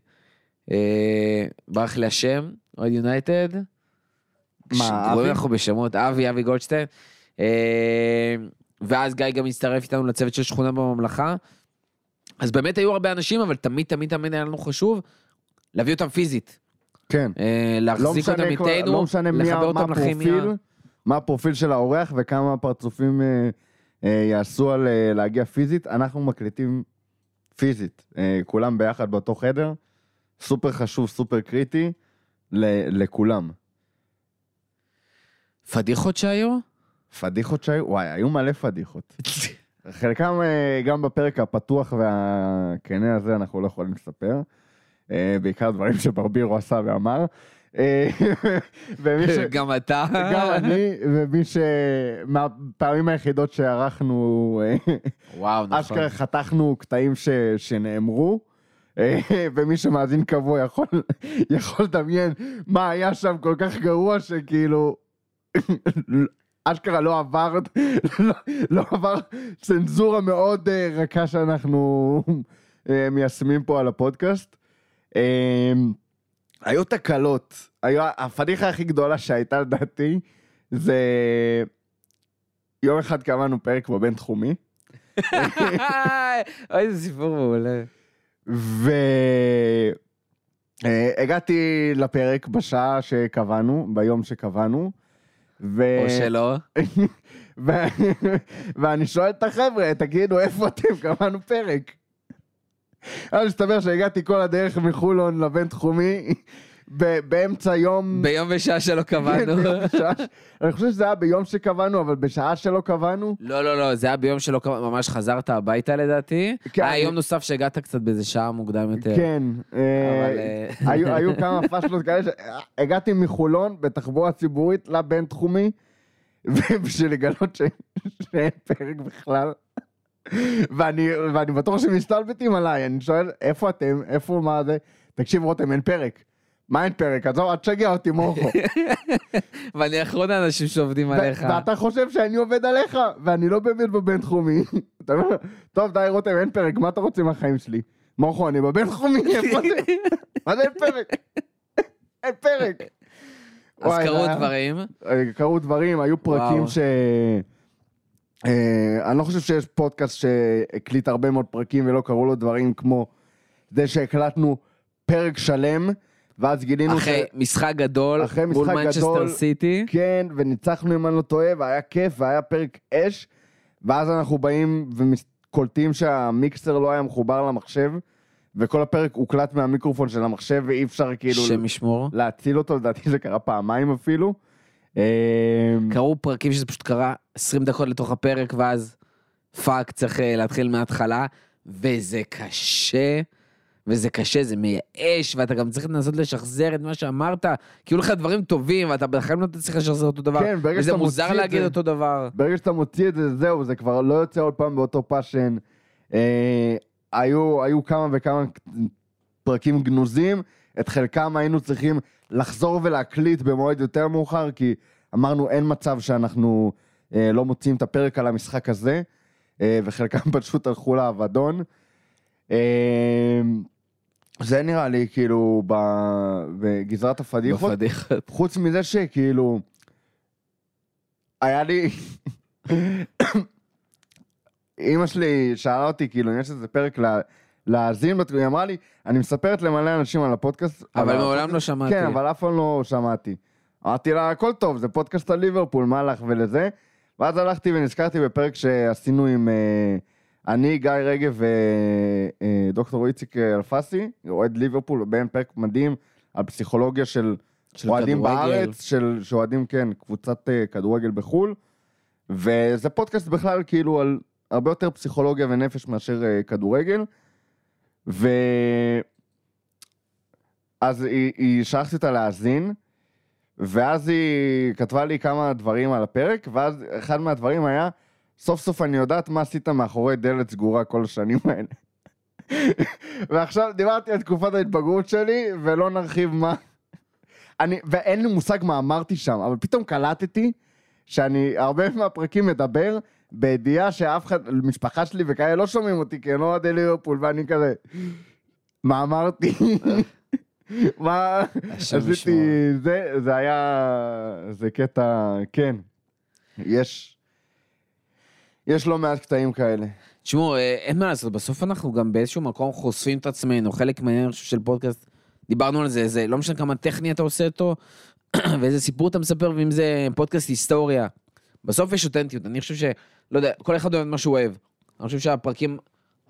אה, ברח לי השם, אוהד יונייטד. מה, אבי? אנחנו בשמות, אבי, אבי גולדשטיין. אה, ואז גיא גם הצטרף איתנו לצוות של שכונה בממלכה. אז באמת היו הרבה אנשים, אבל תמיד תמיד תמיד היה לנו חשוב להביא אותם פיזית. כן. אה, לא להחזיק אותם משנה, כבר- איתנו, לא משנה מי, לחבר מה אותם לכימיה. מה הפרופיל של האורח וכמה פרצופים אה, אה, יעשו על אה, להגיע פיזית, אנחנו מקליטים פיזית, אה, כולם ביחד באותו חדר, סופר חשוב, סופר קריטי ל- לכולם. פדיחות שהיו? פדיחות שהיו, וואי, היו מלא פדיחות. (laughs) חלקם אה, גם בפרק הפתוח והכנה הזה אנחנו לא יכולים לספר. אה, בעיקר דברים שברבירו עשה ואמר. אה, (laughs) ומי ש... גם אתה. גם אני, ומי ש... מהפעמים היחידות שערכנו, וואו, נכון. אשכרה חתכנו קטעים ש... שנאמרו, (laughs) ומי שמאזין קבוע יכול, (laughs) יכול לדמיין מה היה שם כל כך גרוע שכאילו... (laughs) אשכרה לא עבר, לא, לא עבר צנזורה מאוד אה, רכה שאנחנו אה, מיישמים פה על הפודקאסט. אה, היו תקלות, היו, הפדיחה הכי גדולה שהייתה לדעתי זה יום אחד קבענו פרק בבינתחומי אוי, איזה סיפור מעולה. והגעתי לפרק בשעה שקבענו, ביום שקבענו. ו... או שלא. (laughs) ו... ואני שואל את החבר'ה, תגידו, איפה אתם? קבענו פרק. אז מסתבר שהגעתי כל הדרך מחולון לבינתחומי, באמצע יום... ביום ושעה שלא קבענו. כן, אני חושב שזה היה ביום שקבענו, אבל בשעה שלא קבענו, לא, לא, לא, זה היה ביום שלא קבענו, ממש חזרת הביתה לדעתי. כן, היה יום נוסף שהגעת קצת באיזה שעה מוקדם יותר. כן. אה. אה, (laughs) היו, כמה פאשלות כאלה, שהגעתי מחולון בתחבורה ציבורית לבינתחומי, (laughs) ובשביל לגלות. שאין פרק בכלל. ואני, ואני בטוח שמסתלבטים עליי, אני שואל, איפה אתם? איפה מה זה? תקשיב רותם, אין פרק. מה אין פרק? עזוב, אל תשגע אותי מורכו. (laughs) ואני אחרון האנשים שעובדים עליך. ואתה חושב שאני עובד עליך, ואני לא באמת בבינתחומי. (laughs) אתה אומר, טוב, די רותם, אין פרק, מה אתה רוצה מהחיים שלי? מורכו, אני בבינתחומי, איפה (laughs) זה? מה זה אין פרק? אין פרק. אז קרו דברים. אה, קרו דברים, היו פרקים. ש... אה, אני לא חושב שיש פודקאסט שהקליט הרבה מאוד פרקים ולא קרו לו דברים כמו זה שהקלטנו פרק שלם, ואז גילינו אחרי משחק גדול, אחרי מול משחק מנצ'סטר גדול, סיטי. כן, וניצחנו אם אני לא טועה, והיה כיף, והיה פרק אש, ואז אנחנו באים וקולטים שהמיקסר לא היה מחובר למחשב, וכל הפרק הוקלט מהמיקרופון של המחשב, ואי אפשר כאילו השם ישמור. להציל אותו, לדעתי זה קרה פעמיים אפילו. אה, קרו פרקים שזה פשוט קרה 20 דקות לתוך הפרק, ואז fuck צריך אה, להתחיל מההתחלה, וזה קשה, וזה קשה, זה מייאש, ואתה גם צריך לנסות לשחזר את מה שאמרת, כי היו לך דברים טובים, ואתה בחיים לא תצליח לשחזר אותו דבר, כן, ברגע וזה מוזר להגיד זה- אותו דבר. ברגע שאתה מוציא את זה, זהו, זה כבר לא יוצא עוד פעם באותו passion. אה, היו, היו כמה וכמה פרקים גנוזים, את חלקם היינו צריכים לחזור ולהקליט במועד יותר מאוחר, כי אמרנו אין מצב שאנחנו אה, לא מוציאים את הפרק על המשחק הזה, אה, וחלקם (laughs) פשוט הלכו לאבדון. אה, זה נראה לי כאילו בגזרת הפדיחות. בפדיחות. חוץ מזה שכאילו, היה לי, אימא שלי שאלה אותי, כאילו, אם יש איזה פרק לה- להאזין, היא אמרה לי, אני מספרת למלא אנשים על הפודקאסט. אבל מעולם הפודקאסט." לא שמעתי. כן, אבל אף פעם לא שמעתי. אמרתי לה, הכל טוב, זה פודקאסט על ליברפול, מה לך ולזה? ואז הלכתי ונזכרתי בפרק שעשינו עם אה, אני, גיא רגב ודוקטור איציק אלפסי, אוהד ליברפול, בין פרק מדהים על פסיכולוגיה של אוהדים. בארץ, של, שאוהדים, כן, קבוצת uh, כדורגל בחו"ל, וזה פודקאסט בכלל כאילו על הרבה יותר פסיכולוגיה ונפש מאשר כדורגל, ו... אז היא, היא שלחתי אותה להאזין, ואז היא כתבה לי כמה דברים על הפרק, ואז אחד מהדברים היה, סוף סוף אני יודעת מה עשית מאחורי דלת סגורה כל השנים האלה. ועכשיו דיברתי על תקופת ההתבגרות שלי, ולא נרחיב מה. אני, ואין לי מושג מה אמרתי שם, אבל פתאום קלטתי שאני הרבה מהפרקים מדבר בידיעה שאף אחד, משפחה שלי וכאלה לא שומעים אותי, כי הם לא אוהדי ליברפול, ואני כזה, מה אמרתי? (laughs) מה עשיתי. זה, זה היה, זה קטע, כן, יש, יש לא מעט קטעים כאלה. תשמעו, אה, אין מה לעשות, בסוף אנחנו גם באיזשהו מקום חושפים את עצמנו, חלק מהעניין של פודקאסט, דיברנו על זה, זה לא משנה כמה טכני אתה עושה אותו, (clears throat) ואיזה סיפור אתה מספר, ואם זה פודקאסט היסטוריה. בסוף יש אותנטיות, אני חושב ש... לא יודע, כל אחד אוהב מה שהוא אוהב. אני חושב שהפרקים,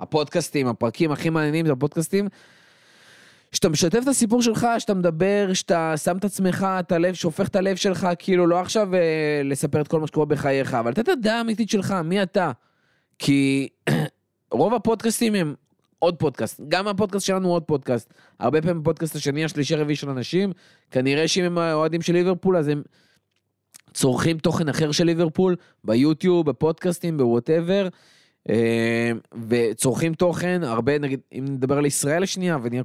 הפודקאסטים, הפרקים הכי מעניינים זה הפודקאסטים, שאתה משתף את הסיפור שלך, שאתה מדבר, שאתה שם את עצמך, את הלב, שהופך את הלב שלך, כאילו לא עכשיו אה, לספר את כל מה שקורה בחייך, אבל לתת את הדעה האמיתית שלך, מי אתה. כי (clears throat) רוב הפודקאסטים הם עוד פודקאסט, גם הפודקאסט שלנו הוא עוד פודקאסט. הרבה פעמים בפודקאסט השני, השלישי, הרביעי של אנשים, כנראה שאם הם אוהדים של ליברפול, אז הם צורכים תוכן אחר של ליברפול, ביוטיוב, בפודקאסטים, ב whatever, וצורכים תוכן, הרבה, נגיד, אם נדבר על ישראל השנייה, ונהיה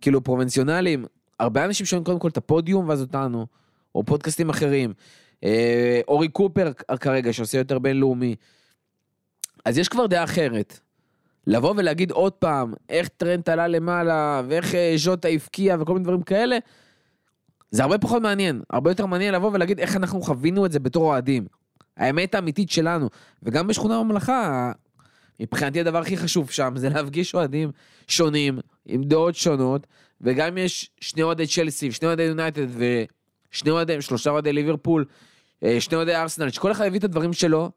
כאילו פרובינציאליים, הרבה אנשים שומעים קודם כל את הפודיום ואז אותנו, או פודקאסטים אחרים. אה, אורי קופר כרגע, שעושה יותר בינלאומי. אז יש כבר דעה אחרת. לבוא ולהגיד עוד פעם, איך טרנט עלה למעלה, ואיך אה, ז'וטה הבקיע, וכל מיני דברים כאלה, זה הרבה פחות מעניין. הרבה יותר מעניין לבוא ולהגיד איך אנחנו חווינו את זה בתור אוהדים. האמת האמיתית שלנו. וגם בשכונה בממלכה, מבחינתי הדבר הכי חשוב שם זה להפגיש אוהדים שונים, עם דעות שונות, וגם יש שני אוהדי צ'לסי, שני אוהדי יונייטד ושני אוהדי, שלושה אוהדי ליברפול, אה, שני אוהדי ארסנל, שכל אחד יביא את הדברים שלו,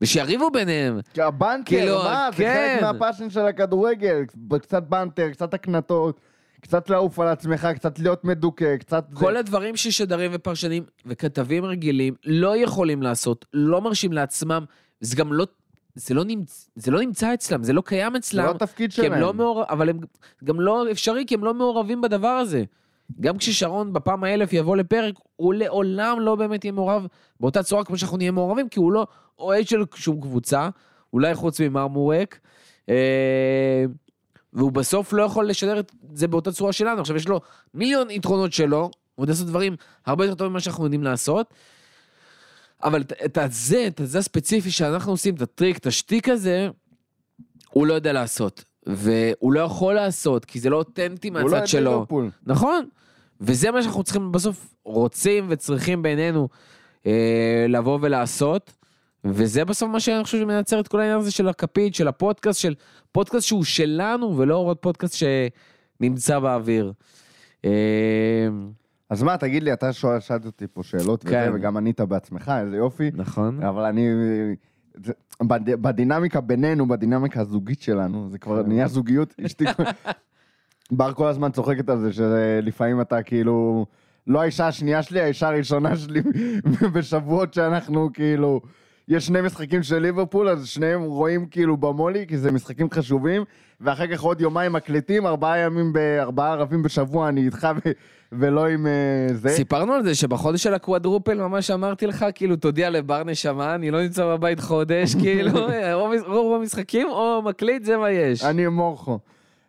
ושיריבו ביניהם. הבנקר, כאילו, מה? זה כן. חלק מהפאשן של הכדורגל. קצת בנטר, קצת הקנטות, קצת לעוף על עצמך, קצת להיות מדוכא, קצת... זה. כל הדברים ששדרים ופרשנים וכתבים רגילים לא יכולים לעשות, לא מרשים לעצמם, זה גם לא, זה לא, נמצ, זה לא נמצא אצלם, זה לא קיים זה אצלם, לא התפקיד הם שלהם. לא מעורב, אבל הם גם לא אפשרי, כי הם לא מעורבים בדבר הזה. גם כששרון בפעם האלף יבוא לפרק, הוא לעולם לא באמת יהיה מעורב באותה צורה כמו שאנחנו נהיה מעורבים, כי הוא לא אוהד של שום קבוצה, אולי חוץ ממרמורק, אה, והוא בסוף לא יכול לשדר את זה באותה צורה שלנו. עכשיו יש לו מיליון יתרונות שלו, הוא יודע לעשות דברים הרבה יותר טובים ממה שאנחנו יודעים לעשות, אבל את- הזה, את הזה הספציפי שאנחנו עושים, את הטריק, את השטיק הזה, הוא לא יודע לעשות. והוא לא יכול לעשות, כי זה לא אותנטי לא מהצד את שלו. ליברפול. נכון. וזה מה שאנחנו צריכים בסוף, רוצים וצריכים בעינינו אה, לבוא ולעשות. וזה בסוף מה שאני חושב שמייצר את כל העניין הזה של הכפית, של הפודקאסט, של פודקאסט שהוא שלנו, ולא עוד פודקאסט נמצא באוויר. אה, אז מה, תגיד לי, אתה שואל, שאלת אותי פה שאלות, כן. וזה, וגם ענית בעצמך, איזה יופי. נכון. אבל אני... זה- בד- בדינמיקה בינינו, בדינמיקה הזוגית שלנו, זה כבר כן. נהיה זוגיות, (laughs) אשתי... בר כל הזמן צוחקת על זה, שלפעמים אתה כאילו... לא האישה השנייה שלי, האישה הראשונה שלי (laughs) בשבועות שאנחנו כאילו... יש שני משחקים של ליברפול, אז שניהם רואים כאילו במולי, כי זה משחקים חשובים, ואחר כך עוד יומיים מקליטים, ארבעה ימים, ארבעה ערבים בשבוע אני איתך ו- ולא עם אה, זה. סיפרנו על זה שבחודש של הקוואדרופל ממש אמרתי לך, כאילו, תודיע לבר נשמה, אני לא נמצא בבית חודש, (laughs) כאילו, רוב רוב המשחקים או מקליט, זה מה יש. אני מורכו.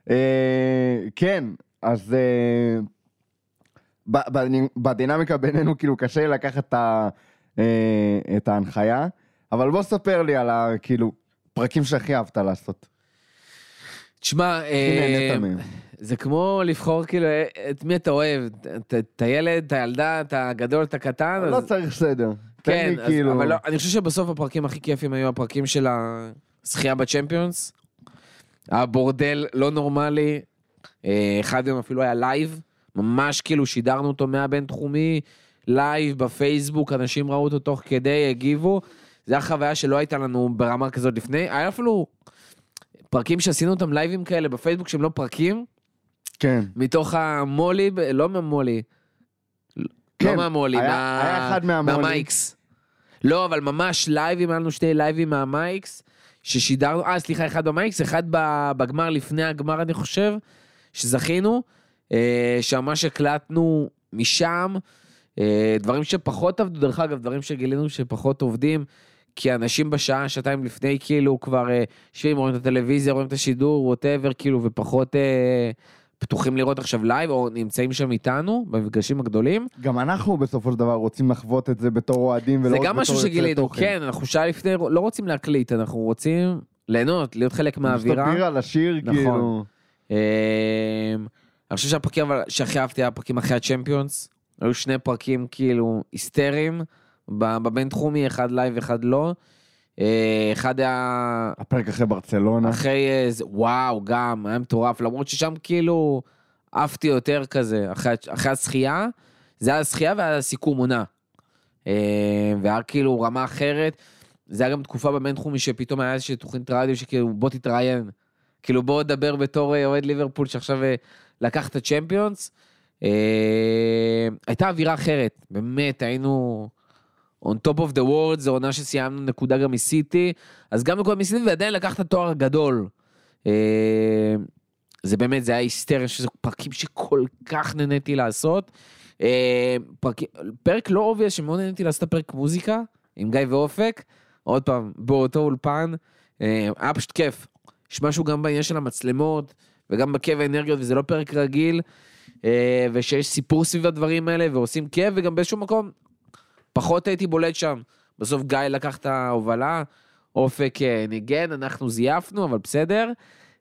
אה, כן, אז אה, ב- בדינמיקה בינינו כאילו קשה לקחת אה, את ההנחיה, אבל בוא ספר לי על ה... כאילו, פרקים שהכי אהבת לעשות. תשמע, אה. זה כמו לבחור כאילו את מי אתה אוהב, את- הילד, את הילדה, את הגדול, את הקטן. לא אז- צריך סדר. כן, אז- כאילו... אבל לא, אני חושב שבסוף הפרקים הכי כיפים היו הפרקים של הזכייה בצ'מפיונס. הבורדל לא נורמלי, אה, אחד מהם אפילו היה live, ממש כאילו שידרנו אותו מהבינתחומי, live בפייסבוק, אנשים ראו אותו תוך כדי, הגיבו. זו הייתה חוויה שלא הייתה לנו ברמה כזאת לפני, היה אפילו פרקים שעשינו אותם לייבים כאלה בפייסבוק שהם לא פרקים, כן. מתוך המולי, לא מהמולי, כן, לא מהמולי, היה- מה- היה אחד מהמולי. מהמייקס. לא, אבל ממש לייבים, היה לנו שני לייבים מהמייקס, ששידרנו, אה, סליחה, אחד במייקס, אחד בגמר, לפני הגמר, אני חושב, שזכינו, אה, שממש הקלטנו משם, אה, דברים שפחות עבדו, דרך אגב, דברים שגילינו שפחות עובדים, כי אנשים בשעה, שעתיים לפני, כאילו, כבר אה, יושבים, רואים את הטלוויזיה, רואים את השידור, whatever, כאילו, ופחות אה, פתוחים לראות עכשיו live, או נמצאים שם איתנו, במפגשים הגדולים. גם אנחנו בסופו של דבר רוצים לחוות את זה בתור אוהדים ולא זה רק גם משהו בתור יוצרי שגילינו. כן, אנחנו שעה לפני, לא רוצים להקליט, אנחנו רוצים ליהנות, להיות חלק מהאווירה. לשתות בירה, לשיר, נכון. כאילו... אמ, אני חושב שהפרקים שהכי אהבתי היה הפרקים אחרי הצ'מפיונס. היו שני פרקים כאילו היסטריים בבינתחומי, אחד live, אחד לא. אה, אחד היה הפרק אחרי ברצלונה. אחרי איזה, וואו, גם, היה מטורף, למרות ששם כאילו עפתי יותר כזה, אחרי, אחרי הזכייה, זה היה הזכייה והיה סיכום עונה. אה, והיה כאילו רמה אחרת, זה היה גם תקופה בבינתחומי שפתאום היה איזושהי תוכנית רדיו שכאילו בוא תתראיין, כאילו בוא דבר בתור אה, אוהד ליברפול שעכשיו אה, לקח את הצ'מפיונס. אה, הייתה אווירה אחרת, באמת, היינו on top of the world, זו עונה שסיימנו נקודה גם מסיטי, אז גם נקודה מסיטי ועדיין לקח את התואר הגדול. אה, זה באמת, זה היה היסטריה, שזה פרקים שכל כך נהניתי לעשות. אה, פרק, פרק לא אובייס שמאוד נהניתי לעשות את הפרק מוזיקה, עם גיא ואופק, עוד פעם, באותו אולפן, אה, היה פשוט כיף. יש משהו גם בעניין של המצלמות, וגם בכיף האנרגיות, וזה לא פרק רגיל, ושיש סיפור סביב הדברים האלה, ועושים כיף, וגם באיזשהו מקום, פחות הייתי בולט שם. בסוף גיא לקח את ההובלה, אופק אה, ניגן, אנחנו זייפנו, אבל בסדר.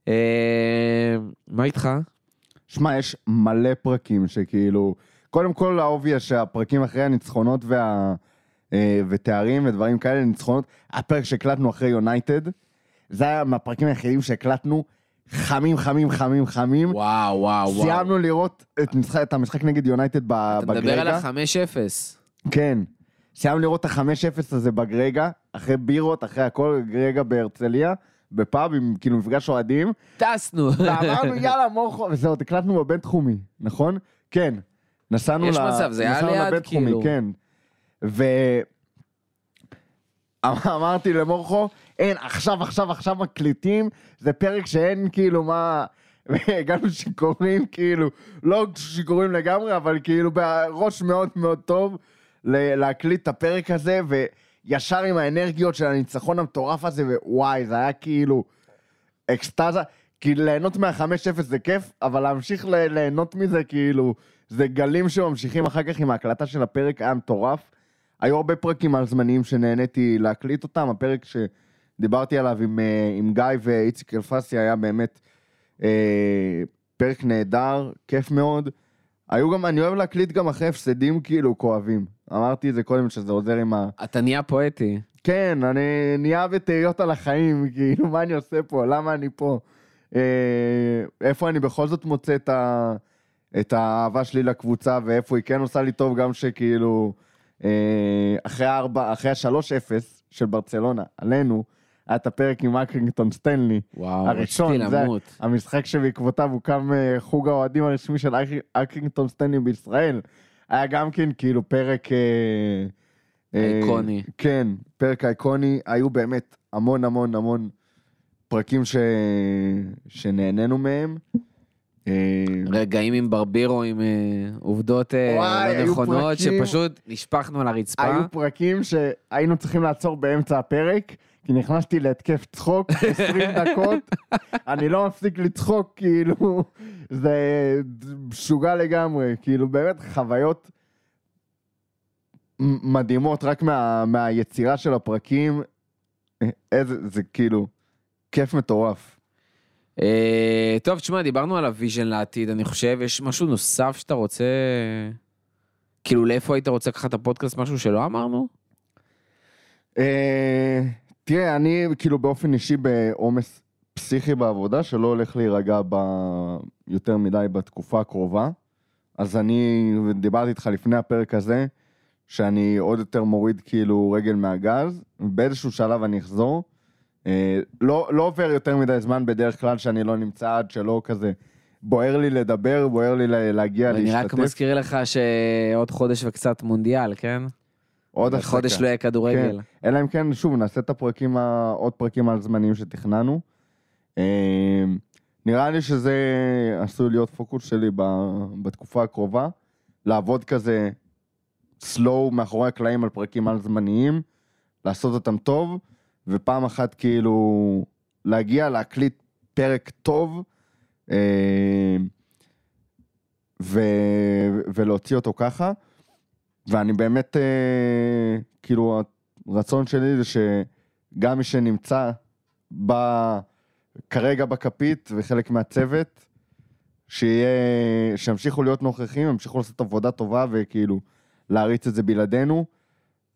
אה, מה איתך? שמע, יש מלא פרקים שכאילו... קודם כל, האוביה שהפרקים אחרי הניצחונות וה... אה, ותארים ודברים כאלה, ניצחונות, הפרק שהקלטנו אחרי יונייטד, זה היה מהפרקים היחידים שהקלטנו חמים, חמים, חמים, חמים. וואו, וואו, וואו. סיימנו לראות את, משחק, את המשחק נגד יונייטד ב- אתה מדבר על בגרגע. ה-5-0. כן. סיימנו לראות את ה-5-0 הזה בגרגע, אחרי בירות, אחרי הכל, גרגע בהרצליה, בפאב עם כאילו מפגש אוהדים. טסנו. ואמרנו יאללה מורכו, וזהו, הקלטנו בבינתחומי, נכון? כן. נסענו יש ל- מצב, זה היה ליד, כאילו. כן. ו... אמרתי למורכו, אין, עכשיו, עכשיו, עכשיו מקליטים, זה פרק שאין כאילו מה... (laughs) והגענו שיכורים, כאילו, לא שיכורים לגמרי, אבל כאילו בראש מאוד מאוד טוב להקליט את הפרק הזה, וישר עם האנרגיות של הניצחון המטורף הזה, ווואי, זה היה כאילו אקסטזה. כי ליהנות מה-5-0 זה כיף, אבל להמשיך ליהנות מזה, כאילו, זה גלים שממשיכים אחר כך עם ההקלטה של הפרק, היה מטורף. היו הרבה פרקים על זמניים שנהניתי להקליט אותם, הפרק שדיברתי עליו עם, אה, עם גיא ואיציק אלפסי היה באמת אה, פרק נהדר, כיף מאוד. היו גם, אני אוהב להקליט גם אחרי הפסדים כאילו כואבים. אמרתי את זה קודם שזה עוזר עם ה... אתה נהיה פואטי. כן, אני נהיה בתהיות על החיים, (laughs) כאילו, מה אני עושה פה? למה אני פה? אה, איפה אני בכל זאת מוצא את, ה, את האהבה שלי לקבוצה, ואיפה היא כן עושה לי טוב, גם שכאילו, אה, אחרי אחרי השלוש אפס של ברצלונה, עלינו, היה את הפרק עם אקרינגטון סטנלי. וואו, הראשון, זה למות. המשחק שבעקבותיו הוקם אה, חוג האוהדים הרשמי של אקר- אקרינגטון סטנלי בישראל. היה גם כן כאילו פרק... אה, אה, איקוני. כן, פרק אייקוני. היו באמת המון המון המון פרקים ש... שנהנינו מהם. אה, רגעים עם ברבירו, עם אה, עובדות אה, לא נכונות, שפשוט נשפכנו על הרצפה. היו פרקים שהיינו צריכים לעצור באמצע הפרק, כי נכנסתי להתקף צחוק 20 (laughs) דקות, אני לא מפסיק לצחוק, כאילו, זה משוגע לגמרי, כאילו באמת חוויות מדהימות רק מה, מהיצירה של הפרקים, איזה, זה כאילו, כיף מטורף. אה, טוב, תשמע, דיברנו על ה vision לעתיד, אני חושב, יש משהו נוסף שאתה רוצה... כאילו, לאיפה היית רוצה לקחת את הפודקאסט, משהו שלא אמרנו? אה, תראה, אני כאילו באופן אישי בעומס פסיכי בעבודה, שלא הולך להירגע ב... יותר מדי בתקופה הקרובה. אז אני דיברתי איתך לפני הפרק הזה, שאני עוד יותר מוריד כאילו רגל מהגז, באיזשהו שלב אני אחזור. אה, לא, לא עובר יותר מדי זמן בדרך כלל שאני לא נמצא עד שלא כזה בוער לי לדבר, בוער לי לה- להגיע אני רק להשתתף. מזכיר לך שעוד חודש וקצת מונדיאל, כן? עוד הפסקה. חודש לא יהיה כדורגל. כן. אלא אם כן, שוב, נעשה את הפרקים, עוד פרקים על זמנים שתכננו. אה, נראה לי שזה עשוי להיות פוקוס שלי בתקופה הקרובה. לעבוד כזה סלואו מאחורי הקלעים על פרקים על זמניים, לעשות אותם טוב, ופעם אחת כאילו להגיע להקליט פרק טוב, אה, ו... ולהוציא אותו ככה. ואני באמת, אה, כאילו, הרצון שלי זה שגם מי שנמצא ב... כרגע בכפית וחלק מהצוות, שיהיה, שימשיכו להיות נוכחים, ימשיכו לעשות עבודה טובה וכאילו להריץ את זה בלעדינו,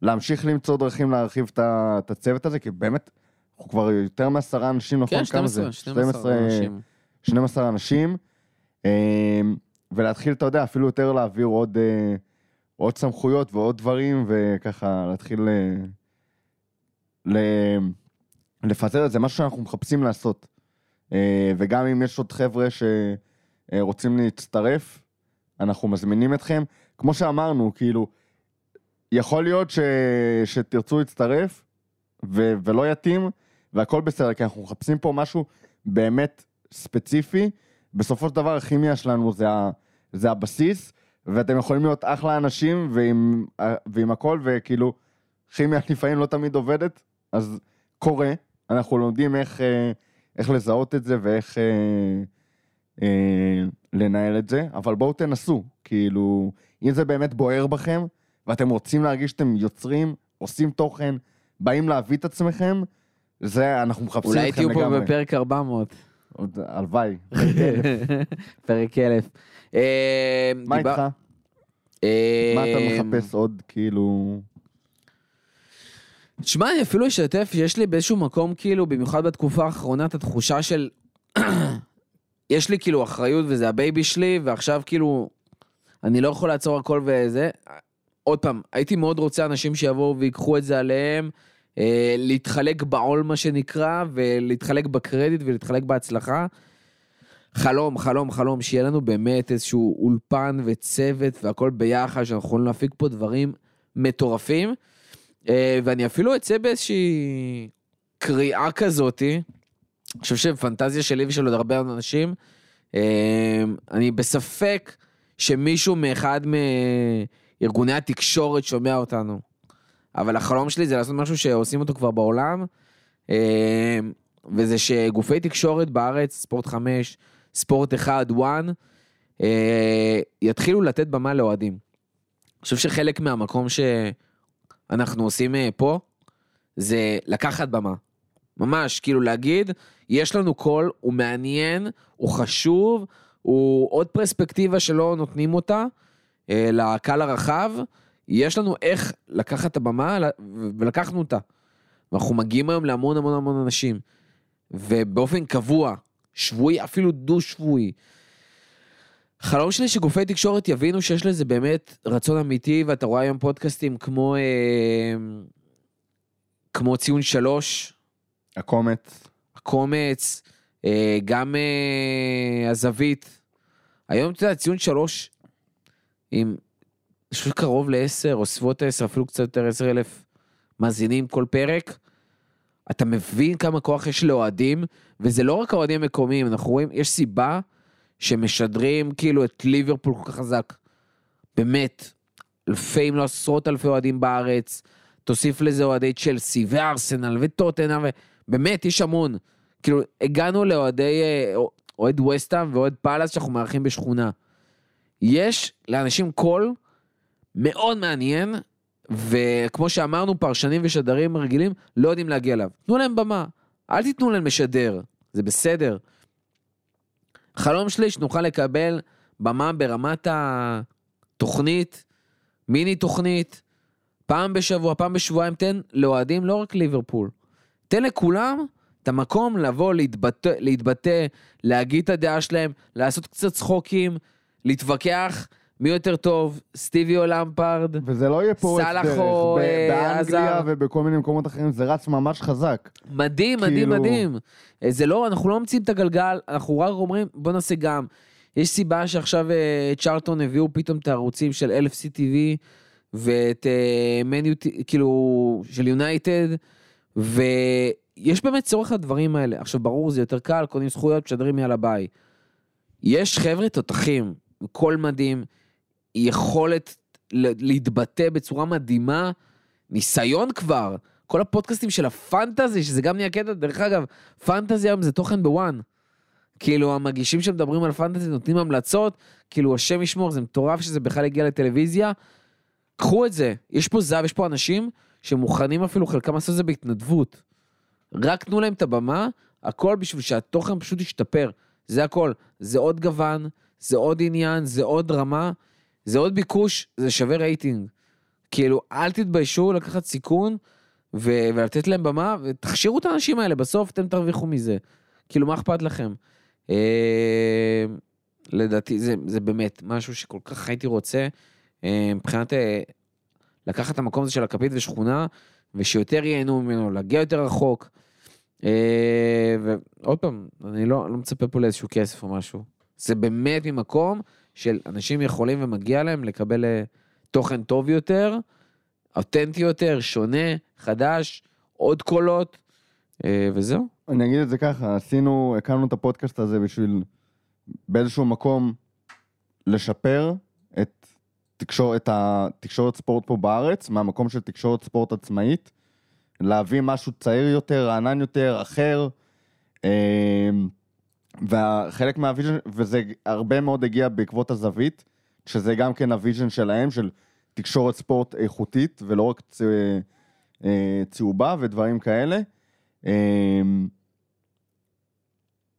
להמשיך למצוא דרכים להרחיב את הצוות הזה, כי באמת, אנחנו כבר יותר מעשרה אנשים, נכון? כן, כמה זה? 12, 12 אנשים. 12 אנשים, אה, ולהתחיל, אתה יודע, אפילו יותר להעביר עוד, אה, עוד סמכויות ועוד דברים, וככה להתחיל אה, ל... לפזר את זה, משהו שאנחנו מחפשים לעשות. אה, וגם אם יש עוד חבר'ה שרוצים להצטרף, אנחנו מזמינים אתכם. כמו שאמרנו, כאילו, יכול להיות ש... שתרצו להצטרף, ו... ולא יתאים, והכל בסדר, כי אנחנו מחפשים פה משהו באמת ספציפי. בסופו של דבר הכימיה שלנו זה, ה... זה הבסיס, ואתם יכולים להיות אחלה אנשים ועם, ועם הכל, וכאילו, כימיה (laughs) לפעמים לא תמיד עובדת, אז קורה. אנחנו לומדים איך, אה, איך לזהות את זה ואיך אה, אה, לנהל את זה, אבל בואו תנסו, כאילו, אם זה באמת בוער בכם, ואתם רוצים להרגיש שאתם יוצרים, עושים תוכן, באים להביא את עצמכם, זה, אנחנו מחפשים אולי אתכם תהיו פה לגמרי. בפרק 400. עוד- הלוואי. (laughs) פרק 1000. אה, מה איתך? אה, מה אתה מחפש עוד, כאילו... תשמע, אני אפילו אשתף, יש לי באיזשהו מקום, כאילו, במיוחד בתקופה האחרונה, את התחושה של... (clears throat) יש לי כאילו אחריות וזה ה baby שלי, ועכשיו כאילו, אני לא יכול לעצור הכל וזה. עוד פעם, הייתי מאוד רוצה אנשים שיבואו ויקחו את זה עליהם, אה, להתחלק בעול מה שנקרא, ולהתחלק בקרדיט ולהתחלק בהצלחה. חלום, חלום, חלום, שיהיה לנו באמת איזשהו אולפן וצוות והכל ביחד, שאנחנו יכולים להפיק פה דברים מטורפים. אה, ואני אפילו אצא באיזושהי קריאה כזאתי, אני חושב שפנטזיה שלי ושל עוד הרבה אנשים, אה, אני בספק שמישהו מאחד מארגוני התקשורת שומע אותנו. אבל החלום שלי זה לעשות משהו שעושים אותו כבר בעולם, אה, וזה שגופי תקשורת בארץ, ספורט 5, ספורט 1, 1, אה, יתחילו לתת במה לאוהדים. אני חושב שחלק מהמקום שאנחנו עושים אה, פה, זה לקחת במה. ממש, כאילו להגיד, יש לנו קול, הוא מעניין, הוא חשוב, הוא עוד פרספקטיבה שלא נותנים אותה לקהל הרחב, יש לנו איך לקחת את הבמה ולקחנו אותה. ואנחנו מגיעים היום להמון המון המון אנשים. ובאופן קבוע, שבועי, אפילו דו-שבועי. חלום שלי שגופי תקשורת יבינו שיש לזה באמת רצון אמיתי, ואתה רואה היום פודקאסטים כמו, אה, כמו ציון שלוש, הקומץ. הקומץ, אה, גם אה, הזווית. היום, אתה יודע, ציון שלוש, עם, אני חושב קרוב לעשר, או סביבות עשר, אפילו קצת יותר, עשר אלף מאזינים כל פרק. אתה מבין כמה כוח יש לאוהדים, וזה לא רק האוהדים המקומיים, אנחנו רואים, יש סיבה שמשדרים כאילו את ליברפול כל כך חזק. באמת, אלפי אם לא עשרות אלפי אוהדים בארץ, תוסיף לזה אוהדי צ'לסי וארסנל וטוטנה, ובאמת, יש המון. כאילו, הגענו לאוהדי, אה, אוהד וסטאם ואוהד פאלאס שאנחנו מארחים בשכונה. יש לאנשים קול מאוד מעניין, וכמו שאמרנו, פרשנים ושדרים רגילים לא יודעים להגיע אליו. תנו להם במה, אל תיתנו להם לשדר, זה בסדר. חלום שלי שנוכל לקבל במה ברמת התוכנית, מיני תוכנית, פעם בשבוע, פעם בשבועיים, תן לאוהדים לא רק ליברפול, תן לכולם את המקום לבוא, להתבטא, להתבטא, להגיד את הדעה שלהם, לעשות קצת צחוקים, להתווכח. מי יותר טוב, סטיבי או למפרד, וזה לא יהיה פורץ סאלח דרך. או, ב- אה, באנגליה עזר. ובכל מיני מקומות אחרים זה רץ ממש חזק. מדהים, מדהים, כאילו- מדהים. אה, זה לא, אנחנו לא ממציאים את הגלגל, אנחנו רק אומרים, בוא נעשה גם. יש סיבה שעכשיו אה, צ'רלטון הביאו פתאום את הערוצים של LFC TV ואת אה, מניו, כאילו, של יונייטד, ויש באמת צורך לדברים האלה. עכשיו, ברור, זה יותר קל, קונים זכויות, משדרים יאללה ביי. יש חבר'ה תותחים, קול מדהים, יכולת להתבטא בצורה מדהימה, ניסיון כבר. כל הפודקאסטים של הפנטזי, שזה גם נהיה קטע, דרך אגב, פנטזי היום זה תוכן בוואן. כאילו, המגישים שמדברים על פנטזי נותנים המלצות, כאילו, השם ישמור, זה מטורף שזה בכלל הגיע לטלוויזיה. קחו את זה, יש פה זהב, יש פה אנשים שמוכנים אפילו, חלקם לעשות את זה בהתנדבות. רק תנו להם את הבמה, הכל בשביל שהתוכן פשוט ישתפר. זה הכל. זה עוד גוון, זה עוד עניין, זה עוד רמה, זה עוד ביקוש, זה שווה רייטינג. כאילו, אל תתביישו לקחת סיכון ו- ולתת להם במה, ותכשירו את האנשים האלה, בסוף אתם תרוויחו מזה. כאילו, מה אכפת לכם? אה, לדעתי, זה, זה באמת משהו שכל כך הייתי רוצה, אה, מבחינת אה, לקחת את המקום הזה של הכפית ושכונה, ושיותר ייהנו ממנו, להגיע יותר רחוק. אה, ועוד פעם, אני לא, לא מצפה פה לאיזשהו כסף או משהו. זה באמת ממקום של אנשים יכולים ומגיע להם לקבל אה, תוכן טוב יותר, אותנטי יותר, שונה, חדש, עוד קולות, אה, וזהו. אני אגיד את זה ככה, עשינו, הקמנו את הפודקאסט הזה בשביל באיזשהו מקום לשפר את, תקשור, את התקשורת ספורט פה בארץ, מהמקום של תקשורת ספורט עצמאית, להביא משהו צעיר יותר, רענן יותר, אחר. אה, וחלק מה vision, וזה הרבה מאוד הגיע בעקבות הזווית, שזה גם כן ה vision שלהם, של תקשורת ספורט איכותית, ולא רק צ... אה, צהובה ודברים כאלה. אמ,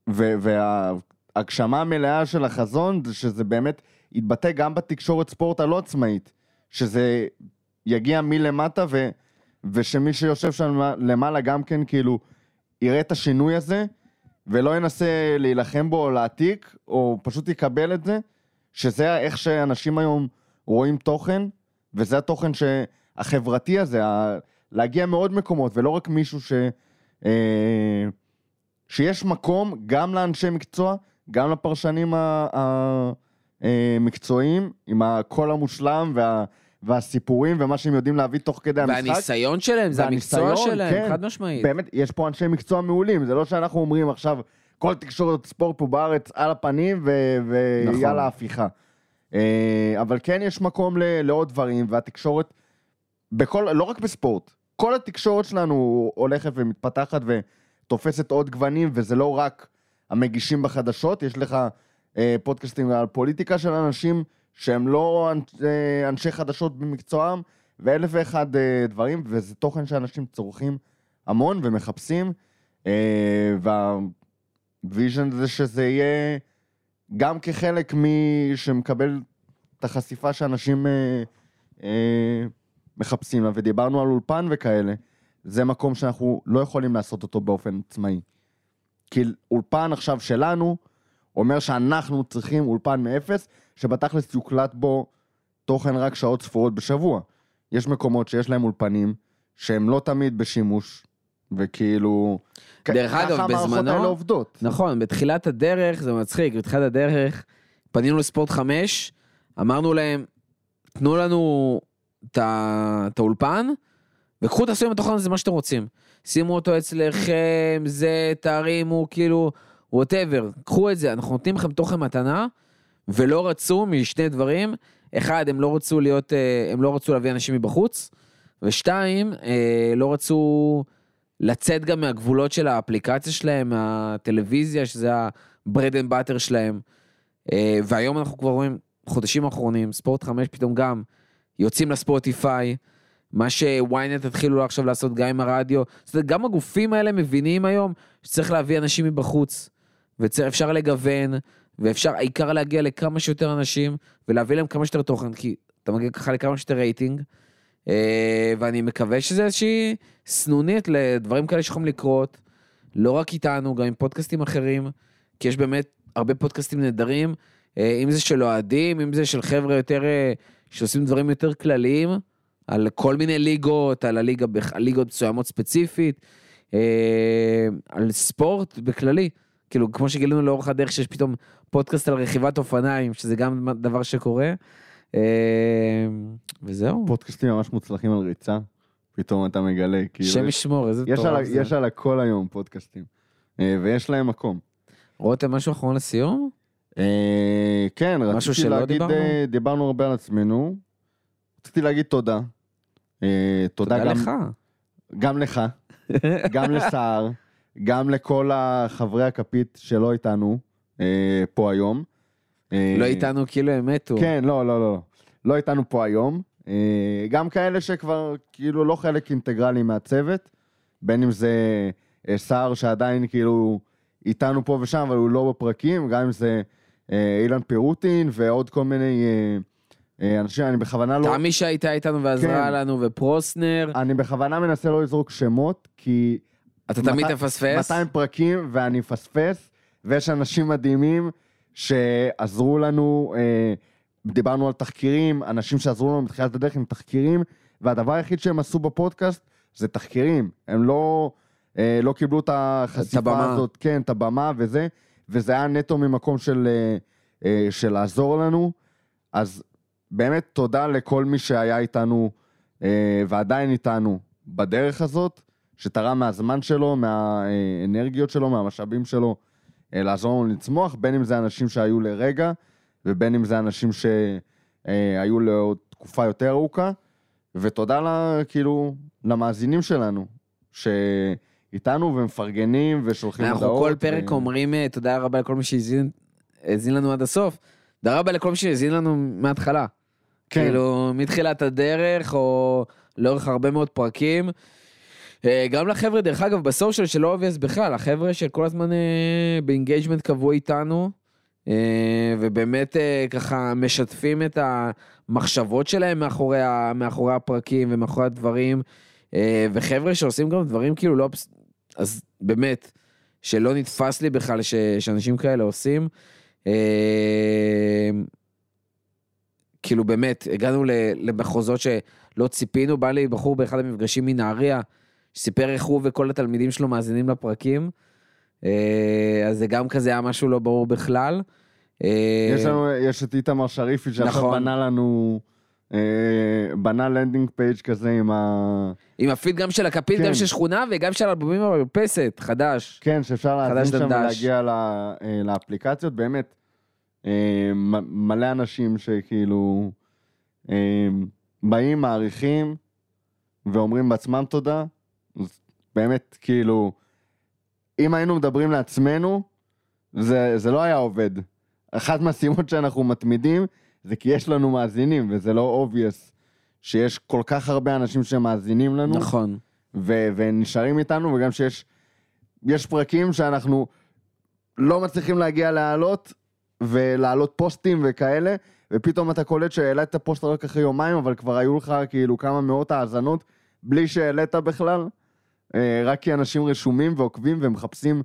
ו- וההגשמה המלאה של החזון זה שזה באמת יתבטא גם בתקשורת ספורט הלא עצמאית, שזה יגיע מלמטה ו- ושמי שיושב שם למעלה גם כן כאילו יראה את השינוי הזה ולא ינסה להילחם בו או להעתיק או פשוט יקבל את זה, שזה איך שאנשים היום רואים תוכן וזה התוכן החברתי הזה, להגיע מעוד מקומות ולא רק מישהו ש... אה, שיש מקום גם לאנשי מקצוע, גם לפרשנים המקצועיים, עם הקול המושלם וה, והסיפורים ומה שהם יודעים להביא תוך כדי המשחק. והניסיון שלהם, זה המקצוע שלהם, כן. חד משמעית. באמת, יש פה אנשי מקצוע מעולים, זה לא שאנחנו אומרים עכשיו, כל תקשורת ספורט פה בארץ על הפנים ויאללה נכון. הפיכה. אה, אבל כן יש מקום לעוד דברים, והתקשורת, בכל, לא רק בספורט, כל התקשורת שלנו הולכת ומתפתחת ותופסת עוד גוונים, וזה לא רק המגישים בחדשות, יש לך אה, פודקאסטים על פוליטיקה של אנשים שהם לא אה, אנשי חדשות במקצועם, ואלף ואחד אה, דברים, וזה תוכן שאנשים צורכים המון ומחפשים, אה, והוויז'ן זה שזה יהיה גם כחלק מי שמקבל את החשיפה שאנשים מחפשים לה, ודיברנו על אולפן וכאלה, זה מקום שאנחנו לא יכולים לעשות אותו באופן עצמאי. כי אולפן עכשיו שלנו אומר שאנחנו צריכים אולפן מאפס, שבתכלס יוקלט בו תוכן רק שעות ספורות בשבוע. יש מקומות שיש להם אולפנים שהם לא תמיד בשימוש, וכאילו... דרך אגב, ככה המערכות בזמנו- האלה עובדות. נכון, בתחילת הדרך, זה מצחיק, בתחילת הדרך פנינו לספורט 5, אמרנו להם, תנו לנו את האולפן, וקחו תעשו עם התוכן הזה מה שאתם רוצים. שימו אותו אצלכם, זה, תרימו, כאילו, ווטאבר, קחו את זה, אנחנו נותנים לכם תוכן מתנה, ולא רצו משני דברים, אחד, הם לא רצו להיות, אה, הם לא רצו להביא אנשים מבחוץ, ושתיים, אה, לא רצו לצאת גם מהגבולות של האפליקציה שלהם, מהטלוויזיה, שזה ה-bread and butter שלהם. אה, והיום אנחנו כבר רואים, חודשים האחרונים, ספורט 5 פתאום גם יוצאים לספוטיפיי, מה שוויינט התחילו עכשיו לעשות גם עם הרדיו. זאת אומרת, גם הגופים האלה מבינים היום שצריך להביא אנשים מבחוץ, ואפשר לגוון, ואפשר, העיקר להגיע לכמה שיותר אנשים, ולהביא להם כמה שיותר תוכן, כי אתה מגיע ככה לכמה שיותר רייטינג. אה, ואני מקווה שזה איזושהי סנונית לדברים כאלה שיכולים לקרות, לא רק איתנו, גם עם פודקאסטים אחרים, כי יש באמת הרבה פודקאסטים נהדרים, אה, אם זה של אוהדים, אם זה של חבר'ה יותר, אה, שעושים דברים יותר כלליים, על כל מיני ליגות, על הליגה, בכ- על ליגות מסוימות ספציפית, על ספורט בכללי. כאילו, כמו שגילינו לאורך הדרך שיש פתאום פודקאסט על רכיבת אופניים, שזה גם דבר שקורה. אה, וזהו. פודקאסטים ממש מוצלחים על ריצה, פתאום אתה מגלה, כאילו... השם יש- ישמור, איזה מטורף זה. יש על הכל היום פודקאסטים, אה, ויש להם מקום. רותם, משהו אחרון לסיום? אה, כן, רציתי להגיד, דיברנו? אה, דיברנו הרבה על עצמנו. רציתי להגיד תודה. תודה תודה גם, לך. גם לך, (laughs) גם לסער, גם לכל החברי הכפית שלא איתנו אה, פה היום. אה, לא איתנו כאילו הם מתו. כן, לא, לא, לא. לא איתנו פה היום. אה, גם כאלה שכבר כאילו לא חלק אינטגרלי מהצוות, בין אם זה אה, סער שעדיין כאילו איתנו פה ושם, אבל הוא לא בפרקים, גם אם זה אה, אילן פירוטין ועוד כל מיני אה, אה, אנשים, אני בכוונה לא... תמי שהייתה איתנו ועזרה כן. לנו, ופרוסנר. אני בכוונה מנסה לא לזרוק שמות, כי אתה תמיד מתי- תפספס. 200 פרקים ואני אפספס, ויש אנשים מדהימים שעזרו לנו, אה, דיברנו על תחקירים, אנשים שעזרו לנו בתחילת הדרך עם תחקירים, והדבר היחיד שהם עשו בפודקאסט זה תחקירים. הם לא, אה, לא קיבלו את החשיפה הבמה. הזאת, כן, את הבמה וזה, וזה היה נטו ממקום של, אה, אה, של לעזור לנו. אז באמת תודה לכל מי שהיה איתנו אה, ועדיין איתנו בדרך הזאת, שתרם מהזמן שלו, מהאנרגיות שלו, מהמשאבים שלו, אה, לעזור לנו לצמוח, בין אם זה אנשים שהיו לרגע, ובין אם זה אנשים שהיו לעוד תקופה יותר ארוכה, ותודה לה, כאילו, למאזינים שלנו, שאיתנו ומפרגנים ושולחים הודעות. אנחנו כל פרק ו- אומרים אה, תודה רבה לכל מי שהאזין האזין לנו עד הסוף. תודה רבה לכל מי שהאזין לנו מההתחלה. כן. כאילו, מתחילת הדרך, או לאורך הרבה מאוד פרקים. אה, גם לחבר'ה, דרך אגב, ב social של אובייס בכלל, החבר'ה שכל הזמן אה, ב engagement קבוע איתנו, אה, ובאמת ככה משתפים את המחשבות שלהם מאחורי, מאחורי הפרקים ומאחורי הדברים, וחבר'ה שעושים גם דברים כאילו לא... אז באמת, שלא נתפס לי בכלל ש, שאנשים כאלה עושים. כאילו באמת, הגענו למחוזות שלא ציפינו, בא לי בחור באחד המפגשים מנהריה, שסיפר איך הוא וכל התלמידים שלו מאזינים לפרקים. אה, אז זה גם כזה היה משהו לא ברור בכלל. אה, יש לנו, יש את איתמר שריפי שעכשיו נכון. בנה לנו, אה, בנה landing page כזה עם ה... עם הפיד גם של הכפית, כן. גם של שכונה וגם של אלבומים במרפסת, חדש. כן, שאפשר להזין שם דנדש. ולהגיע ל- אה, לאפליקציות, באמת. מלא אנשים שכאילו באים, מעריכים ואומרים בעצמם תודה. באמת, כאילו, אם היינו מדברים לעצמנו, זה, זה לא היה עובד. אחת מהסיבות שאנחנו מתמידים זה כי יש לנו מאזינים, וזה לא obvious שיש כל כך הרבה אנשים שמאזינים לנו. נכון. ו- ונשארים איתנו, וגם שיש יש פרקים שאנחנו לא מצליחים להגיע להעלות, ולהעלות פוסטים וכאלה, ופתאום אתה קולט שהעלית פוסט רק אחרי יומיים, אבל כבר היו לך כאילו כמה מאות האזנות, בלי שהעלית בכלל, רק כי אנשים רשומים ועוקבים ומחפשים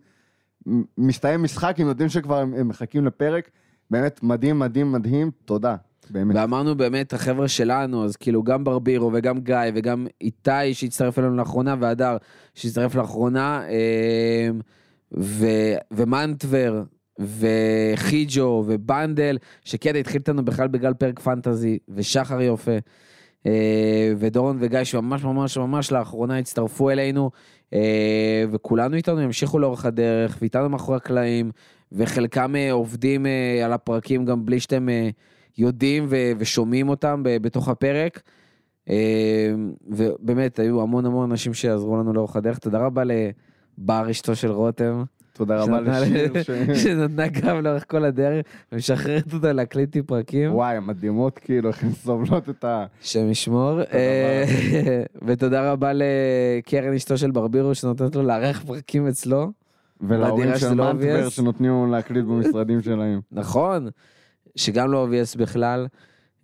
מסתיים משחק, הם יודעים שכבר הם, מחכים לפרק. באמת מדהים, מדהים, מדהים, תודה. באמת. ואמרנו באמת, החבר'ה שלנו, אז כאילו גם ברבירו וגם גיא וגם איתי שהצטרף אלינו לאחרונה, והדר שהצטרף לאחרונה, אמ, ו, ומנטבר, וחיג'ו, ובנדל, שקטע התחיל איתנו בכלל בגלל פרק פנטזי, ושחר יופה, אה, ודורון וגיא שממש ממש ממש לאחרונה הצטרפו אלינו, אה, וכולנו איתנו ימשיכו לאורך הדרך, ואיתנו מאחורי הקלעים, וחלקם אה, עובדים אה, על הפרקים גם בלי שאתם... אה, יודעים ושומעים אותם בתוך הפרק. אה, ובאמת, היו המון המון אנשים שעזרו לנו לאורך הדרך. תודה רבה לבר אשתו של רותם, תודה רבה לשיר. (laughs) שנתנה גם לאורך כל הדרך, ומשחררת אותה להקליט לי פרקים. וואי, המדהימות, כאילו, איך הן סובלות את ה... השם ישמור. אה, (laughs) ותודה רבה לקרן אשתו של ברבירו, שנותנת לו לארח פרקים אצלו. ולהורים של מנטבר. שנותנים לנו להקליט במשרדים (laughs) שלהם. נכון, שגם לא OVS בכלל.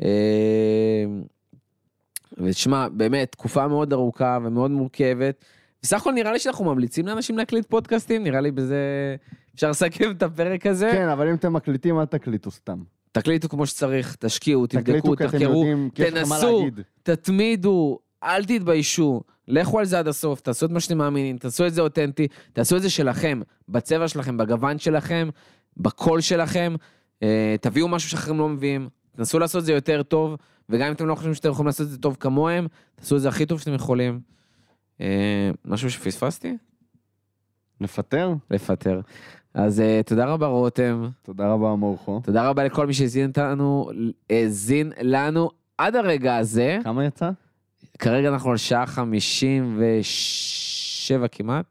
אה, ותשמע, באמת, תקופה מאוד ארוכה ומאוד מורכבת. בסך הכל נראה לי שאנחנו ממליצים לאנשים להקליט פודקאסטים, נראה לי בזה אפשר לסכם את הפרק הזה. כן, אבל אם אתם מקליטים, אל תקליטו סתם. תקליטו כמו שצריך, תשקיעו, תבדקו, תחקרו, תנסו. תתמידו, אל תתביישו, לכו על זה עד הסוף, תעשו את מה שאתם מאמינים, תעשו את זה אותנטי, תעשו את זה שלכם, בצבע שלכם, בגוון שלכם, בקול שלכם, אה, תביאו משהו שאחרים לא מביאים, תנסו לעשות את זה יותר טוב, וגם אם אתם לא חושבים שאתם יכולים לעשות את זה טוב כמוהם, תעשו את זה הכי טוב שאתם יכולים. אה, משהו שפספסתי? לפטר? לפטר. אז אה, תודה רבה רותם, תודה רבה, מורכו. תודה רבה לכל מי שהאזין אותנו, האזין לנו עד הרגע הזה. כמה יצא? כרגע אנחנו על שעה 57 כמעט.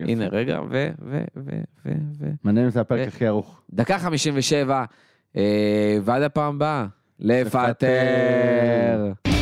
יפה. הנה, רגע, ו... ו... ו... ו... ו... מעניין אם זה הפרק. הכי ארוך. דקה 57, אה, ועד הפעם הבאה, לפטר. לפטר.